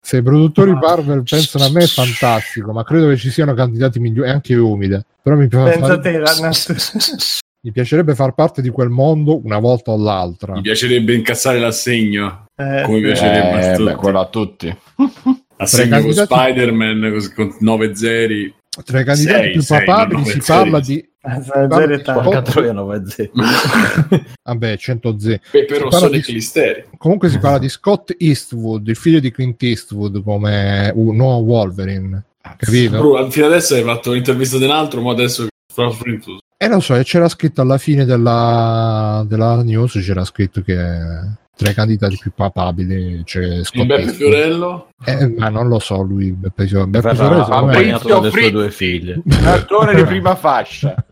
Se i produttori Marvel pensano a me è fantastico, ma credo che ci siano candidati migliori, anche umide. Però mi, fa- Pensa a te, la- <laughs> mi piacerebbe far parte di quel mondo una volta o l'altra. mi piacerebbe incassare l'assegno. eh, Come piacerebbe a Eh, tutti. beh, quello a tutti. Assegno con candidati- Spider-Man con 9 zeri. Tra i candidati Sei, più papabili non <laughs> si parla di- di. Eh, sono zero tanto. Porca Porca troia 9 z Vabbè, 100 Z. Parla Rosso di- Clisteri. Comunque si parla di Scott Eastwood, il figlio di Clint Eastwood, come un nuovo Wolverine. Capito? Bru, fino adesso hai fatto l'intervista di un altro, ma adesso Frintus. E lo so, e c'era scritto alla fine della, della news, c'era scritto che tra i candidati più papabili c'è Il Scott Beppe. Fiorello. Eh, ma non lo so lui, Beppe Fiorello. Beppe Verrà Fiorello, me- accompagnato dalle sue due figlie. <laughs> Un attore di prima fascia. <laughs> <laughs>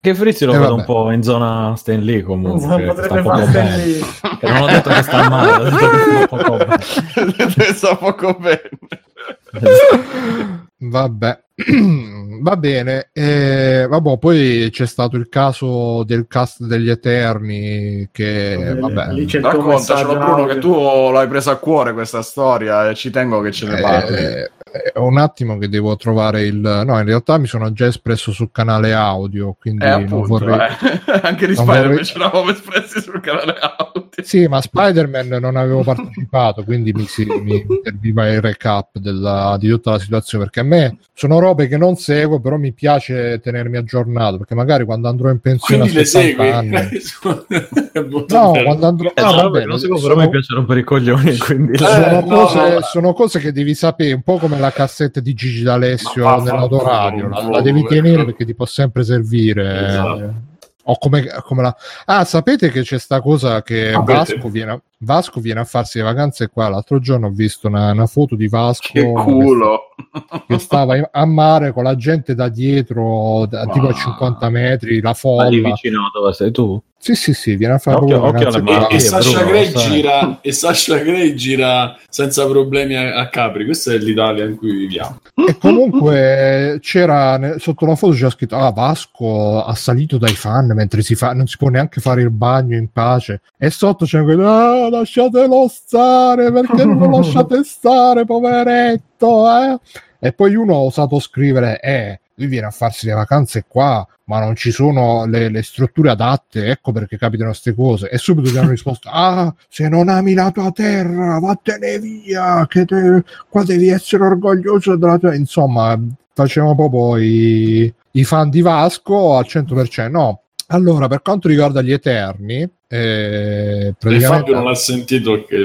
Che Frizzi lo Eh, vedo un po' in zona Stan Lee comunque. Non che sta potrebbe fare. Che non ho detto che sta male, ho detto che sta poco bene. Sta poco bene. Vabbè, <clears throat> va bene. Eh, vabbè, poi c'è stato il caso del cast degli Eterni che, vabbè, Lì c'è Raccontacelo Bruno che tu l'hai presa a cuore questa storia e ci tengo che ce ne parli. Eh, è un attimo che devo trovare il no in realtà mi sono già espresso sul canale audio quindi Eh, non appunto, vorrei eh. <laughs> anche di non Spider-Man vorrei- ce l'avevamo espressi sul canale audio. sì ma Spider-Man non avevo partecipato quindi mi, si, mi serviva il recap della- di tutta la situazione perché a me sono robe che non seguo però mi piace tenermi aggiornato perché magari quando andrò in pensione Quindi le a 70 segui? anni <laughs> no bello. quando andrò Eh, no, no, vabbè, non so, però sono- mi piace rompere i coglioni, quindi... Eh, sono, no, cose, no. sono cose che devi sapere, un po' come la cassetta di Gigi D'Alessio va, nell'autoradio, la, la devi tenere perché ti può sempre servire. Esatto. O come, come la... Ah, sapete che c'è sta cosa che Sapete? Vasco viene, a- Vasco viene a farsi le vacanze qua. L'altro giorno ho visto una, una foto di Vasco Che culo. che, stava in- a mare con la gente da dietro, da- tipo a Wow. 50 metri, la Ma lì folla. vicino a dove sei tu? Sì, sì, sì, viene a fare Occhio- occhio E, mani. e Sasha Grey gira e Sasha Grey gira senza problemi a, a Capri. Questa è l'Italia in cui viviamo. E comunque c'era sotto la foto c'era scritto: Ah, Vasco assalito dai fan mentre si fa, non si può neanche fare il bagno in pace. E sotto c'è quello: Ah, lasciatelo stare perché non lo <laughs> lasciate stare, poveretto. Eh? E poi uno ha osato scrivere: Eh, lui viene a farsi le vacanze qua, ma non ci sono le, le strutture adatte, ecco perché capitano queste cose. E subito gli hanno risposto: <laughs> Ah, se non ami la tua terra, vattene via, che te- qua devi essere orgoglioso della tua. Insomma, facevamo proprio i, i fan di Vasco al 100%. No. Allora, per quanto riguarda gli Eterni, eh, praticamente Fabio non ha sentito che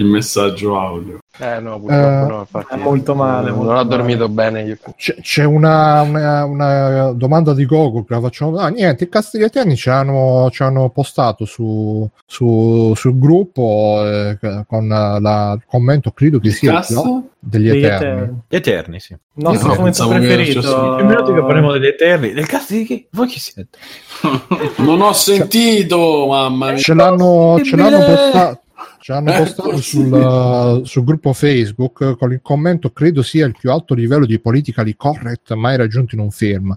il, messaggio audio. Eh no, purtroppo Eh, no, infatti. è molto male, Non molto ho male. dormito bene io. c'è, c'è una, una- una domanda di Google che la facciamo. Ah, niente, i cast degli Eterni ci hanno, ci hanno postato su, su- sul gruppo eh, con la- il commento, credo che Il sia cast? no? degli Eterni. Eterni. Gli Eterni, sì. Il nostro pensavo che preferito. Che minuti che parliamo degli Eterni. Del cazzo di chi? Voi chi siete? <laughs> Non ho sentito, mamma mia. ce l'hanno, ce l'hanno postato, ce l'hanno Eh, postato possibile. sul, sul gruppo Facebook con il commento credo sia il più alto livello di politically correct mai raggiunto in un film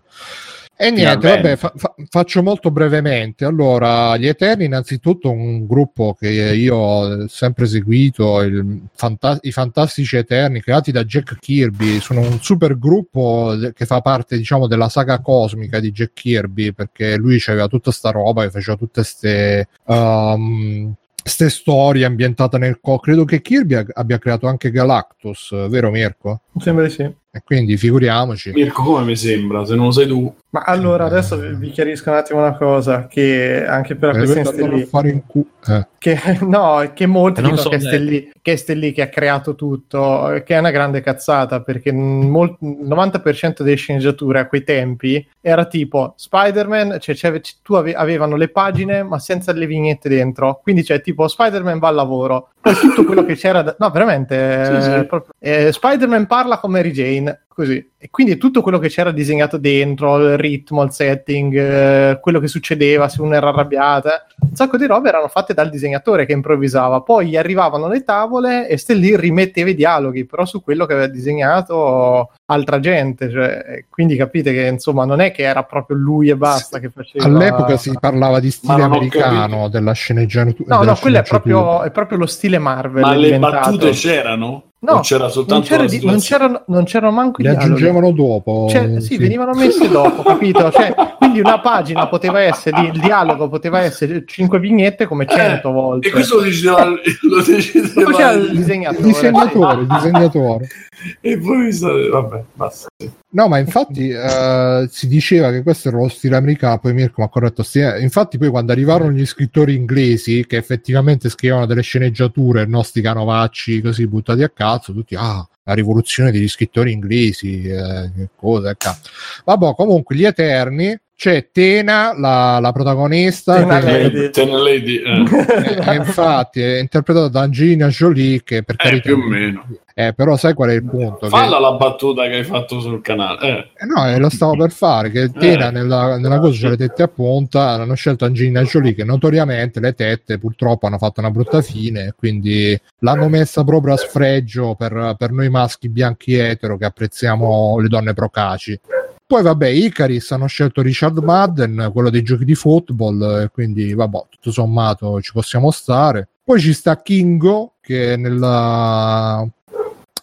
E niente, vabbè, fa- fa- faccio molto brevemente. Allora, gli Eterni, innanzitutto, un gruppo che io ho sempre seguito, il fanta- i Fantastici Eterni, creati da Jack Kirby. Sono un super gruppo che fa parte, diciamo, della saga cosmica di Jack Kirby, perché lui aveva tutta sta roba che faceva tutte ste. um, ste storie ambientate nel co credo che Kirby abbia creato anche Galactus vero Mirko? Mi sembra di sì. E quindi figuriamoci Mirko, come mi sembra? Se non lo sai tu, Ma allora adesso vi chiarisco un attimo una cosa che anche per la Eh, questione Stellì, cu- eh. che <laughs> no, che molti Eh, dicono so che, Stellì, che è Stellì che ha creato tutto, che è una grande cazzata perché il 90% delle sceneggiature a quei tempi era tipo Spider-Man, cioè, c'ave- c- tu ave- avevano le pagine ma senza le vignette dentro, quindi c'è tipo Spider-Man va al lavoro, tutto quello che c'era, da- no veramente, Sì, sì. eh, proprio- eh, Spider-Man parla con Mary Jane, così, e quindi tutto quello che c'era disegnato dentro, il ritmo, il setting, eh, quello che succedeva se uno era arrabbiata, un sacco di robe erano fatte dal disegnatore che improvvisava, poi gli arrivavano le tavole e Stellì rimetteva i dialoghi, però su quello che aveva disegnato altra gente, cioè, quindi capite che insomma non è che era proprio lui e basta che faceva... all'epoca si parlava di stile americano della sceneggiatura No, della no, quello è proprio, è proprio lo stile Marvel. ma le battute c'erano? No, o c'era soltanto non, c'era di- non, c'erano, non c'erano manco i li dialoghi. aggiungevano dopo Cioè, sì, sì. venivano messe dopo, capito? Cioè, quindi una pagina poteva essere, di- il dialogo poteva essere 5 vignette come 100 volte. Eh, E questo lo decideva, lo decideva il il disegnatore. disegnatore, il disegnatore. <laughs> e poi mi sa- vabbè, basta. No, ma infatti <laughs> eh, si diceva che questo era lo stile americano, poi Mirko mi ha corretto, sì, eh, infatti poi quando arrivarono gli scrittori inglesi che effettivamente scrivevano delle sceneggiature, no sti canovacci così buttati a cazzo, tutti, ah, la rivoluzione degli scrittori inglesi, eh, che cosa, cazzo. Vabbè, comunque, gli Eterni, c'è Tena, la, la protagonista, Tena che- Lady. Ten Lady, eh, <laughs> eh, infatti è interpretata da Angelina Jolie, che per eh, carità... più o meno. Eh, però sai qual è il punto? Che- Falla la battuta che hai fatto sul canale. Eh. Eh no, eh, lo stavo per fare. Che Tena Eh. nella, nella cosa le tette a punta. Hanno scelto Angelina Jolie, che notoriamente le tette purtroppo hanno fatto una brutta fine. Quindi l'hanno messa proprio a sfregio per, per noi maschi bianchi etero che apprezziamo le donne procaci. Poi, vabbè, Icaris hanno scelto Richard Madden, quello dei giochi di football. E quindi, vabbè, tutto sommato ci possiamo stare. Poi ci sta Kingo, che nella,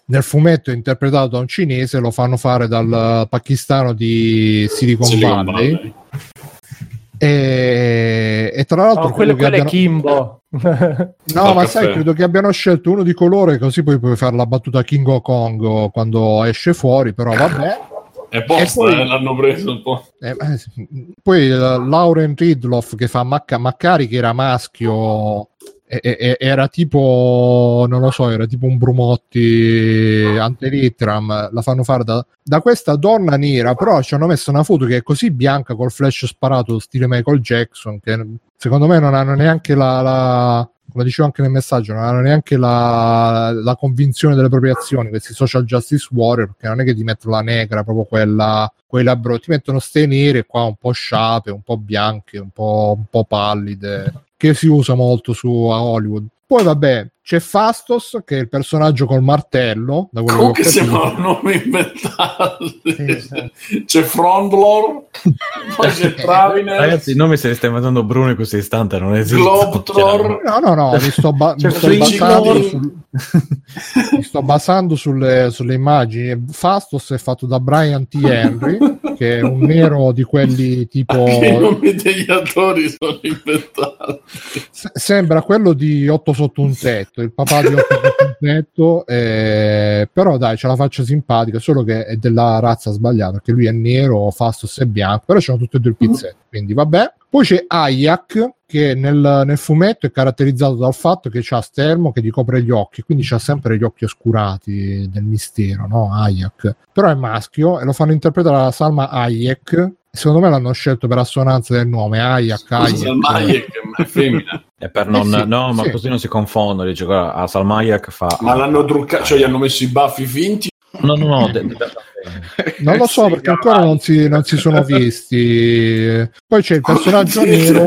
nel fumetto è interpretato da un cinese, lo fanno fare dal pakistano di Silicon, Silicon Valley. Valley. E, e tra l'altro No, quello, quello è abbiano- Kimbo. <laughs> No, Al ma caffè. sai, credo che abbiano scelto uno di colore, così poi puoi fare la battuta King of Kong quando esce fuori, però vabbè. È posta, poi- eh, l'hanno preso un po'. Eh, poi eh, Lauren Ridloff che fa Macca- Maccari che era maschio era tipo non lo so era tipo un Brumotti antelitteram la fanno fare da, da questa donna nera però ci hanno messo una foto che è così bianca col flash sparato stile Michael Jackson che secondo me non hanno neanche la, la- come dicevo anche nel messaggio non hanno neanche la, la convinzione delle proprie azioni questi social justice warrior perché non è che ti mettono la negra proprio quella quei labbro ti mettono ste nere qua un po' sciape un po' bianche un po', un po' pallide che si usa molto su a Hollywood. Poi vabbè c'è Fastos che è il personaggio col martello da quello Comunque che nomi inventati. Sì, sì. C'è Frondlor, <laughs> poi c'è Traviner, Ragazzi, i nomi se li stai mandando Bruno in questo istante, non esiste. Globetrotter. No, no, no, mi sto, ba- Cioè, mi sto basando, sul- <laughs> mi sto basando sulle, sulle immagini. Fastos è fatto da Brian T. Henry, che è un nero di quelli tipo. Anche <laughs> i nomi degli attori sono inventati. se- sembra quello di 8 sotto un tetto, il papà di 8 sotto un tetto, eh, però dai, c'ha la faccia simpatica, solo che è della razza sbagliata, perché lui è nero, Fastos è bianco, però c'hanno tutti e due il pizzetto, quindi vabbè. Poi c'è Ayak, che nel, nel fumetto è caratterizzato dal fatto che c'ha stermo che gli copre gli occhi, quindi c'ha sempre gli occhi oscurati del mistero, no? Ayak. Però è maschio e lo fanno interpretare da Salma Hayek. Secondo me l'hanno scelto per assonanza del nome, Ayak, Hayek. Salma Hayek è <laughs> femmina. È per non, Eh sì, no, ma sì. così non si confondono. Dice, guarda, a Salmayak fa. Ma l'hanno truccato, cioè gli hanno messo i baffi finti. No, no, no. <laughs> de- de- Non lo so Sì, perché ancora non si, non si sono visti. Poi c'è il personaggio nero.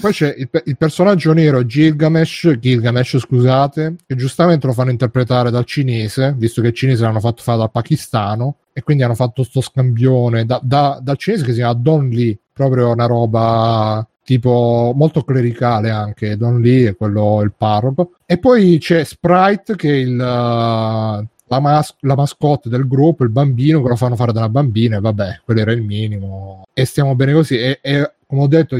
Poi c'è il, il personaggio nero Gilgamesh, Gilgamesh, scusate, che giustamente lo fanno interpretare dal cinese, visto che il cinese l'hanno fatto fare dal pakistano. E quindi hanno fatto sto scambione da, da- dal cinese che si chiama Don Lee, proprio una roba tipo molto clericale anche, Don Lee è quello, il parroco. E poi c'è Sprite che è il, uh, la, mas- la mascotte del gruppo, il bambino che lo fanno fare da una bambina e vabbè, quello era il minimo. E stiamo bene così. E, e come ho detto,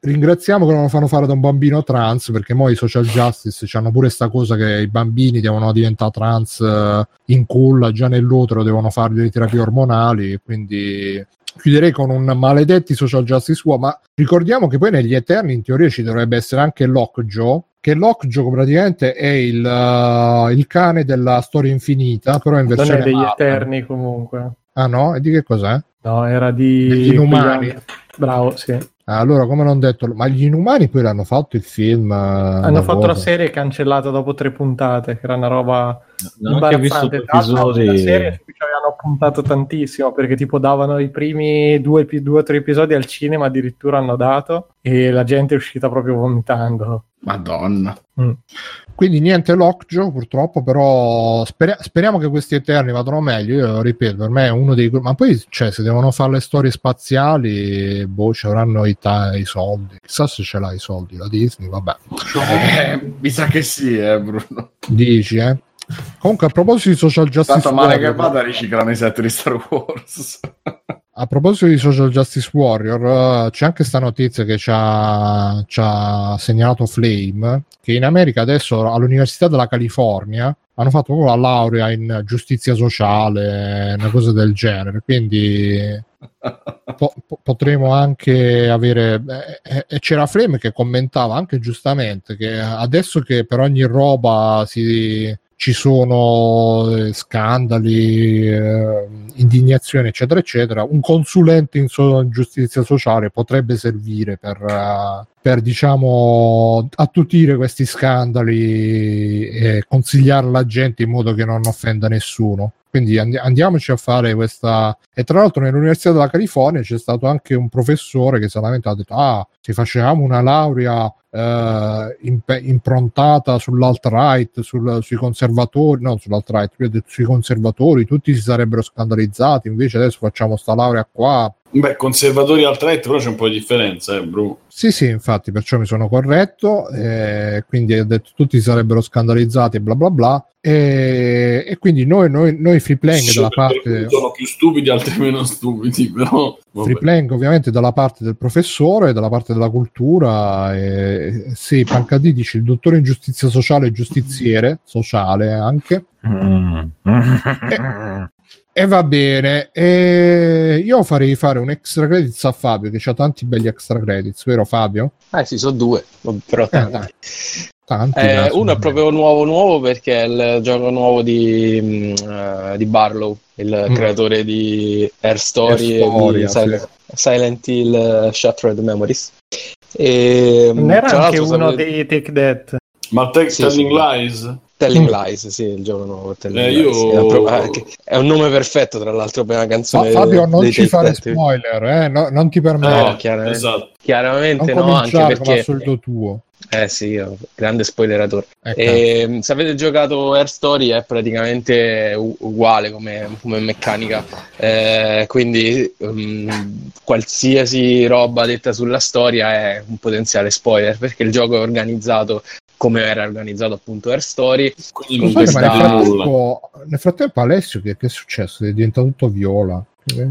ringraziamo che non lo fanno fare da un bambino trans perché poi i social justice hanno pure questa cosa che i bambini devono diventare trans eh, in culla già nell'utero, devono fare delle terapie ormonali. Quindi chiuderei con un maledetti social justice war, ma ricordiamo che poi negli Eterni in teoria ci dovrebbe essere anche Lockjaw, che Lockjaw praticamente è il, uh, il cane della storia infinita, però in Non versione è degli Marvel. Eterni comunque. Ah no? E di che cos'è? No, era di... Degli Inumani. Bravo, sì. Ah, allora, come non detto, ma gli inumani poi l'hanno fatto il film. eh, Hanno fatto la cosa? serie cancellata dopo tre puntate, che era una roba Non ho visto episodi. La serie su cui avevano puntato tantissimo perché tipo davano i primi due, o tre episodi al cinema, addirittura hanno dato e la gente è uscita proprio vomitando. Madonna. Mm. Quindi niente Lockjaw purtroppo, però speri- speriamo che questi Eterni vadano meglio. Io ripeto, per me è uno dei... Ma poi, cioè, se devono fare le storie spaziali, boh, ci avranno i, ta- i soldi. Chissà se ce l'ha i soldi la Disney, vabbè. Eh, mi sa che sì, eh, Bruno. Dici, eh? Comunque, a proposito di social justice Tanto male che warrior, vada riciclano i set di Star Wars. a proposito di social justice warrior, eh, c'è anche sta notizia che ci ha, ci ha segnalato Flame, che in America adesso all'Università della California hanno fatto proprio la laurea in giustizia sociale, una cosa del genere, quindi po- po- potremo anche avere eh, eh, e c'era Flame che commentava anche giustamente che adesso che per ogni roba si, ci sono eh, scandali eh, indignazioni eccetera eccetera un consulente in so- giustizia sociale potrebbe servire per, eh, per diciamo attutire questi scandali e consigliare alla gente in modo che non offenda nessuno quindi andi- andiamoci a fare questa e tra l'altro nell'Università della California c'è stato anche un professore che solamente ha detto ah se facevamo una laurea eh, imp- improntata sull'alt-right sul- sui conservatori no sull'alt-right sui conservatori tutti si sarebbero scandalizzati invece adesso facciamo sta laurea qua Beh, conservatori al right, però c'è un po' di differenza, eh, Bru. sì, sì, infatti, perciò mi sono corretto, eh, quindi ho detto tutti sarebbero scandalizzati e bla bla bla. E, e quindi noi, noi, noi free playing Sì, dalla parte Sono più stupidi, altri meno stupidi, <laughs> però... vabbè. free playing ovviamente dalla parte del professore, dalla parte della cultura. E, sì, Pancadì dice il dottore in giustizia sociale e giustiziere, sociale anche. Mm. E va bene, e io farei fare un extra credits a Fabio che ha tanti belli extra credits, vero Fabio? Eh sì, sono due, però Eh, tanti. dai, tanti. Eh, uno è proprio nuovo nuovo perché è il gioco nuovo di, eh, di Barlow, il Mm. creatore di Air Story, Air Story, e di sì. Silent, Silent Hill eh, Shattered Memories. E, Non era anche uno dei Take That. Ma te, Sì, Telling sì. Lies? Telling Mm. Lies, sì, il gioco nuovo. Telling Eh, Lies. io- È, pro- eh, è un nome perfetto, tra l'altro, per una canzone. Fabio, non ci fare spoiler, eh? no, non ti Eh, permetto. No, chiaramente. esatto. Chiaramente non no, anche perché... solito tuo. Eh sì, io, grande spoileratore. Ecco. E, mh, se avete giocato Air Story è praticamente u- uguale come, come meccanica, Eh, quindi um, qualsiasi roba detta sulla storia è un potenziale spoiler perché il gioco è organizzato come era organizzato appunto Air Story. Quindi ma nel frattempo, nel frattempo Alessio che, che è successo? È diventato tutto viola.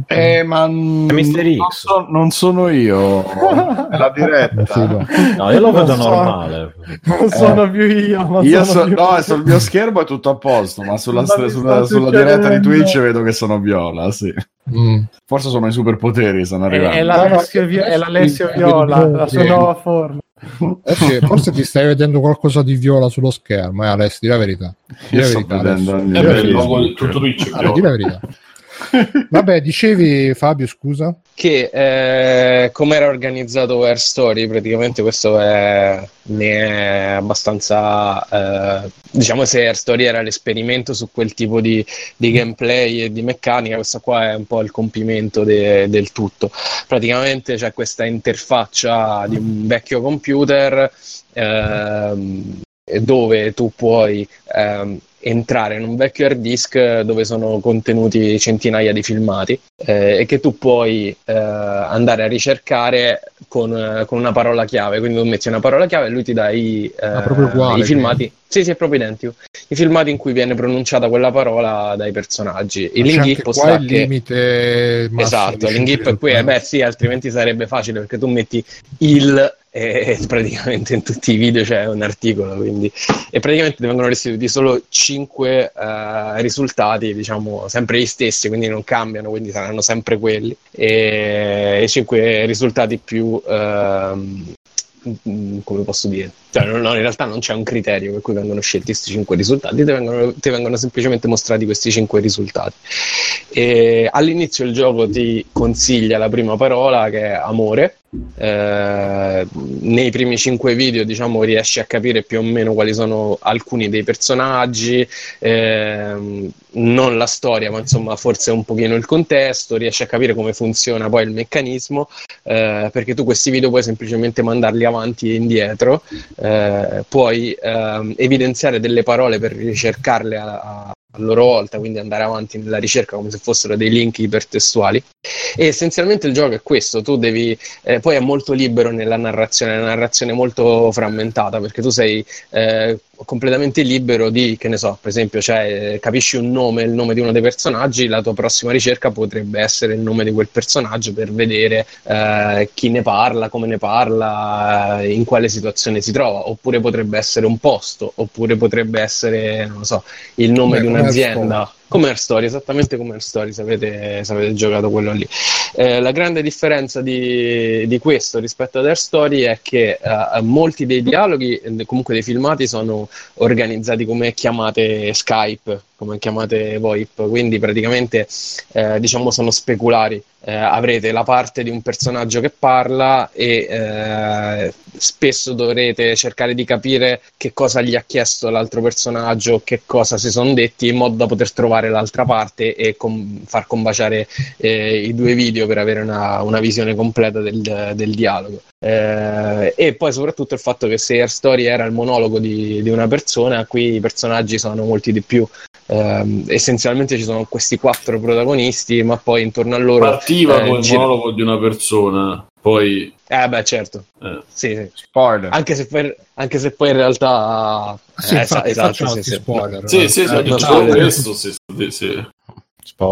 Eh, ma n- È non, so- non sono io, è la diretta. <laughs> fido. No, io lo vedo Non so. normale. Non sono più io. non Io sono so- più no, sul mio schermo è tutto a posto, ma sulla, Ma sulla- sta sulla diretta di. Twitch vedo che sono viola, sì. Mm. Forse sono i superpoteri, stanno È, arrivando. è l'Alessio, è l'Alessio Viola, la sua nuova forma. Eh sì, forse ti stai vedendo qualcosa di viola sullo schermo, eh, Alessio, di la verità. Di Io la sto verità, vedendo Alessio. Eh logo di tutto Twitch è Allora, di la verità. <laughs> Vabbè, dicevi Fabio, scusa? Che eh, come era organizzato Air Story, praticamente questo è, ne è abbastanza. eh, diciamo, se Air Story era l'esperimento su quel tipo di, di gameplay e di meccanica, questo qua è un po' il compimento de- del tutto. Praticamente c'è questa interfaccia di un vecchio computer. ehm, dove tu puoi ehm, entrare in un vecchio hard disk dove sono contenuti centinaia di filmati eh, e che tu puoi eh, andare a ricercare con, eh, con, una parola chiave. Quindi tu metti una parola chiave e lui ti dà i, ah, uguale, i filmati. Sì, sì, è proprio identico. I filmati in cui viene pronunciata quella parola dai personaggi. Il l'inghippo sta il limite che... Esatto, l'inghippo è qui, eh, beh sì, altrimenti sarebbe facile perché tu metti il e, praticamente in tutti i video c'è un articolo quindi e praticamente ti vengono restituiti solo 5 uh, risultati diciamo sempre gli stessi quindi non cambiano quindi saranno sempre quelli e, e 5 risultati più uh, come posso dire cioè, no, in realtà non c'è un criterio per cui vengono scelti questi 5 risultati ti vengono, ti vengono semplicemente mostrati questi 5 risultati. E all'inizio il gioco ti consiglia la prima parola che è amore. Eh, nei primi cinque video diciamo riesci a capire più o meno quali sono alcuni dei personaggi. Eh, non la storia ma insomma forse un pochino il contesto. Riesci a capire come funziona poi il meccanismo eh, perché tu questi video puoi semplicemente mandarli avanti e indietro eh, puoi ehm, evidenziare delle parole per ricercarle a, a loro volta, quindi andare avanti nella ricerca come se fossero dei link ipertestuali. E essenzialmente il gioco è questo: tu devi, eh, poi è molto libero nella narrazione, la narrazione è molto frammentata perché tu sei eh, completamente libero di, che ne so, per esempio, cioè, capisci un nome, il nome di uno dei personaggi, la tua prossima ricerca potrebbe essere il nome di quel personaggio per vedere eh, chi ne parla, come ne parla, in quale situazione si trova, oppure potrebbe essere un posto, oppure potrebbe essere, non lo so, il nome Beh, di un'azienda. Come Air Story, esattamente come Air Story, se avete, se avete giocato quello lì. Eh, la grande differenza di, di, questo rispetto ad Air Story è che eh, molti dei dialoghi, comunque dei filmati, sono organizzati come chiamate Skype, come chiamate VoIP, quindi praticamente eh, diciamo sono speculari eh, avrete la parte di un personaggio che parla e eh, spesso dovrete cercare di capire che cosa gli ha chiesto l'altro personaggio, che cosa si sono detti, in modo da poter trovare l'altra parte e com- far combaciare eh, i due video per avere una, una visione completa del, del dialogo. Eh, e poi soprattutto il fatto che se Air Story era il monologo di, di una persona, qui i personaggi sono molti di più. Eh, essenzialmente ci sono questi quattro protagonisti, ma poi intorno a loro partiva eh, con il gira... monologo di una persona, poi eh beh, certo. Eh. Sì, sì. Spoiler. Anche se, per, anche se poi in realtà... Sì, eh, infatti, esatto, sì, sì. spoiler. Sì, sì, sì, eh, questo sì, sì.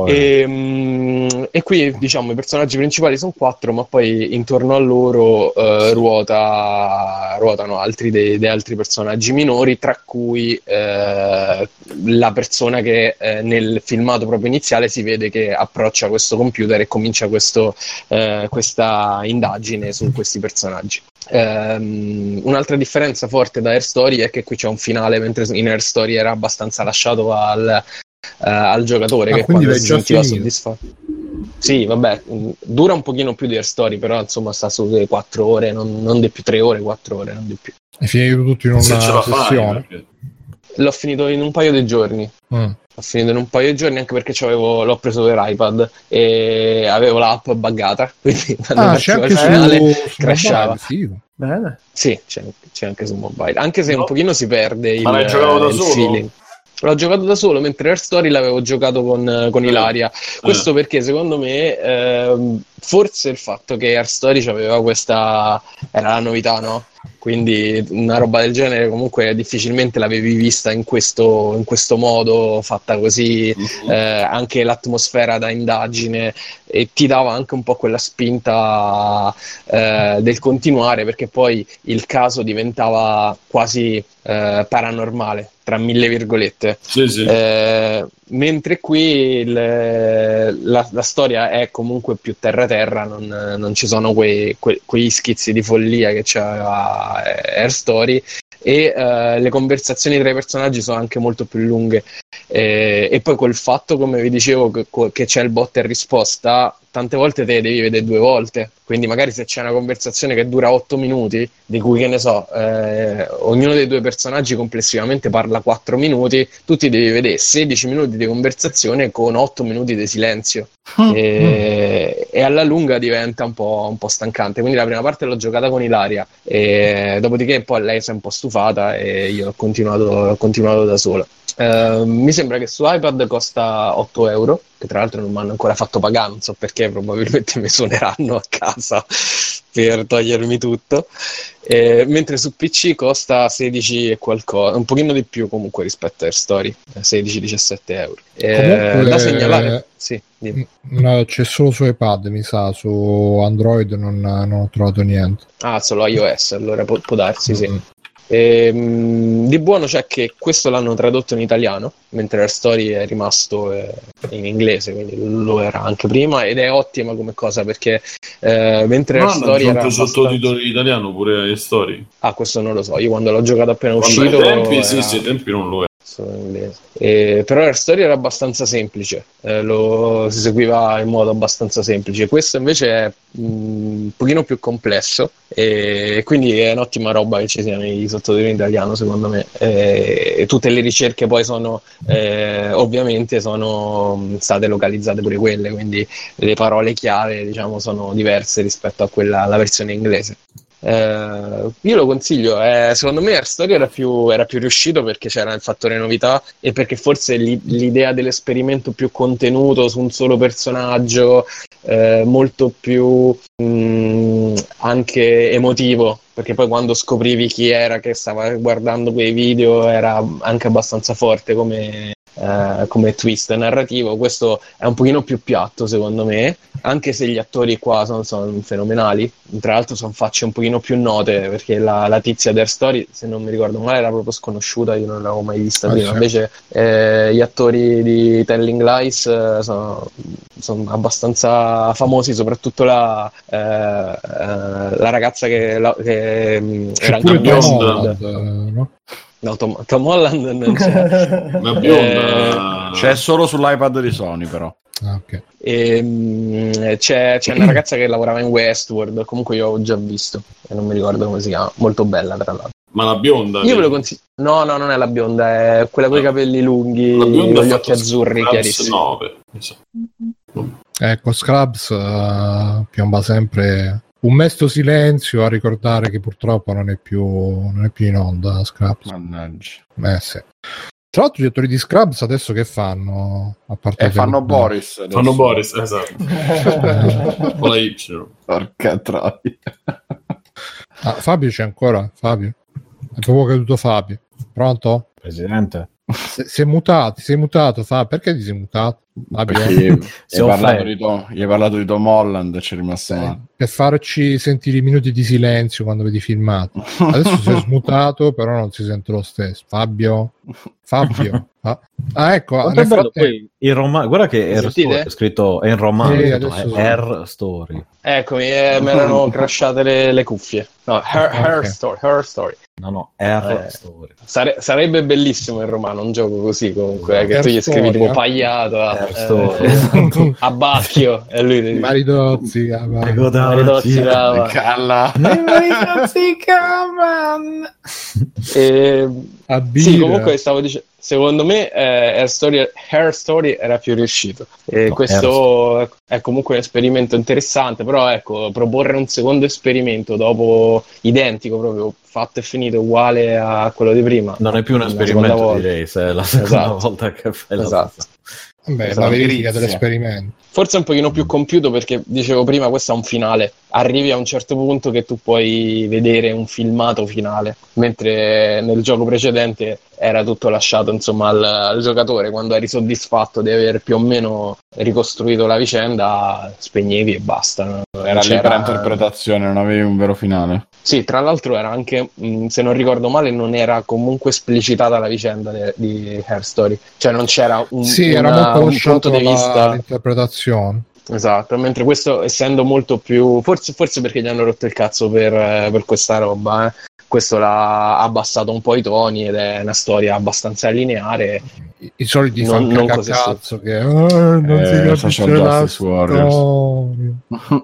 E, um, e, qui diciamo i personaggi principali sono quattro, ma poi intorno a loro uh, ruota, ruotano altri dei, dei, altri personaggi minori, tra cui uh, la persona che uh, nel filmato proprio iniziale si vede che approccia questo computer e comincia questo, questa indagine su questi personaggi. Um, un'altra differenza forte da Air Story è che qui c'è un finale, mentre in Air Story era abbastanza lasciato al, uh, al giocatore ah, che quando si sentiva soddisfatto. Sì, vabbè, dura un pochino più di Air Story, però insomma sta sulle 4 ore, non, non di più 3 ore, 4 ore, non di più. È finito tutto in una sessione? Fai, L'ho finito in un paio di giorni. Mm. Ho finito in un paio di giorni anche perché l'ho preso per iPad e avevo l'app buggata, <laughs> quindi quando ah, c'è anche finale su, crashava. Mobile, Bene. Sì, c'è, c'è, anche su mobile, anche se no. un pochino si perde il, Ma l'hai giocato da solo? feeling. L'ho giocato da solo, mentre Air Story l'avevo giocato con, con Ilaria. Questo eh. perché secondo me eh, forse il fatto che Air Story aveva questa... era la novità, no? Quindi una roba del genere comunque difficilmente l'avevi vista in questo, in questo modo, fatta così, eh, anche l'atmosfera da indagine e ti dava anche un po' quella spinta eh, del continuare perché poi il caso diventava quasi eh, paranormale tra mille virgolette. Sì, sì. Eh, mentre qui il, la, la, storia è comunque più terra-terra, non, non ci sono quei, que, quegli schizzi di follia che c'era Air Story e uh, le conversazioni tra i personaggi sono anche molto più lunghe. E, e poi col fatto, come vi dicevo, che, che c'è il bot e risposta, tante volte te devi vedere due volte. Quindi magari se c'è una conversazione che dura 8 minuti, di cui che ne so, eh, ognuno dei due personaggi complessivamente parla 4 minuti, tu ti devi vedere 16 minuti di conversazione con 8 minuti di silenzio. e, e, alla lunga diventa un po', un po', stancante. Quindi la prima parte l'ho giocata con Ilaria, e dopodiché poi lei si è un po' stufata e io ho continuato, ho continuato da sola. Uh, mi sembra che su iPad costa 8 euro, che tra l'altro non mi hanno ancora fatto pagare, non so perché, probabilmente <laughs> mi suoneranno a casa per togliermi tutto. Eh, mentre su PC costa 16 e qualcosa, un pochino di più comunque rispetto a Air Story, 16-17 euro. Eh, da segnalare, sì, no, c'è solo su iPad, mi sa, su Android non, non ho trovato niente. Ah, solo iOS, allora può, può darsi, mm-hmm. sì. Ehm, di buono c'è che questo l'hanno tradotto in italiano, mentre la storia è rimasto eh, in inglese, quindi lo era anche prima ed è ottima come cosa perché eh, mentre la storia era abbastanza... sottotitoli in italiano pure le storie. Ah, questo non lo so, io quando l'ho giocato appena quando uscito tempi, era... sì, sì, tempi non lo è solo in inglese. E, però la storia era abbastanza semplice, eh, lo si seguiva in modo abbastanza semplice. Questo invece è mh, un pochino più complesso e quindi è un'ottima roba che ci siano i sottotitoli in italiano, secondo me. E, tutte le ricerche poi sono eh, ovviamente sono state localizzate pure quelle, quindi le parole chiave diciamo sono diverse rispetto a quella alla versione inglese. Eh, io lo consiglio, eh, secondo me Air Story era più, era più, riuscito perché c'era il fattore novità e perché forse li, l'idea dell'esperimento più contenuto su un solo personaggio, eh, molto più mh, mm, anche emotivo, perché poi quando scoprivi chi era che stava guardando quei video era anche abbastanza forte come, eh, come twist narrativo. Questo è un pochino più piatto, secondo me, anche se gli attori qua sono, sono fenomenali. Tra l'altro sono facce un pochino più note, perché la, la tizia Their Story, se non mi ricordo male, era proprio sconosciuta, io non l'avevo mai vista ah, prima. Invece eh, gli attori di Telling Lies eh, sono, sono, abbastanza famosi, soprattutto la, eh, eh, la ragazza che, la, che mm, era anche bionda, no? No, Tom, Tom Holland non c'è. <laughs> Una bionda. Eh, c'è solo sull'iPad di Sony, però. Ah, okay. e, um, c'è, c'è, una ragazza che lavorava in Westworld. Comunque, io ho già visto e non mi ricordo come si chiama. Molto bella, tra l'altro. Ma la bionda? Io ve lo consiglio. No, no, non è la bionda, è quella con i capelli lunghi, con gli occhi azzurri chiarissimi. 9. Ecco, Scrubs uh, piomba sempre un mesto silenzio a ricordare che purtroppo non è più, non è più in onda Scraps. Mannaggia. Eh, sì. Tra l'altro gli attori di Scrubs adesso che fanno? A parte eh, fanno Boris. Adesso. Fanno Boris, esatto. <laughs> Con la Y. Porca troia. ah, Fabio c'è ancora? Fabio? È proprio caduto Fabio. Pronto? Presidente. Si è mutato, è mutato, fa perché ti sei mutato? Gli, hai <laughs> parlato di Tom, gli hai parlato di Tom Holland e c'è rimasto eh, male. Per farci sentire i minuti di silenzio quando vedi filmato. Adesso si è <laughs> smutato, però non si sente lo stesso. Fabio? Fabio? Ah, ah ecco. Nel frattempo... poi, in Roma... Guarda che Air Story, è scritto è in romano, eh, è Air Story. Eccomi, eh, mi erano <laughs> crashate le, le cuffie. No, Her, her okay. Story, Her Story. No, no, Air eh, Story. Sare- sarebbe bellissimo in romano un gioco così comunque, eh, che tu gli scrivi tipo pagliato a, eh, <laughs> a Bacchio e lui ti Maridozzi, Maridozzi, Calla. <laughs> Maridozzi, Caman. e... Sì, comunque stavo dicendo secondo me eh, Hair, Story, Hair, Story, era più riuscito. E no, questo è comunque un esperimento interessante, però ecco, proporre un secondo esperimento dopo identico, proprio fatto e finito, uguale a quello di prima. Non è più un esperimento, direi, se è la seconda esatto. volta che fai esatto. la Beh, la verifica dell'esperimento. Forse un pochino più compiuto perché dicevo prima, questo è un finale. Arrivi a un certo punto che tu puoi vedere un filmato finale, mentre nel gioco precedente era tutto lasciato insomma al, al giocatore. Quando eri soddisfatto di aver più o meno ricostruito la vicenda, spegnevi e basta. Era libera interpretazione, non avevi un vero finale. Sì, tra l'altro era anche, se non ricordo male, non era comunque esplicitata la vicenda de, di Hair Story. Cioè non c'era un, sì, una, era un punto di vista... L'interpretazione. Esatto, mentre questo essendo molto più... Forse, forse perché gli hanno rotto il cazzo per, per questa roba, eh questo l'ha abbassato un po' i toni ed è una storia abbastanza lineare. I, i soliti Non- fan non cazzo che "Ah, non Eh, si capisce la storia.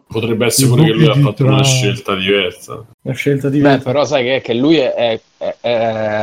Potrebbe essere pure che lui ha fatto una scelta diversa. Una scelta Beh, diversa. però sai che, che lui è- è- è-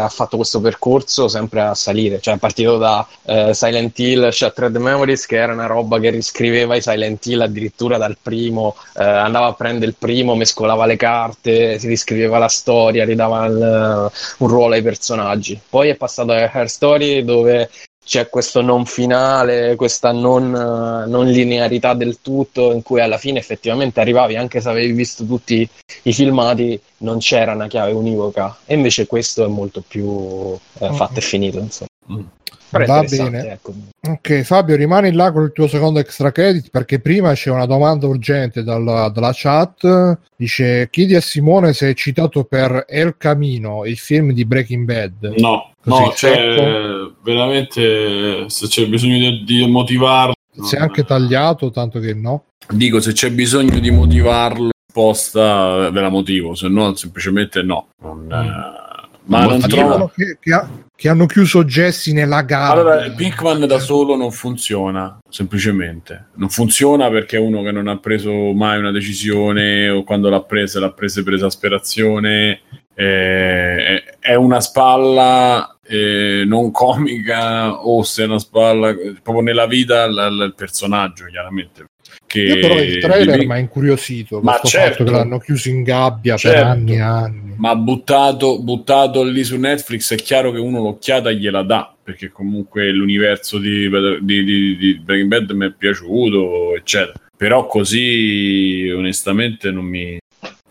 ha fatto questo percorso sempre a salire, cioè è partito da eh, Silent Hill, Shattered Memories, che era una roba che riscriveva i Silent Hill addirittura dal primo, eh, andava a prendere il primo, mescolava le carte, si riscriveva la storia, ridava il- un ruolo ai personaggi. Poi è passato a Her Story dove c'è questo non finale, questa non, non linearità del tutto, in cui alla fine effettivamente arrivavi, anche se avevi visto tutti i filmati, non c'era una chiave univoca. E invece questo è molto più eh, fatto e finito, insomma. Mm. Va bene. ecco. Ok, Fabio, rimani là con il tuo secondo extra credit perché prima c'è una domanda urgente dalla, dalla chat. Dice: Chiedi a Simone se è citato per El Camino, il film di Breaking Bad. No, Così, no, cioè, veramente se c'è bisogno di, di motivarlo. Si è anche eh. tagliato, tanto che no. Dico, se c'è bisogno di motivarlo apposta, ve la motivo, se no semplicemente no. Non, eh, ma non trovo... Che, che ha- che hanno chiuso Jesse nella gabbia. Allora, Pinkman da solo non funziona, semplicemente. Non funziona perché è uno che non ha preso mai una decisione o quando l'ha presa l'ha presa per esasperazione. Eh, è, una spalla eh, non comica o se è una spalla proprio nella vita l- l- il personaggio, chiaramente. Che Io però il trailer di- mi ha incuriosito. Ma certo. fatto che l'hanno chiuso in gabbia per Certo. anni e anni. ma buttato, buttato lì su Netflix è chiaro che uno l'occhiata gliela dà perché comunque l'universo di, di, di- di Breaking Bad mi è piaciuto eccetera però così onestamente non mi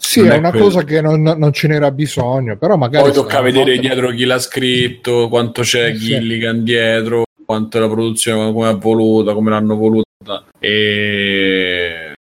Sì, non è una quello. cosa che non, non ce n'era bisogno, però magari... poi tocca vedere fatta- dietro chi l'ha scritto quanto c'è sì. Gilligan dietro quanto è la produzione come è voluta come l'hanno voluta e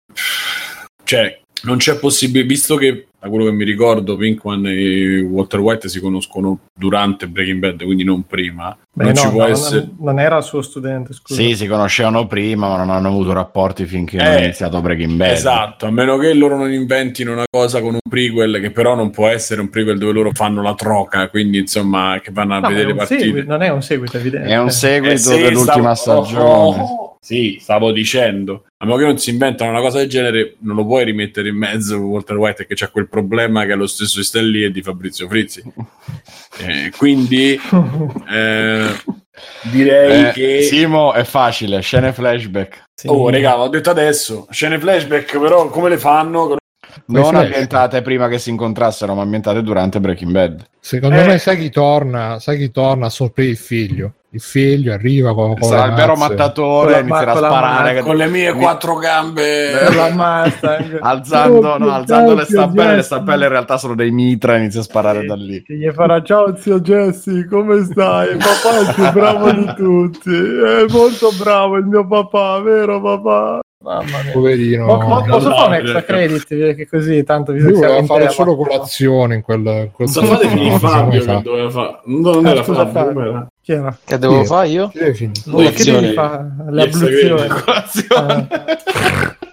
cioè non c'è possibilità visto che da quello che mi ricordo Pinkman e Walter White si conoscono durante Breaking Bad quindi non prima Beh, non no, ci può no, essere non, non era il suo studente, scusa. Sì, si conoscevano prima, ma non hanno avuto rapporti finché non Eh, è iniziato Breaking Bad. Esatto, a meno che loro non inventino una cosa con un prequel che però non può essere un prequel dove loro fanno la troca, quindi insomma che vanno a No, vedere un partite. seguito, non è un seguito evidente. È un seguito Eh sì, dell'ultima stavo- stagione. oh, sì, stavo dicendo. A meno che non si inventano una cosa del genere, non lo puoi rimettere in mezzo Walter White che c'è quel problema che è lo stesso di Lee e di Fabrizio Frizzi. <laughs> Eh, quindi eh, direi Eh, che... Simo è facile, scene flashback. Sì. Oh, regà, l'ho detto adesso. Scene flashback, però come le fanno? Non flash. ambientate prima che si incontrassero, ma ambientate durante Breaking Bad. Secondo Eh. me sai chi torna? Sai chi torna a sorprendere il figlio? Il figlio arriva con, con Sarà il vero mattatore, Con la- inizierà a sparare. mano, Con le mie Mi- quattro gambe... Per la Mustang. <laughs> Alzando, Oh, no, alzando le stampelle, le stampelle in realtà sono dei mitra, inizia a sparare da lì. Che gli farà ciao zio Jesse, come stai? Papà è il più bravo di tutti, è molto bravo il mio papà, vero papà? Mamma mia. Poverino. Mo- mo- posso fare un extra no. credit? Che così tanto vi Lui voleva fare solo colazione in quel, in quel Non fate finire Fabio fa. che doveva fare. Non, Ah, era scusa, Fabio? Chi era? Che devo fare io? Che devi fare? L'abluzione. Colazione.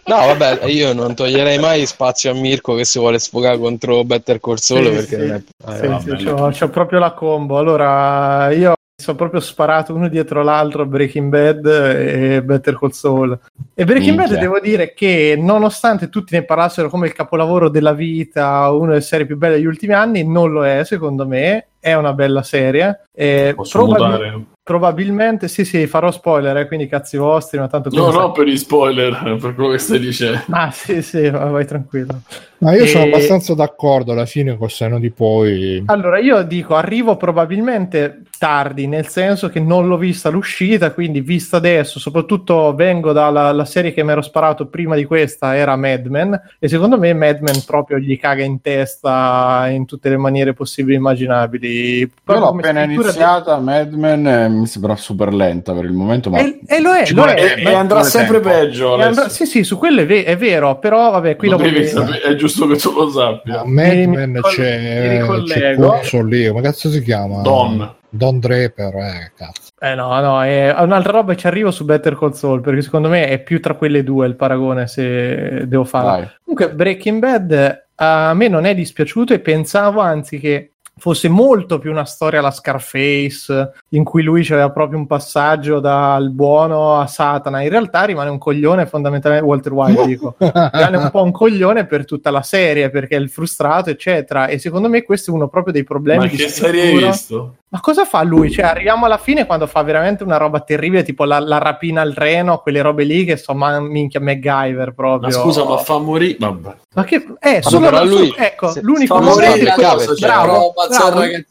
No, vabbè, io non toglierei mai spazio a Mirko che si vuole sfogare contro Better Call Saul Sì, perché sì. è... eh, Sì, vabbè. sì, c'ho, c'ho proprio la combo. Allora, io sono proprio sparato uno dietro l'altro Breaking Bad e Better Call Saul. E Breaking Minchia. Bad devo dire che nonostante tutti ne parlassero come il capolavoro della vita, una delle serie più belle degli ultimi anni, non lo è secondo me. È una bella serie. E Posso probabil- mutare? Probabilmente, sì, sì, farò spoiler, eh, quindi cazzi vostri, ma tanto No, no, per gli spoiler, <laughs> per quello che stai dicendo. Ah, sì, sì, vai, vai tranquillo. Ma io sono E- abbastanza d'accordo alla fine col seno di poi. Allora, io dico, arrivo probabilmente tardi, nel senso che non l'ho vista l'uscita, quindi vista adesso, soprattutto vengo dalla la serie che mi ero sparato prima di questa, era Mad Men, e secondo me Mad Men proprio gli caga in testa in tutte le maniere possibili e immaginabili. Io Proprio l'ho come appena iniziata, Mad Men eh, mi sembra super lenta per il momento, ma E, e lo è, lo vuole- è. E, ma- e andrà sempre tempo. peggio. andrà- sì, sì, su quello è, ve- è vero, però vabbè, qui Lo dopo... devi sapere, è giusto che tu lo sappia. A Mad Mi- mi Men ricoll- mi c'è, c'è. Corso lì, come cazzo si chiama? Don. Don Draper, eh, cazzo. Eh no, no, è un'altra roba e ci arrivo su Better Call Saul perché secondo me è più tra quelle due il paragone se devo farlo. Comunque Breaking Bad a me non è dispiaciuto e pensavo anzi che fosse molto più una storia alla Scarface in cui lui aveva proprio un passaggio dal buono a Satana. In realtà rimane un coglione fondamentalmente Walter White, dico. rimane un po' un coglione per tutta la serie perché è il frustrato, eccetera. E secondo me questo è uno proprio dei problemi Ma di che serie hai visto? Ma cosa fa lui? Cioè, arriviamo alla fine quando fa veramente una roba terribile, tipo la, la rapina al treno, quelle robe lì che sono ma- minchia MacGyver proprio. Ma scusa, ma fa morire. Vabbè. Ma che eh, solo lui- su- ecco, se- l'unico fa morire cosa, cioè, bravo, bravo. il ragazzino. È l'un-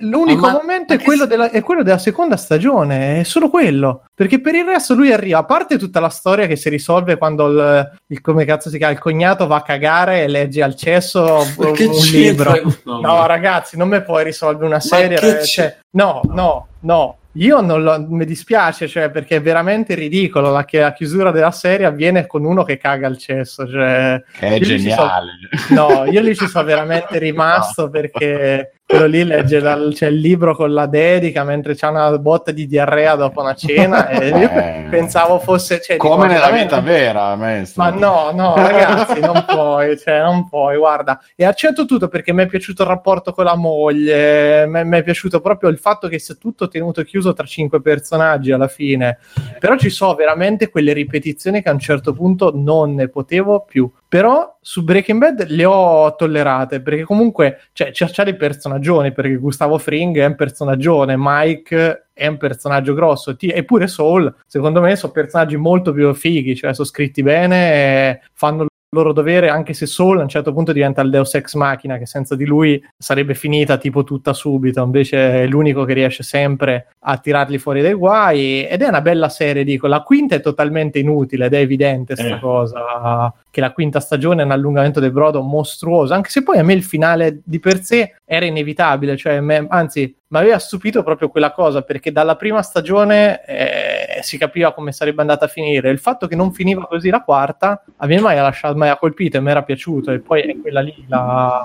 l'unico Ma- momento ma è che quello, della, è quello della seconda stagione, è solo quello. Perché per il resto lui arriva, a parte tutta la storia che si risolve quando il, il- come cazzo si chiama, il cognato va a cagare e legge al cesso <laughs> un, Che un libro. No, No, ragazzi, non mi puoi risolvere una serie. che c'è- cioè, no, no, no. Io non lo, mi dispiace, cioè, perché è veramente ridicolo la, che la chiusura della serie avviene con uno che caga al cesso. Cioè, Che è geniale. No, io lì ci sono <laughs> veramente rimasto perché quello lì legge dal- c'è il libro con la dedica mentre c'è una botta di diarrea dopo una cena e io Eh. pensavo fosse... Cioè, Come dico, nella vita vera, maestro. Ma no, no, ragazzi, non puoi, cioè, non puoi, guarda. E accetto tutto perché mi è piaciuto il rapporto con la moglie, mi è piaciuto proprio il fatto che sia tutto tenuto chiuso tra cinque personaggi alla fine. Però ci sono veramente quelle ripetizioni che a un certo punto non ne potevo più. Però su Breaking Bad le ho tollerate perché comunque cioè, c'è, c'ha dei personaggioni perché Gustavo Fring è un personaggione, Mike è un personaggio grosso eppure Soul secondo me sono personaggi molto più fighi cioè sono scritti bene fanno il loro dovere anche se Soul a un certo punto diventa il Deus Ex Machina che senza di lui sarebbe finita tipo tutta subito invece è l'unico che riesce sempre a tirarli fuori dai guai ed è una bella serie dico la quinta è totalmente inutile ed è evidente sta Eh. cosa che la quinta stagione è un allungamento del brodo mostruoso anche se poi a me il finale di per sé era inevitabile cioè me- anzi mi aveva stupito proprio quella cosa perché dalla prima stagione eh, si capiva come sarebbe andata a finire. Il fatto che non finiva così la quarta a me mai ha lasciato mai ha colpito e mi era piaciuto e poi è quella lì la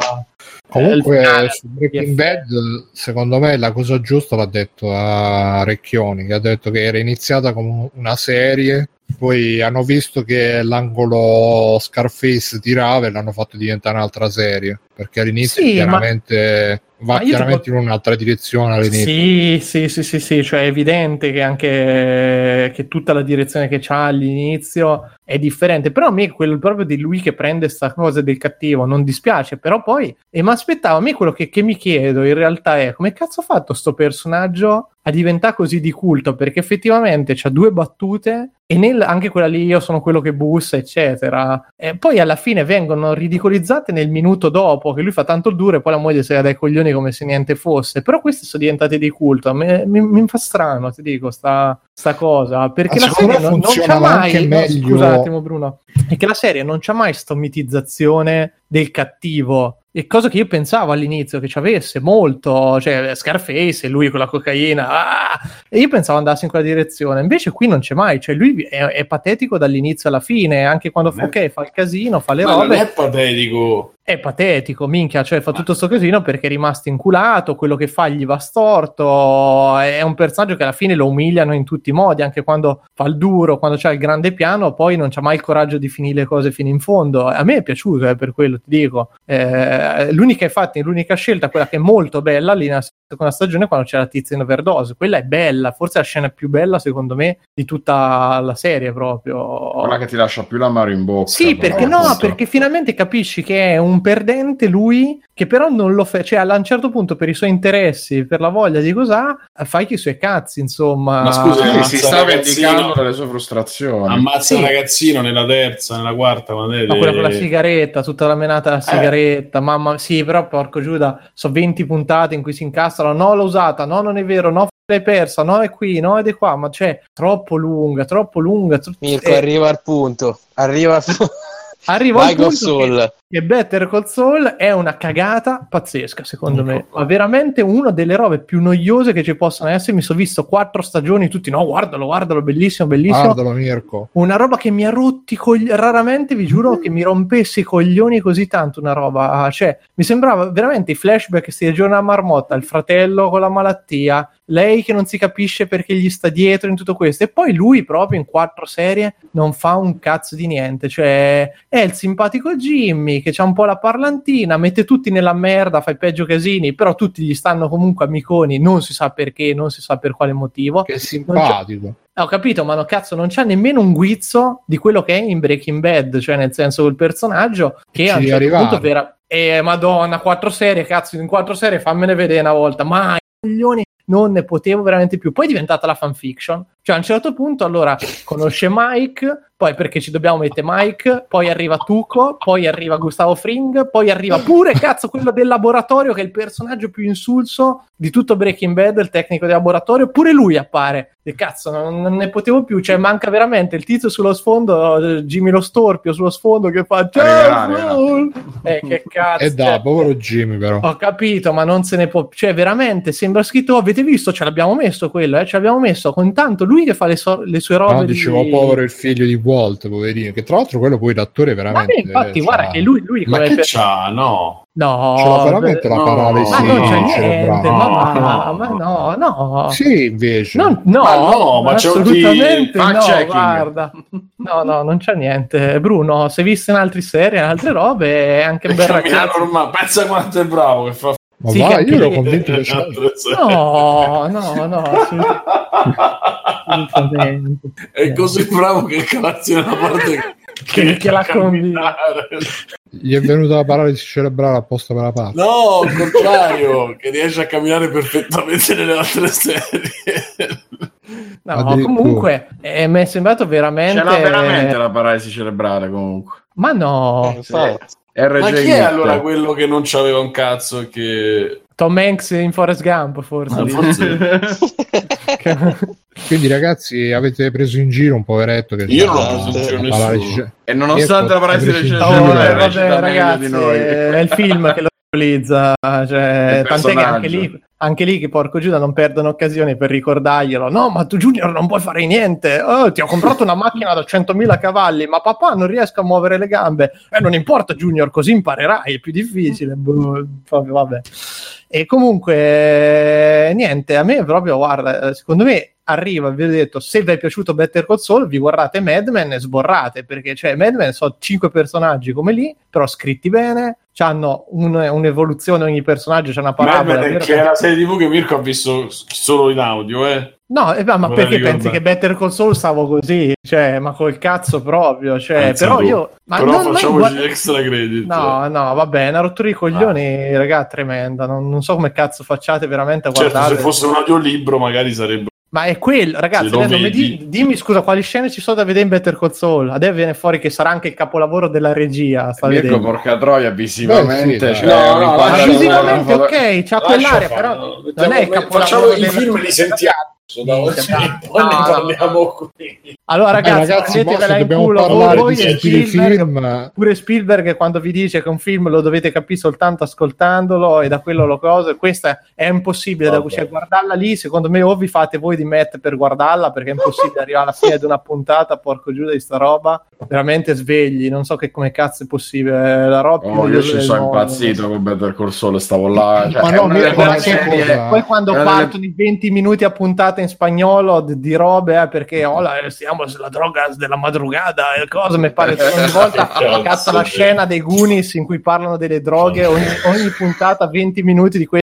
Comunque il finale. su Breaking Bad, secondo me la cosa giusta l'ha detto a Recchioni, che ha detto che era iniziata come una serie, poi hanno visto che l'angolo Scarface tirava e l'hanno fatto diventare un'altra serie, perché all'inizio Sì, ma- chiaramente va ma chiaramente tipo- in un'altra direzione all'inizio. Sì, sì, sì, sì, sì, cioè è evidente che anche che tutta la direzione che c'ha all'inizio è differente, però a me quello proprio di lui che prende sta cosa del cattivo non dispiace, però poi, e mi aspettavo, a me quello che, che mi chiedo in realtà è come cazzo ha fatto sto personaggio a diventare così di culto, perché effettivamente c'ha due battute e nel, anche quella lì io sono quello che bussa, eccetera, e poi alla fine vengono ridicolizzate nel minuto dopo, che lui fa tanto il duro e poi la moglie si va dai coglioni come se niente fosse, però questi sono diventati di culto, mi, mi- mi fa strano, ti dico, sta, sta cosa, perché Ma la serie non, non c'ha mai, no, meglio- scusa un attimo Bruno, è che la serie non c'ha mai sta mitizzazione del cattivo, e cosa che io pensavo all'inizio che ci avesse molto, cioè Scarface e lui con la cocaina, ah! e io pensavo andasse in quella direzione, invece qui non c'è mai, cioè lui è, è patetico dall'inizio alla fine, anche quando fa, Non è- ok, fa il casino, fa le Ma non robe, è patetico. È patetico, minchia, cioè fa tutto sto casino perché è rimasto inculato, quello che fa gli va storto, è un personaggio che alla fine lo umiliano in tutti i modi, anche quando fa il duro, quando c'ha il grande piano, poi non c'ha mai il coraggio di finire le cose fino in fondo. A me è piaciuto, eh, per quello ti dico. Eh, l'unica, infatti, l'unica scelta, quella che è molto bella lì nella seconda stagione, quando c'è la tizia in overdose, quella è bella, forse è la scena più bella secondo me di tutta la serie proprio. Quella che ti lascia più l'amaro in bocca. Sì, perché no, appunto. perché finalmente capisci che è un perdente lui, che però non lo fa, cioè a un certo punto per i suoi interessi, per la voglia di cos'ha, fai che i suoi cazzi, insomma. Ma scusa, si sta vendicando delle sue frustrazioni. Ammazza Sì. un ragazzino nella terza, nella quarta. Quando è Ma quella con la eh, sigaretta, tutta la menata alla sigaretta, mamma, sì, però porco Giuda, so 20 puntate in cui si incastrano, no l'ho usata, no non è vero, no l'hai persa, no è qui, no ed è qua, ma c'è troppo lunga, troppo lunga. tro- Mirko, eh, arriva al punto. Arriva al punto. Arrivo Vai al punto Soul. che, che Better Call Saul è una cagata pazzesca, secondo me. Ma veramente una delle robe più noiose che ci possano essere. Mi sono visto quattro stagioni, tutti, no, guardalo, guardalo, bellissimo, bellissimo. Guardalo, Mirko. Una roba che mi ha rotti i cogli- raramente vi giuro che mi rompesse i coglioni così tanto una roba, cioè mi sembrava veramente i flashback giorni a marmotta, il fratello con la malattia, lei che non si capisce perché gli sta dietro in tutto questo e poi lui proprio in quattro serie non fa un cazzo di niente, cioè è il simpatico Jimmy che c'ha un po' la parlantina, mette tutti nella merda, fa i peggio casini, però tutti gli stanno comunque amiconi, non si sa perché, non si sa per quale motivo. Che simpatico. Ho capito, ma no, cazzo, non c'è nemmeno un guizzo di quello che è in Breaking Bad, cioè nel senso quel personaggio che Ci a un certo arrivare. punto vera... Eh, madonna, quattro serie, cazzo, in quattro serie fammene vedere una volta, ma coglioni, non ne potevo veramente più. Poi è diventata la fanfiction, cioè a un certo punto allora conosce Mike, poi perché ci dobbiamo mettere Mike, poi arriva Tuco, poi arriva Gustavo Fring, poi arriva pure, cazzo, quello del laboratorio che è il personaggio più insulso di tutto Breaking Bad, il tecnico del laboratorio, pure lui appare. E cazzo, non, non ne potevo più, cioè manca veramente il tizio sullo sfondo, Jimmy lo storpio sullo sfondo che fa Arriverà, "Ciao, Eh, che cazzo. E da, cioè, povero Jimmy però. ho capito, ma non se ne può. Cioè, veramente sembra scritto. "Oh, avete visto? Ce l'abbiamo messo quello, eh? Ce l'abbiamo messo con tanto lui che fa le, so- le sue robe. No, di- dicevo povero il figlio di Walt, poverino. Che tra l'altro quello poi l'attore Ma veramente. beh, infatti, eh, guarda che lui, lui Ma come che per- c'ha? No. No, c'ha veramente la no. paralisi ma non c'è niente, cerebrale. ma, No. ma no, no. Sì, invece. Non- no, Ma no, ma c'è un assolutamente di- no, guarda. No, no, non c'è niente. Bruno, se visto in altre serie, in altre robe, è anche un bel ragazzo. Pensa quanto è bravo che fa Ma Sì, va, che io ero convinto che c'era. No, no, no, assolutamente. È così bravo che calaziona la parte <laughs> Che- che la camminare. Gli è venuta la paralisi cerebrale apposta per la parte. No, al contrario, che riesce a camminare perfettamente nelle altre serie. No, Addirittura. comunque eh, mi è sembrato veramente. Ce l'ha veramente la paralisi cerebrale comunque. Ma no, Infatti. RJ Ma chi è Mitte. allora quello che non c'aveva un cazzo e che... Tom Hanks in Forrest Gump, forse. Ah, forse- <laughs> Quindi, ragazzi, avete preso in giro un poveretto che Io non l'ho preso in giro nessuno. paralisi ce- E nonostante la paralisi vabbè, ragazzi, di noi. è il film che lo simbolizza. Cioè, tant'è che anche lì, anche lì che porco Giuda non perdono occasioni per ricordarglielo. No, ma tu Junior non puoi fare niente. Oh, ti ho comprato una macchina da 100.000 cavalli, ma papà non riesco a muovere le gambe. Eh, non importa Junior, così imparerai, è più difficile. Boh, vabbè. E comunque, niente, a me proprio, guarda, secondo me arriva, vi ho detto, se vi è piaciuto Better Call Saul, vi guardate Mad Men e sborrate, perché cioè Mad Men sono cinque personaggi come lì, però scritti bene, hanno un'evoluzione ogni personaggio, c'è una parabola. Madman, vero? che è la serie TV che Mirko ha visto solo in audio, eh. No, eh, ma la perché pensi che Better Call Saul stavo così? Cioè, ma col cazzo proprio, cioè, Pensa però tu. io... Ma Però non- non facciamoci guarda- extra credit. No, no, vabbè, una rottura di coglioni, raga, tremenda. Non, non so come cazzo facciate veramente a Certo, guardare. se fosse un audiolibro magari sarebbe... Ma è quello, ragazzi. Adesso di- dimmi scusa, quali scene ci sono da vedere in Better Call Saul? Adesso viene fuori che sarà anche il capolavoro della regia. Sta Mirko, vedendo. porca troia, visivamente. Dai. No, no, lascia visivamente ok, c'ha quell'area, però non è il capolavoro. Facciamo i film li sentiamo. Da oggi poi ne parliamo qui. Allora, ragazzi, Eh, ragazzi, se in dobbiamo culo parlare voi di e Spielberg. film, Pure Spielberg quando vi dice che un film lo dovete capire soltanto ascoltandolo e da quello lo cosa, questa è impossibile da Vabbè. cioè, guardarla lì, secondo me o vi fate voi di Matt per guardarla perché è impossibile arrivare alla fine di una puntata, porco giù di sta roba, veramente svegli, non so che come cazzo è possibile la roba. Oh, io ci sono impazzito con Better Call Saul, stavo là. Cioè, Ma è no, una cosa? Poi quando una partono i 20 minuti a puntata in spagnolo di robe, eh, perché oh, la, stiamo sulla droga della madrugada e cosa, mi pare <laughs> ogni volta Cazzo, la scena dei Goonies in cui parlano delle droghe, ogni, ogni puntata 20 minuti di questi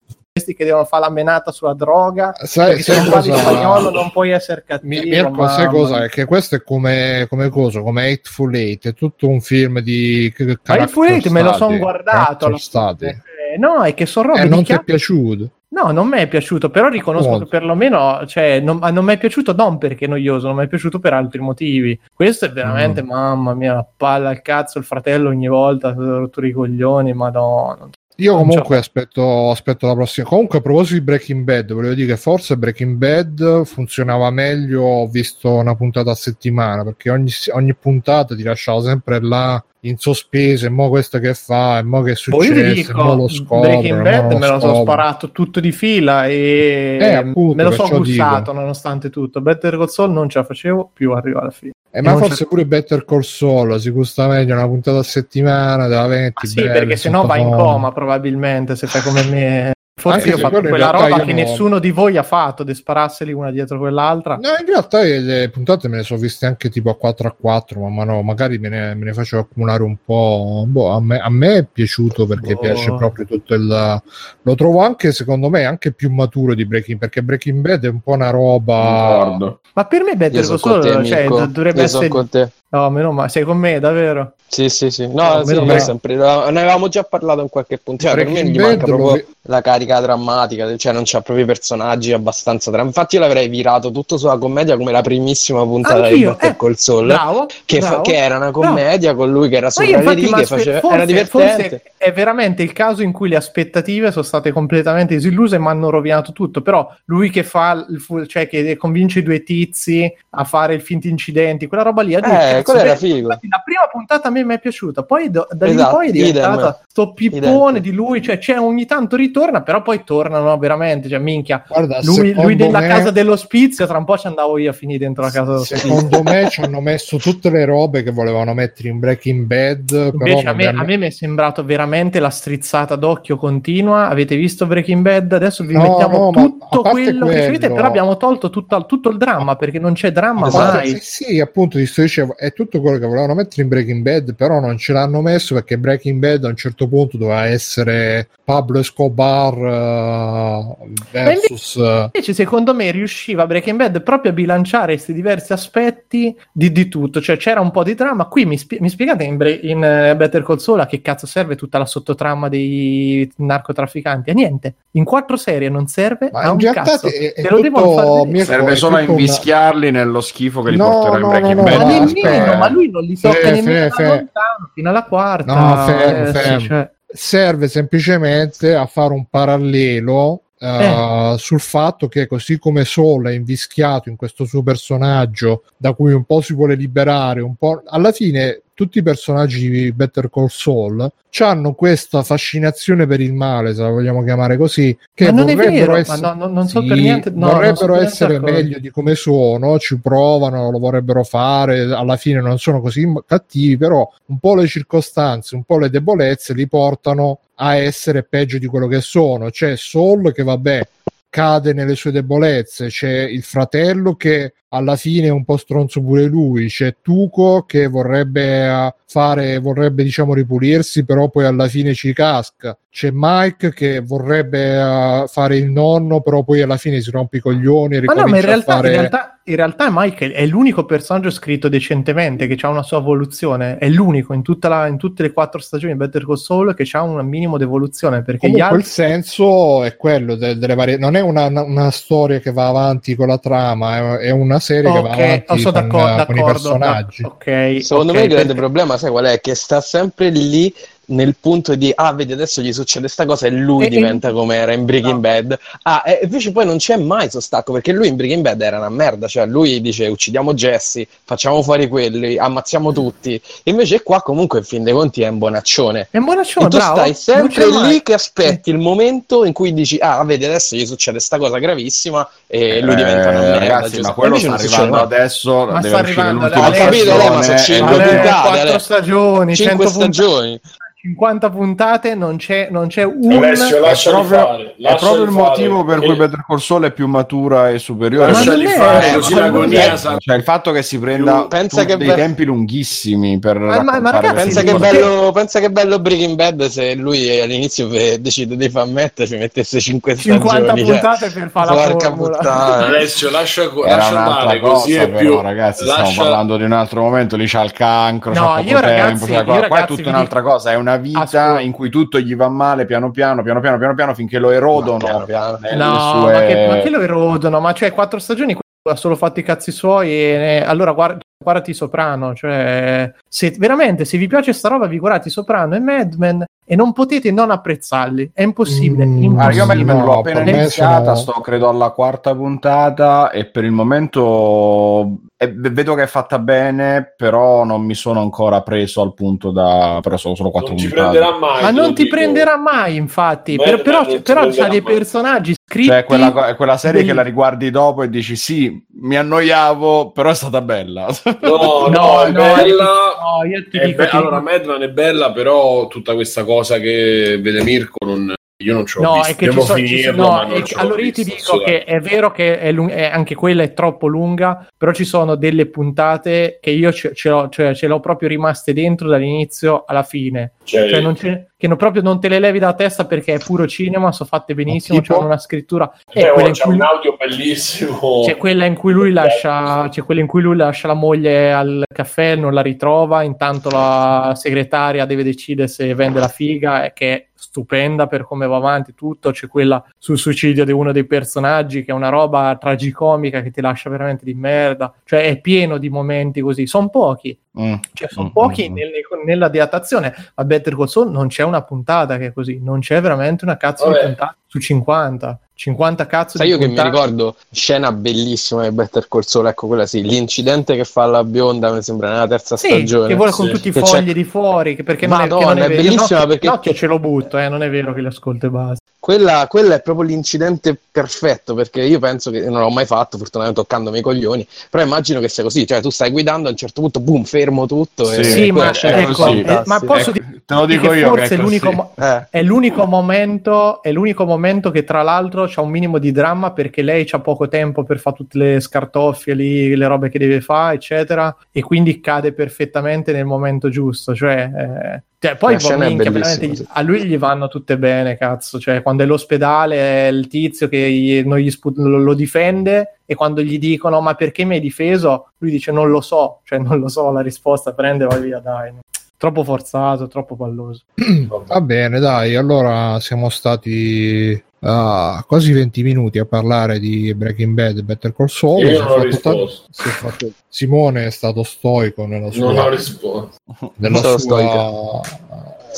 che devono fare la menata sulla droga. sai, se sai non parli cosa- spagnolo non puoi essere cattivo. Mi- Mirko, sai mamma cosa? È che questo è come, come cosa, come Hateful Eight, è tutto un film di Ma character Fuete me lo sono guardato. alla. Eh, No, è che sono robe E di non ti è piaciuto? No, non mi è piaciuto, però riconosco Molto. che perlomeno, cioè, non, non mi è piaciuto non perché è noioso, non mi è piaciuto per altri motivi. Questo è veramente, Mm. mamma mia, la palla al cazzo, il fratello ogni volta, rottura i coglioni, madonna. Io comunque aspetto, aspetto la prossima. Comunque, a proposito di Breaking Bad, volevo dire che forse Breaking Bad funzionava meglio ho visto una puntata a settimana perché ogni, ogni puntata ti lasciava sempre là in sospeso. E mo questo che fa, e mo che è Boh, io successo, ti mo lo dico, scopro. Breaking Bad me lo sono sparato tutto di fila e Eh, appunto, me lo so perciò gustato dico. nonostante tutto. Better Call Saul non ce la facevo più arrivo alla fine. Eh, ma forse c'è- pure Better Call Saul si gusta meglio una puntata a settimana della 20. Ah, sì, bello, perché sennò vai in coma probabilmente se fai come me. Forse Anche io ho fatto quella roba che no. nessuno di voi ha fatto, di spararseli una dietro quell'altra. No, in realtà le puntate me ne sono viste anche tipo a 4 a 4, ma, ma no, magari me ne, me ne facevo accumulare un po'. Boh, a, me, a me è piaciuto perché Boh. piace proprio tutto il. Lo trovo anche, secondo me, anche più maturo di Breaking perché Breaking Bad è un po' una roba. Ma per me Better Call Saul cioè, dovrebbe essere... con te. No, meno male, sei con me, davvero? Sì, sì, sì. No, No, sì, sempre, ne avevamo già parlato in qualche punto. Cioè, per me gli manca lo proprio ve- la carica drammatica, cioè non c'ha proprio i personaggi abbastanza dram- Infatti io l'avrei virato tutto sulla commedia come la primissima puntata di Anch'io, Better eh, Saul, Bravo, che, fa- bravo. che era una commedia con lui che era io le righe, faceva- forse, era divertente. è veramente il caso in cui le aspettative sono state completamente disilluse e mi hanno rovinato tutto. Però lui che fa, il cioè che convince i due tizi a fare il finti incidenti, quella roba lì. Eh, cazzo, era figo. La prima puntata a me mi è piaciuta, poi do- da lì in Esatto, poi è diventata idem. sto pippone di lui, cioè c'è ogni tanto ritorna, però poi tornano veramente, cioè minchia. Guarda, Lui, lui nella me- casa dell'ospizio, tra un po' ci andavo io a finire dentro la casa dell'ospizio. Secondo me ci hanno <laughs> messo tutte le robe che volevano mettere in Breaking Bad. Però Invece a me, le a hanno- me mi è sembrato veramente la strizzata d'occhio continua. Avete visto Breaking Bad? Adesso vi No, mettiamo no, tutto parte quello, che quello- volete, però abbiamo tolto tutto, tutto il dramma perché non c'è dramma Esatto. mai. Eh sì, appunto, ti sto dicendo, è tutto quello che volevano mettere in Breaking Bad, però non ce l'hanno messo perché Breaking Bad a un certo punto doveva essere Pablo Escobar eh, versus... eh, Invece, secondo me, riusciva Breaking Bad proprio a bilanciare questi diversi aspetti di, di tutto. Cioè, c'era un po' di trama. Qui mi, spie- mi spiegate in, Bre- in eh, Better Call Saul a che cazzo serve tutta la sottotrama dei narcotrafficanti? A niente. In quattro serie non serve ma a in un cazzo. è, è Te lo devono far vedere. Serve solo a tutto una- invischiarli nello schifo che li No, porterà in no, Breaking no, no, Bad. ma no, nemmeno, ma lui non li Fe- tocca nemmeno fe- da fe- lontano fino alla quarta. No, fermo, Eh, sì, fermo. cioè- serve semplicemente a fare un parallelo eh, sul fatto che così come Sol è invischiato in questo suo personaggio da cui un po' si vuole liberare, un po' alla fine tutti i personaggi di Better Call Saul hanno questa fascinazione per il male, se la vogliamo chiamare così, che non vorrebbero vero, essere, no, no, non so Sì, per niente- no, so essere meglio di come sono, ci provano, lo vorrebbero fare, alla fine non sono così cattivi, però un po' le circostanze, un po' le debolezze li portano a essere peggio di quello che sono. C'è Sol che vabbè cade nelle sue debolezze, c'è il fratello che alla fine è un po' stronzo pure lui, c'è Tuco che vorrebbe eh, fare, vorrebbe diciamo ripulirsi, però poi alla fine ci casca. C'è Mike che vorrebbe eh, fare il nonno, però poi alla fine si rompe i coglioni e Ma no, ma in realtà, fare... in, realtà, in realtà Michael è l'unico personaggio scritto decentemente che ha una sua evoluzione. È l'unico in, la- in tutte le quattro stagioni di Better Call Saul che ha un minimo di evoluzione. Perché Comunque altri. il senso è quello de- delle varie... Non è una, una- una storia che va avanti con la trama, è, è una serie che va Ok, avanti oh, sono con, d'accordo, con i d'accordo, personaggi. da- ok, Secondo ok, me il grande problema, sai qual è? Che sta sempre lì nel punto di ah, vedi, adesso gli succede sta cosa e lui E- diventa e- come era in Breaking No. Bad. Ah, e invece poi non c'è mai so stacco perché lui in Breaking Bad era una merda, cioè lui dice uccidiamo Jesse, facciamo fuori quelli, ammazziamo tutti. Invece qua comunque in fin dei conti è un bonaccione. È un buonaccione, E tu bravo. stai sempre mai. lì che aspetti il momento in cui dici ah, vedi, adesso gli succede sta cosa gravissima e lui Eh, diventa una merda. ragazzi, giusto? ma quello sta arrivando mai. adesso. Ma deve sta arrivando l'ultima adesso. Ho capito, ma sono e cinque lo- Ale, puntate, quattro Ale. stagioni, 100 Cinque puntate, stagioni. 50 puntate, non c'è, non c'è un. Alessio, È lasciali proprio, fare. è proprio il fare. motivo per E- cui Better Call Saul è più matura e superiore. Ma Lasciali non è- fare, eh, così ma l'agonia Cioè il fatto che si prenda Pensa tutti che dei be- tempi lunghissimi per Ma- ma- ma ragazzi, Pensa che, bello, pensa che bello Breaking Bad se lui all'inizio decide di far mettere ci mettesse 5 50 stagioni. cioè. puntate per fare la puttana. Alessio, lascia, Era lascia cosa, così è però, più. ragazzi. lascia- Stiamo parlando di un altro momento. Lì c'ha il cancro, No, c'ha poco io, tempo. ragazzi, io, qua- è tutta un'altra cosa. È una vita Ascolta. in cui tutto gli va male piano piano, piano piano, piano piano finché lo erodono. Piano piano. No, sue- ma, che, ma che lo erodono? Ma cioè, quattro stagioni ha solo fatto i cazzi suoi. E, allora, guarda, guardati Soprano, cioè se veramente se vi piace sta roba vi guardate Soprano e Mad Men e non potete non apprezzarli, è impossibile. Mm, impossibile. Io Mad Men l'ho appena me iniziata, sono- sto credo alla quarta puntata e per il momento eh, vedo che è fatta bene, però non mi sono ancora preso al punto da... però sono solo quattro Non ti puntate. prenderà mai. Ma non ti dico. prenderà mai, infatti. Per- però non ti però c'ha dei mai. personaggi scritti. Cioè, quella, quella serie che la riguardi dopo e dici sì, mi annoiavo, però è stata bella. No, <laughs> no, No, è no, bella. No, io ti È dico be- che- allora, Madman è bella, però tutta questa cosa che vede Mirko non... io non ci ho No, visto. è che Devo ci finirlo, ma no, che- allora io ti dico che è vero che è lung- è- anche quella è troppo lunga, però ci sono delle puntate che io ce, ce l'ho, cioè, ce l'ho proprio rimaste dentro dall'inizio alla fine, Cioè, cioè non ce- che non, proprio non te le levi dalla testa perché è puro cinema, sono fatte benissimo, c'hanno una scrittura. Eh, è oh, c'è cui un audio bellissimo. c'è quella in cui lui lascia c'è quella in cui lui lascia la moglie al caffè non la ritrova intanto la segretaria deve decidere se vende la figa e che stupenda per come va avanti tutto c'è quella sul suicidio di uno dei personaggi che è una roba tragicomica che ti lascia veramente di merda cioè è pieno di momenti così sono pochi Mm. cioè, sono Mm, pochi mm, mm. nelle- nella diadattazione. A Better Call Saul non c'è una puntata che è così, non c'è veramente una cazzo Vabbè. di puntata su 50. 50 cazzo Sai di io che mi puntate. ricordo scena bellissima di Better Call Saul, ecco quella sì, l'incidente che fa la bionda mi sembra nella terza Sì, stagione. che vuole con Sì. tutti i Che fogli c'è- di fuori, che perché non è, che Madonna, non è, è vero. bellissima Nocchio- perché- Nocchio ce lo butto, eh, non è vero che le ascolto e basta. Quella, quella è proprio l'incidente perfetto perché io penso che non l'ho mai fatto, fortunatamente toccandomi i coglioni, però immagino che sia così, cioè tu stai guidando a un certo punto, boom, fermo tutto. Sì, e Sì, ma, scena ecco, così. eh, ma posso Ecco, dire te lo dico io forse che è l'unico, mo- Eh. è l'unico momento è l'unico momento che tra l'altro c'ha un minimo di dramma perché lei c'ha poco tempo per fare tutte le scartoffie lì, le robe che deve fare eccetera e quindi cade perfettamente nel momento giusto cioè, eh, cioè, poi boh, minchia, sì. a lui gli vanno tutte bene cazzo. Cioè quando è all'ospedale è il tizio che gli- non gli spu- lo, lo difende e quando gli dicono ma perché mi hai difeso? Lui dice non lo so. Cioè non lo so la risposta prende e va via dai. Troppo forzato troppo palloso. <clears throat> Va bene, dai, allora siamo stati ah, quasi 20 minuti a parlare di Breaking Bad e Better Call Saul. Io non ho risposto. si è fatto- Simone è stato stoico nella sua, Non ho risposto. nella sua-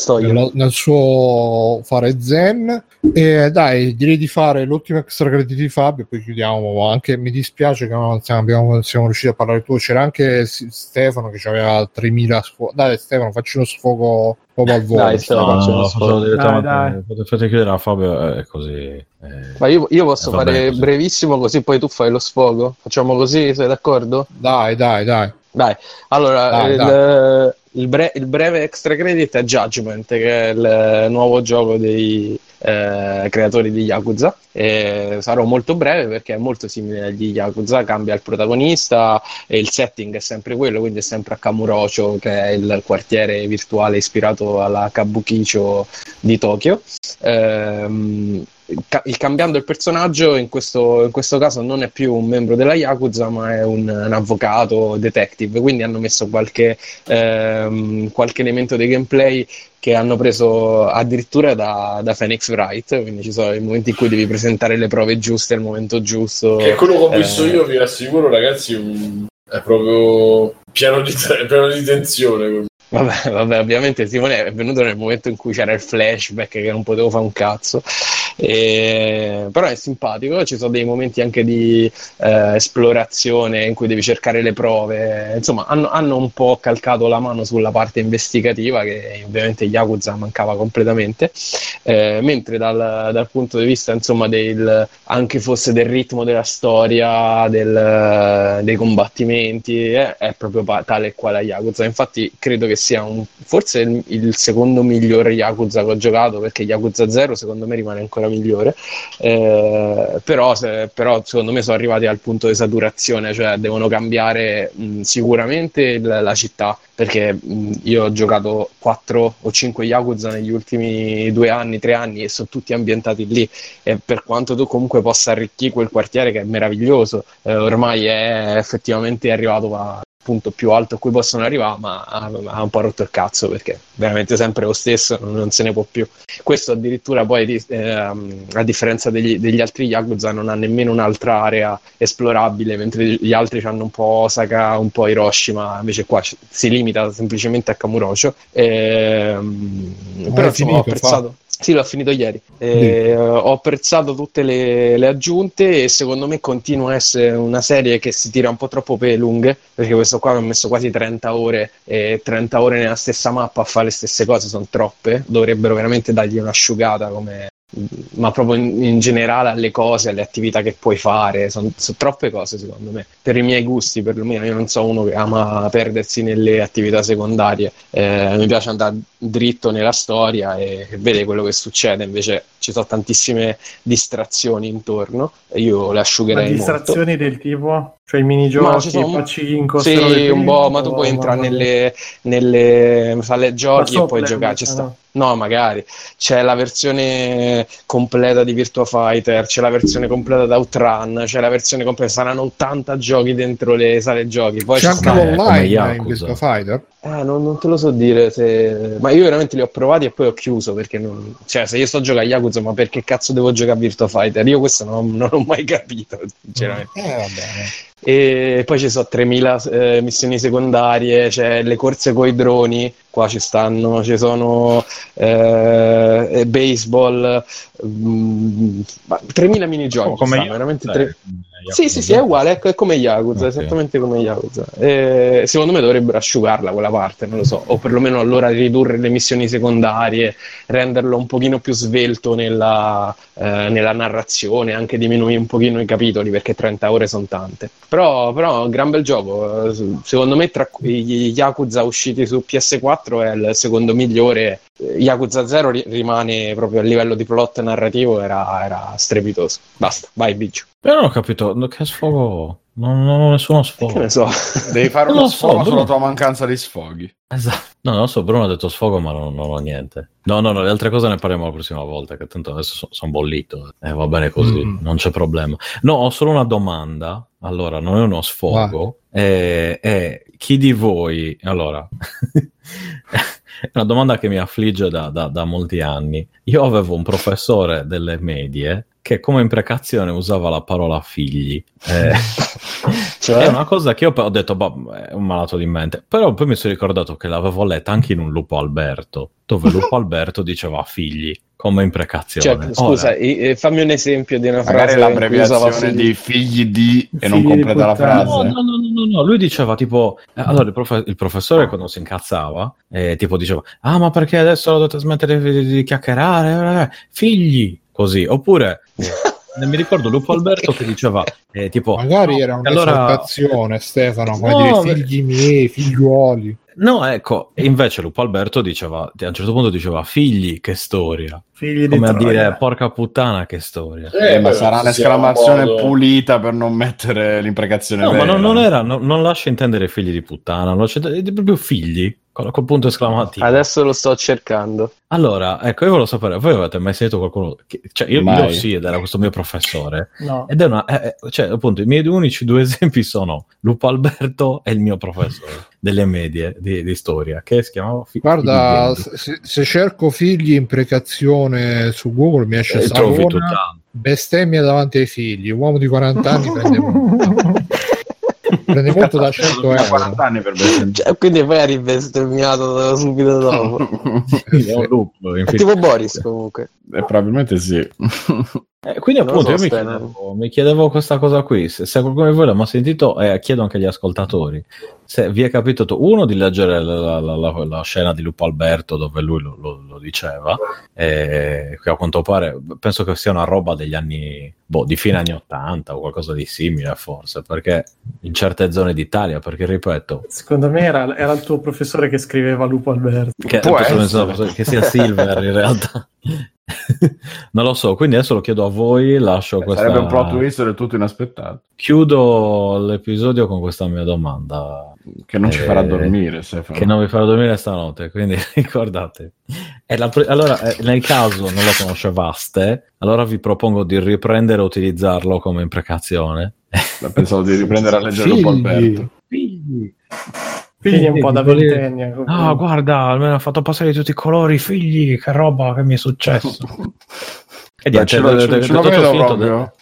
Stoico. nella- nel suo fare zen. E dai, direi di fare l'ultimo extra credit di Fabio, poi chiudiamo. Anche mi dispiace che non siamo, abbiamo- siamo riusciti a parlare tu. C'era anche Stefano che aveva 3000 sfoghi. Dai, Stefano, facci uno sfogo proprio al volo. Dai, Stefano. No, faccio no, sfogo. direttamente. Dai, dai. Fate- Fate chiudere a Fabio, è così. eh. Ma io, io posso fare così. brevissimo così poi tu fai lo sfogo? Facciamo così, sei d'accordo? Dai, dai, dai. Dai, allora Dai, il, il bre- il breve extra credit è Judgment, che è il nuovo gioco dei eh, creatori di Yakuza. E sarò molto breve perché è molto simile agli Yakuza, cambia il protagonista e il setting è sempre quello, quindi è sempre a Kamurocho, che è il quartiere virtuale ispirato alla Kabukicho di Tokyo. Ehm, il cambiando il personaggio in questo, in questo caso non è più un membro della Yakuza ma è un, un avvocato detective quindi hanno messo qualche, ehm, qualche elemento di gameplay che hanno preso addirittura da, da Phoenix Wright quindi ci sono i momenti in cui devi presentare le prove giuste al momento giusto Che quello che ho visto Eh. io, vi assicuro, ragazzi, è proprio pieno di, è <laughs> pieno di tensione. Vabbè, vabbè, ovviamente Simone è venuto nel momento in cui c'era il flashback che non potevo fare un cazzo. E- Però è simpatico, ci sono dei momenti anche di eh, esplorazione in cui devi cercare le prove. Insomma, hanno, hanno un po' calcato la mano sulla parte investigativa che ovviamente Yakuza mancava completamente. Eh, mentre dal, dal punto di vista, insomma, del, anche fosse del ritmo della storia, del- dei combattimenti, eh, è proprio pa- tale e quale Yakuza. Infatti, credo che sia un, forse il, il secondo migliore Yakuza che ho giocato, perché Yakuza 0 secondo me rimane ancora migliore. Eh, però, se- però secondo me sono arrivati al punto di saturazione, cioè devono cambiare mh, sicuramente il- la città, perché mh, io ho giocato 4 o 5 Yakuza negli ultimi due anni, tre anni e sono tutti ambientati lì e per quanto tu comunque possa arricchire quel quartiere che è meraviglioso, eh, ormai è effettivamente arrivato a punto più alto a cui possono arrivare, ma ha, ha un po' rotto il cazzo perché veramente sempre lo stesso, non, non se ne può più. Questo addirittura poi, ehm, a differenza degli, degli altri Yakuza, non ha nemmeno un'altra area esplorabile, mentre gli altri hanno un po' Osaka, un po' Hiroshima, invece qua si limita semplicemente a Kamurocho. Ma però insomma, ho apprezzato. Sì, l'ho finito ieri. Eh, ho apprezzato tutte le, le aggiunte e secondo me continua a essere una serie che si tira un po' troppo per le lunghe, perché questo qua mi ha messo quasi 30 ore e 30 ore nella stessa mappa a fare le stesse cose sono troppe. Dovrebbero veramente dargli un'asciugata come ma proprio in, in generale alle cose, alle attività che puoi fare, sono troppe cose secondo me, per i miei gusti perlomeno, io non so uno che ama perdersi nelle attività secondarie, eh, mi piace andare dritto nella storia e, e vedere quello che succede, invece ci sono tantissime distrazioni intorno, e io le Ma asciugherei molto. distrazioni del tipo? Cioè i Ma minigiochi, ci sono- pacinco, Sì, un po', ma tu puoi entrare nelle, nelle sale giochi e puoi giocare. Ci invece, sta. no? No, magari c'è la versione completa di Virtua Fighter, c'è la versione completa di Outrun, c'è la versione completa. Saranno 80 giochi dentro le sale giochi. Poi C'è ci anche sta- come online in. Virtua Fighter. Eh, non, non te lo so dire se... Ma io veramente li ho provati e poi ho chiuso perché non... Cioè, se io sto a giocare a Yakuza, ma perché cazzo devo giocare a Virtua Fighter? Io questo non, non ho mai <laughs> capito, sinceramente. Eh, va bene. E poi ci sono 3000 eh, missioni secondarie, c'è le corse coi droni, qua ci stanno, ci sono eh, baseball, mm, ma 3000 minigiochi, Oh, come stanno, io- veramente eh, tre- Yakuza. Sì, sì, sì, è uguale, è come Yakuza, Ok. esattamente come Yakuza. Eh, secondo me dovrebbero asciugarla quella parte, non lo so, o perlomeno allora ridurre le missioni secondarie, renderlo un pochino più svelto nella, eh, nella narrazione, anche diminuire un pochino i capitoli, perché 30 ore sono tante. Però, però, un gran bel gioco, secondo me tra gli Yakuza usciti su PS4 è il secondo migliore. Yakuza 0 ri- rimane proprio a livello di plot narrativo, era, era strepitoso. Basta, vai, Biggio. Però non ho capito, che sfogo? Non, non ho nessuno Che sfogo. ne so. Devi fare uno lo so, sfogo Bruno. sulla tua mancanza di sfoghi. Esatto. No, non so, Bruno ha detto sfogo, ma non, non ho niente. No, no, no, le altre cose ne parliamo la prossima volta, che tanto adesso sono bollito. E va bene così, Mm. non c'è problema. No, ho solo una domanda. Allora, non è uno sfogo. È, è chi di voi... Allora, <laughs> è una domanda che mi affligge da, da- da molti anni. Io avevo un professore delle medie che come imprecazione usava la parola figli. Eh, <laughs> Cioè? è una cosa che io ho detto, boh, è un malato di mente. Però poi mi sono ricordato che l'avevo letta anche in un Lupo Alberto, dove <laughs> Lupo Alberto diceva figli come Cioè, imprecazione. scusa, Ora, e- e fammi un esempio di una Magari frase usava l'abbreviazione figli. di figli di e non Figli di completa la frase. No, no, no, no, no, lui diceva tipo, eh, allora il, profe- il professore quando si incazzava, eh, tipo diceva, ah ma perché adesso dovete smettere di, di chiacchierare, Eh, figli, così, oppure, eh, <laughs> mi ricordo Lupo Alberto che diceva, eh, tipo, Magari no, era allora- un'esaltazione, Stefano, come No, dire figli miei, figliuoli. No, ecco, invece Lupo Alberto diceva, a un certo punto diceva, figli, che storia, Figli di come a Troia. dire, porca puttana, che storia. Eh, ma beh, sarà un'esclamazione un modo- pulita per non mettere l'imprecazione No, ma vera. non, non era, no- non lascia intendere figli di puttana, non lascia proprio figli, con, col punto esclamativo. Adesso lo sto cercando. Allora, ecco, io volevo sapere, voi avete mai sentito qualcuno, che, cioè io, Mai. io sì, ed era questo mio professore, No. ed è una, eh, eh, cioè appunto i miei unici due <laughs> esempi sono Lupo Alberto e il mio professore delle medie di, di storia, che si chiamava Fi- Guarda, se, se cerco figli imprecazione su Google mi esce Eh, trovi Savona, tutt'altro. bestemmia davanti ai figli, uomo di 40 anni <laughs> prende prende molto da 100 Ha euro. 40 anni per bestemmiare. <laughs> Cioè, quindi poi eri bestemmiato subito dopo. <laughs> È un loop È tipo Boris comunque. Eh, probabilmente sì. Eh, quindi appunto so, io mi chiedevo, mi chiedevo questa cosa qui, se, se qualcuno di voi l'ha mai sentito e chiedo anche agli ascoltatori, se vi è capitato uno di leggere la, la- la- la scena di Lupo Alberto dove lui lo, lo- lo diceva, e che a quanto pare penso che sia una roba degli anni, boh, di fine anni 80 o qualcosa di simile forse, perché in certe zone d'Italia, perché ripeto, Secondo me era, era il tuo professore che scriveva Lupo Alberto. che, che sia Silver in realtà. <laughs> <laughs> non lo so, quindi adesso lo chiedo a voi, lascio questa... Sarebbe un plot twist del tutto inaspettato. Chiudo l'episodio con questa mia domanda, Che non ci Eh, farà dormire, Stefano. che non vi farà dormire stanotte, quindi <laughs> ricordate. Pre- allora, eh, nel caso non lo conoscevaste, allora vi propongo di riprendere e utilizzarlo come imprecazione. Pensavo di riprendere a leggere un po' Alberto. Figli. Figli un po' da ventenne. Ah, guarda, almeno ha fatto passare di tutti i colori, figli, che roba che mi è successo. <laughs> e niente, ce proprio.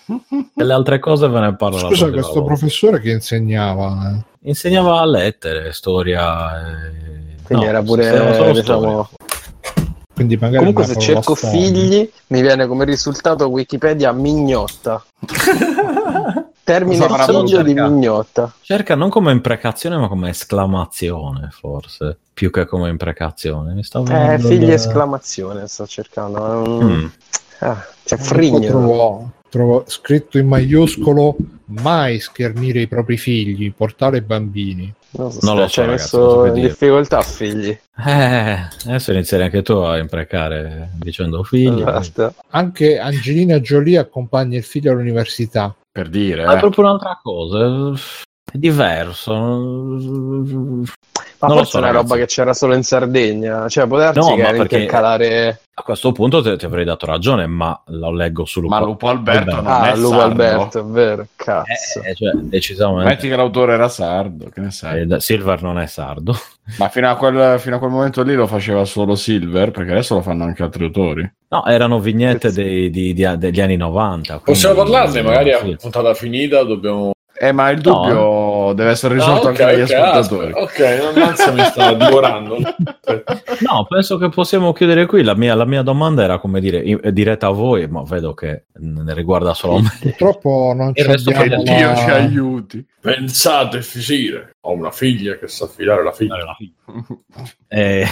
delle altre cose ve ne parlo la Scusa, questo volta. professore che insegnava. eh. Insegnava lettere, storia. eh, Quindi no, era pure, diciamo... Quindi magari Comunque se cerco figli mi viene come risultato Wikipedia mignotta. <laughs> Termine figlio di mignotta. Cerca non come imprecazione, ma come esclamazione, forse. Più che come imprecazione. Mi sta Eh, figli da- esclamazione sto cercando. un- Mm. Ah, c'è Ecco, frigno. trovo, trovo scritto in maiuscolo mai schernire i propri figli, portare bambini. Non, so Non lo ci so, hai ragazzi, messo in dire. difficoltà figli. Eh, adesso inizierai anche tu a imprecare dicendo figli. Basta. Anche Angelina Jolie accompagna il figlio all'università. Per dire, Ma è eh. proprio un'altra cosa. È diverso. Ma Non lo forse so, è una ragazzi. roba che c'era solo in Sardegna. Cioè, può darsi No, che ma era perché- intercalare. A questo punto ti, ti avrei dato ragione, ma lo leggo su Lupo. Ma Lupo Alberto non Ah, è Lupo sardo. Alberto, è vero. Cazzo. Eh, cioè, decisamente. Metti che l'autore era sardo, che ne sai. Eh, Silver non è sardo. Ma fino a, quel, fino a quel momento lì lo faceva solo Silver, perché adesso lo fanno anche altri autori. No, erano vignette dei- di- di- degli anni 90. Possiamo parlarne, magari a puntata finita dobbiamo... Eh, ma il dubbio deve essere risolto Ah, anche ok, dagli ok, ascoltatori. aspetta, ok, l'ansia mi sta <laughs> divorando. No, penso che possiamo chiudere qui. La mia, la mia domanda era come dire, in- diretta a voi, ma vedo che ne riguarda solo me. Purtroppo non abbiamo che Dio ci aiuti. Pensate, fisire. Ho una figlia che sa affidare la figlia. <laughs> Eh,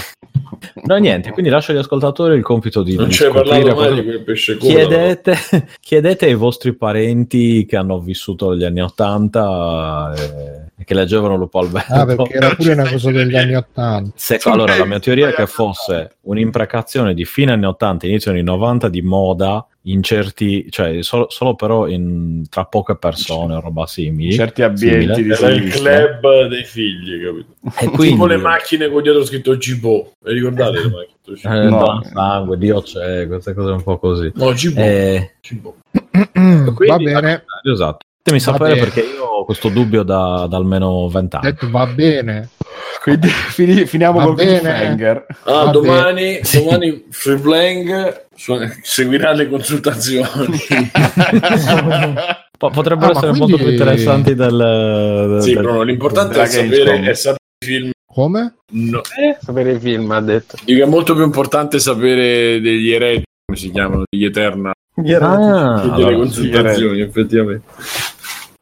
no, niente, quindi lascio agli ascoltatori il compito di, Non scoprire parlato mai di quel pesce culo. Chiedete, <laughs> chiedete ai vostri parenti che hanno vissuto negli anni 80 e e che leggevano Lupo Alberto. Ah, perché era pure una cosa degli anni Ottanta. Se- allora, la mia teoria è che fosse un'imprecazione di fine anni 80, inizio anni 90 di moda in certi, cioè solo, solo però in, tra poche persone o roba simili. certi ambienti di Era il club dei figli, capito? E quindi, Tipo le macchine con dietro scritto Gibo. Vi ricordate le macchine? eh, No. Sangue, Dio c'è, queste cose un po' così. No, Gibo. Eh, <clears throat> Va bene, esatto. Fatemi sapere perché io questo dubbio da, da almeno vent'anni. detto va bene. Quindi <laughs> fini- finiamo Va col bene. cliffhanger. Ah, Va domani, Sì. <laughs> domani su- seguirà le consultazioni. Po- potrebbero Ah, essere quindi- molto più interessanti del, sì, del- Bruno, l'importante della è sapere, è sapere i film. Come? No. Sapere i film, ha detto. Dico, è molto più importante sapere degli eredi, come si chiamano, degli Eterna, Ah, che delle allora, consultazioni, effettivamente.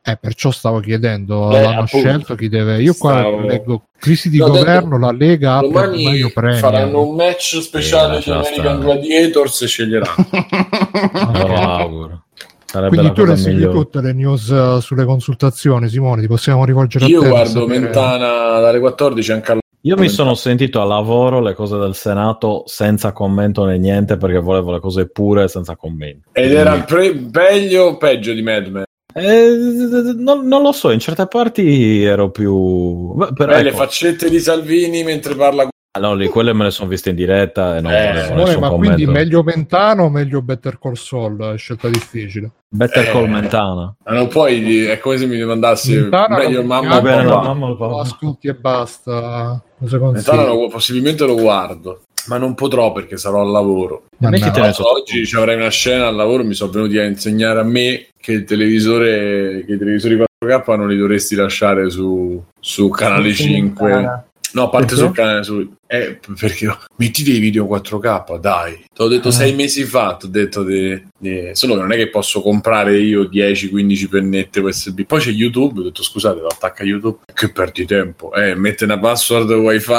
Eh, perciò stavo chiedendo, Eh, l'hanno appunto. scelto chi deve. Io qua Stavo- leggo crisi di No, governo, la Lega Domani faranno un match speciale Sì, di American. Gladiators e sceglieranno. <laughs> auguro. Sarebbe Quindi tu le segui tutte le news eh, sulle consultazioni, Simone, ti possiamo rivolgere a Io te. per guardo sapere- Mentana dalle 14 anche alla Io mi sono sentito a lavoro le cose del Senato senza commento né niente perché volevo le cose pure senza commenti. Ed era pre- meglio o peggio di Mad Men? Eh, non, non lo so, in certe parti ero più... Beh, però Beh, le ecco, faccette di Salvini mentre parla ah, no, lì, quelle me le sono viste in diretta e non Eh, Simone, nessun ma commento. quindi meglio Mentano o meglio Better Call Saul? È scelta difficile. Better Eh. Call Mentana. Non puoi, è come se mi domandassi Mentana meglio lo mamma Va o papà. il ascolti e basta. Mentana lo- possibilmente lo guardo, ma non potrò perché sarò al lavoro. Mettite- Tra l'altro oggi ci avrai una scena al lavoro, mi sono venuti a insegnare a me che il televisore, che i televisori 4K non li dovresti lasciare su, su canale 5. No, a parte sul canale su... Eh, perché no? metti dei video 4K, dai. Te l'ho detto Ah. sei mesi fa, ti ho detto de- de- solo che non è che posso comprare io 10-15 pennette USB. Poi c'è YouTube, ho detto scusate, lo attacca YouTube. Che perdi tempo. Eh, mette una password wifi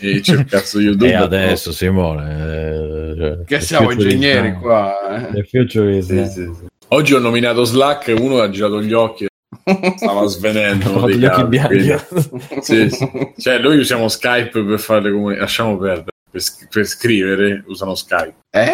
e c'è il cazzo <laughs> YouTube. E adesso Simone... eh, cioè, Che siamo ingegneri qua. eh. The future is Sì, sì, sì. Oggi ho nominato Slack, uno ha girato gli occhi e stava svenendo. Fatto dei bianchi. quindi- <laughs> sì, sì. Cioè, noi usiamo Skype per fare le comunicazioni. Lasciamo perdere. Per, sc- per scrivere usano Skype. Eh?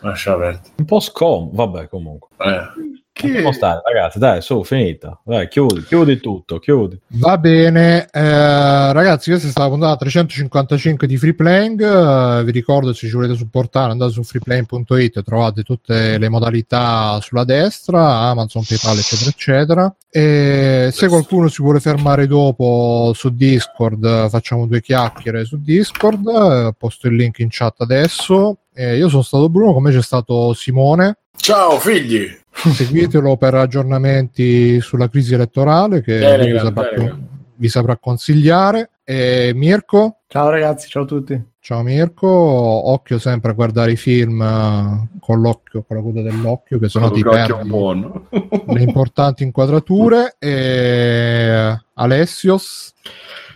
Lascia perdere. Un po' scom, vabbè comunque. Eh. Lasciamo stare, ragazzi, dai, su, finita. Dai, chiudi, chiudi tutto, chiudi. Va bene, eh, ragazzi, questa è stata la puntata 355 di Free Playing. Eh, vi ricordo se ci volete supportare, andate su freeplaying.it, trovate tutte le modalità sulla destra, Amazon, PayPal, eccetera, eccetera. E se qualcuno si vuole fermare dopo su Discord, facciamo due chiacchiere su Discord. eh, posto il link in chat adesso. Eh, io sono stato Bruno, come c'è stato Simone. Ciao figli! Seguitelo per aggiornamenti sulla crisi elettorale che Bene, vi, saprà, bene. vi saprà consigliare. E Mirko, Ciao ragazzi, ciao a tutti. ciao Mirko, occhio sempre a guardare i film eh, con l'occhio, con la coda dell'occhio, che Con ti perdi buono. <laughs> le importanti inquadrature. E Alessios,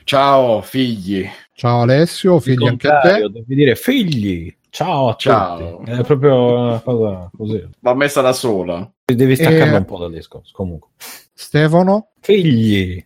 Ciao figli. ciao Alessio, figli anche a te. devi dire figli. Ciao a Ciao. tutti. È proprio una cosa così. Va messa da sola. Devi staccarlo Eh. un po' dal discorso. Comunque, Stefano figli.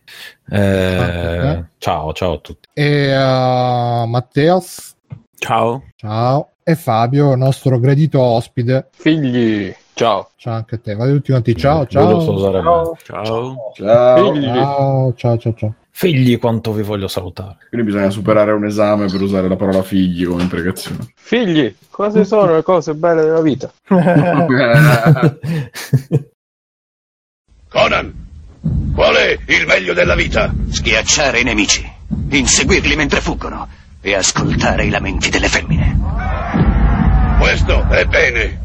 Eh, Eh. ciao, ciao a tutti. e uh, Matteos, Ciao. ciao. E Fabio, nostro gradito ospite. Figli, ciao. Ciao anche a te. Vai tutti quanti. Ciao, ciao. Ciao. Ciao. Ciao. Ciao, ciao, ciao, ciao. Figli, quanto vi voglio salutare. Quindi bisogna superare un esame per usare la parola figli come imprecazione. Figli, quali sono le cose belle della vita? <laughs> Conan, qual è il meglio della vita? Schiacciare i nemici, inseguirli mentre fuggono e ascoltare i lamenti delle femmine. Questo è bene.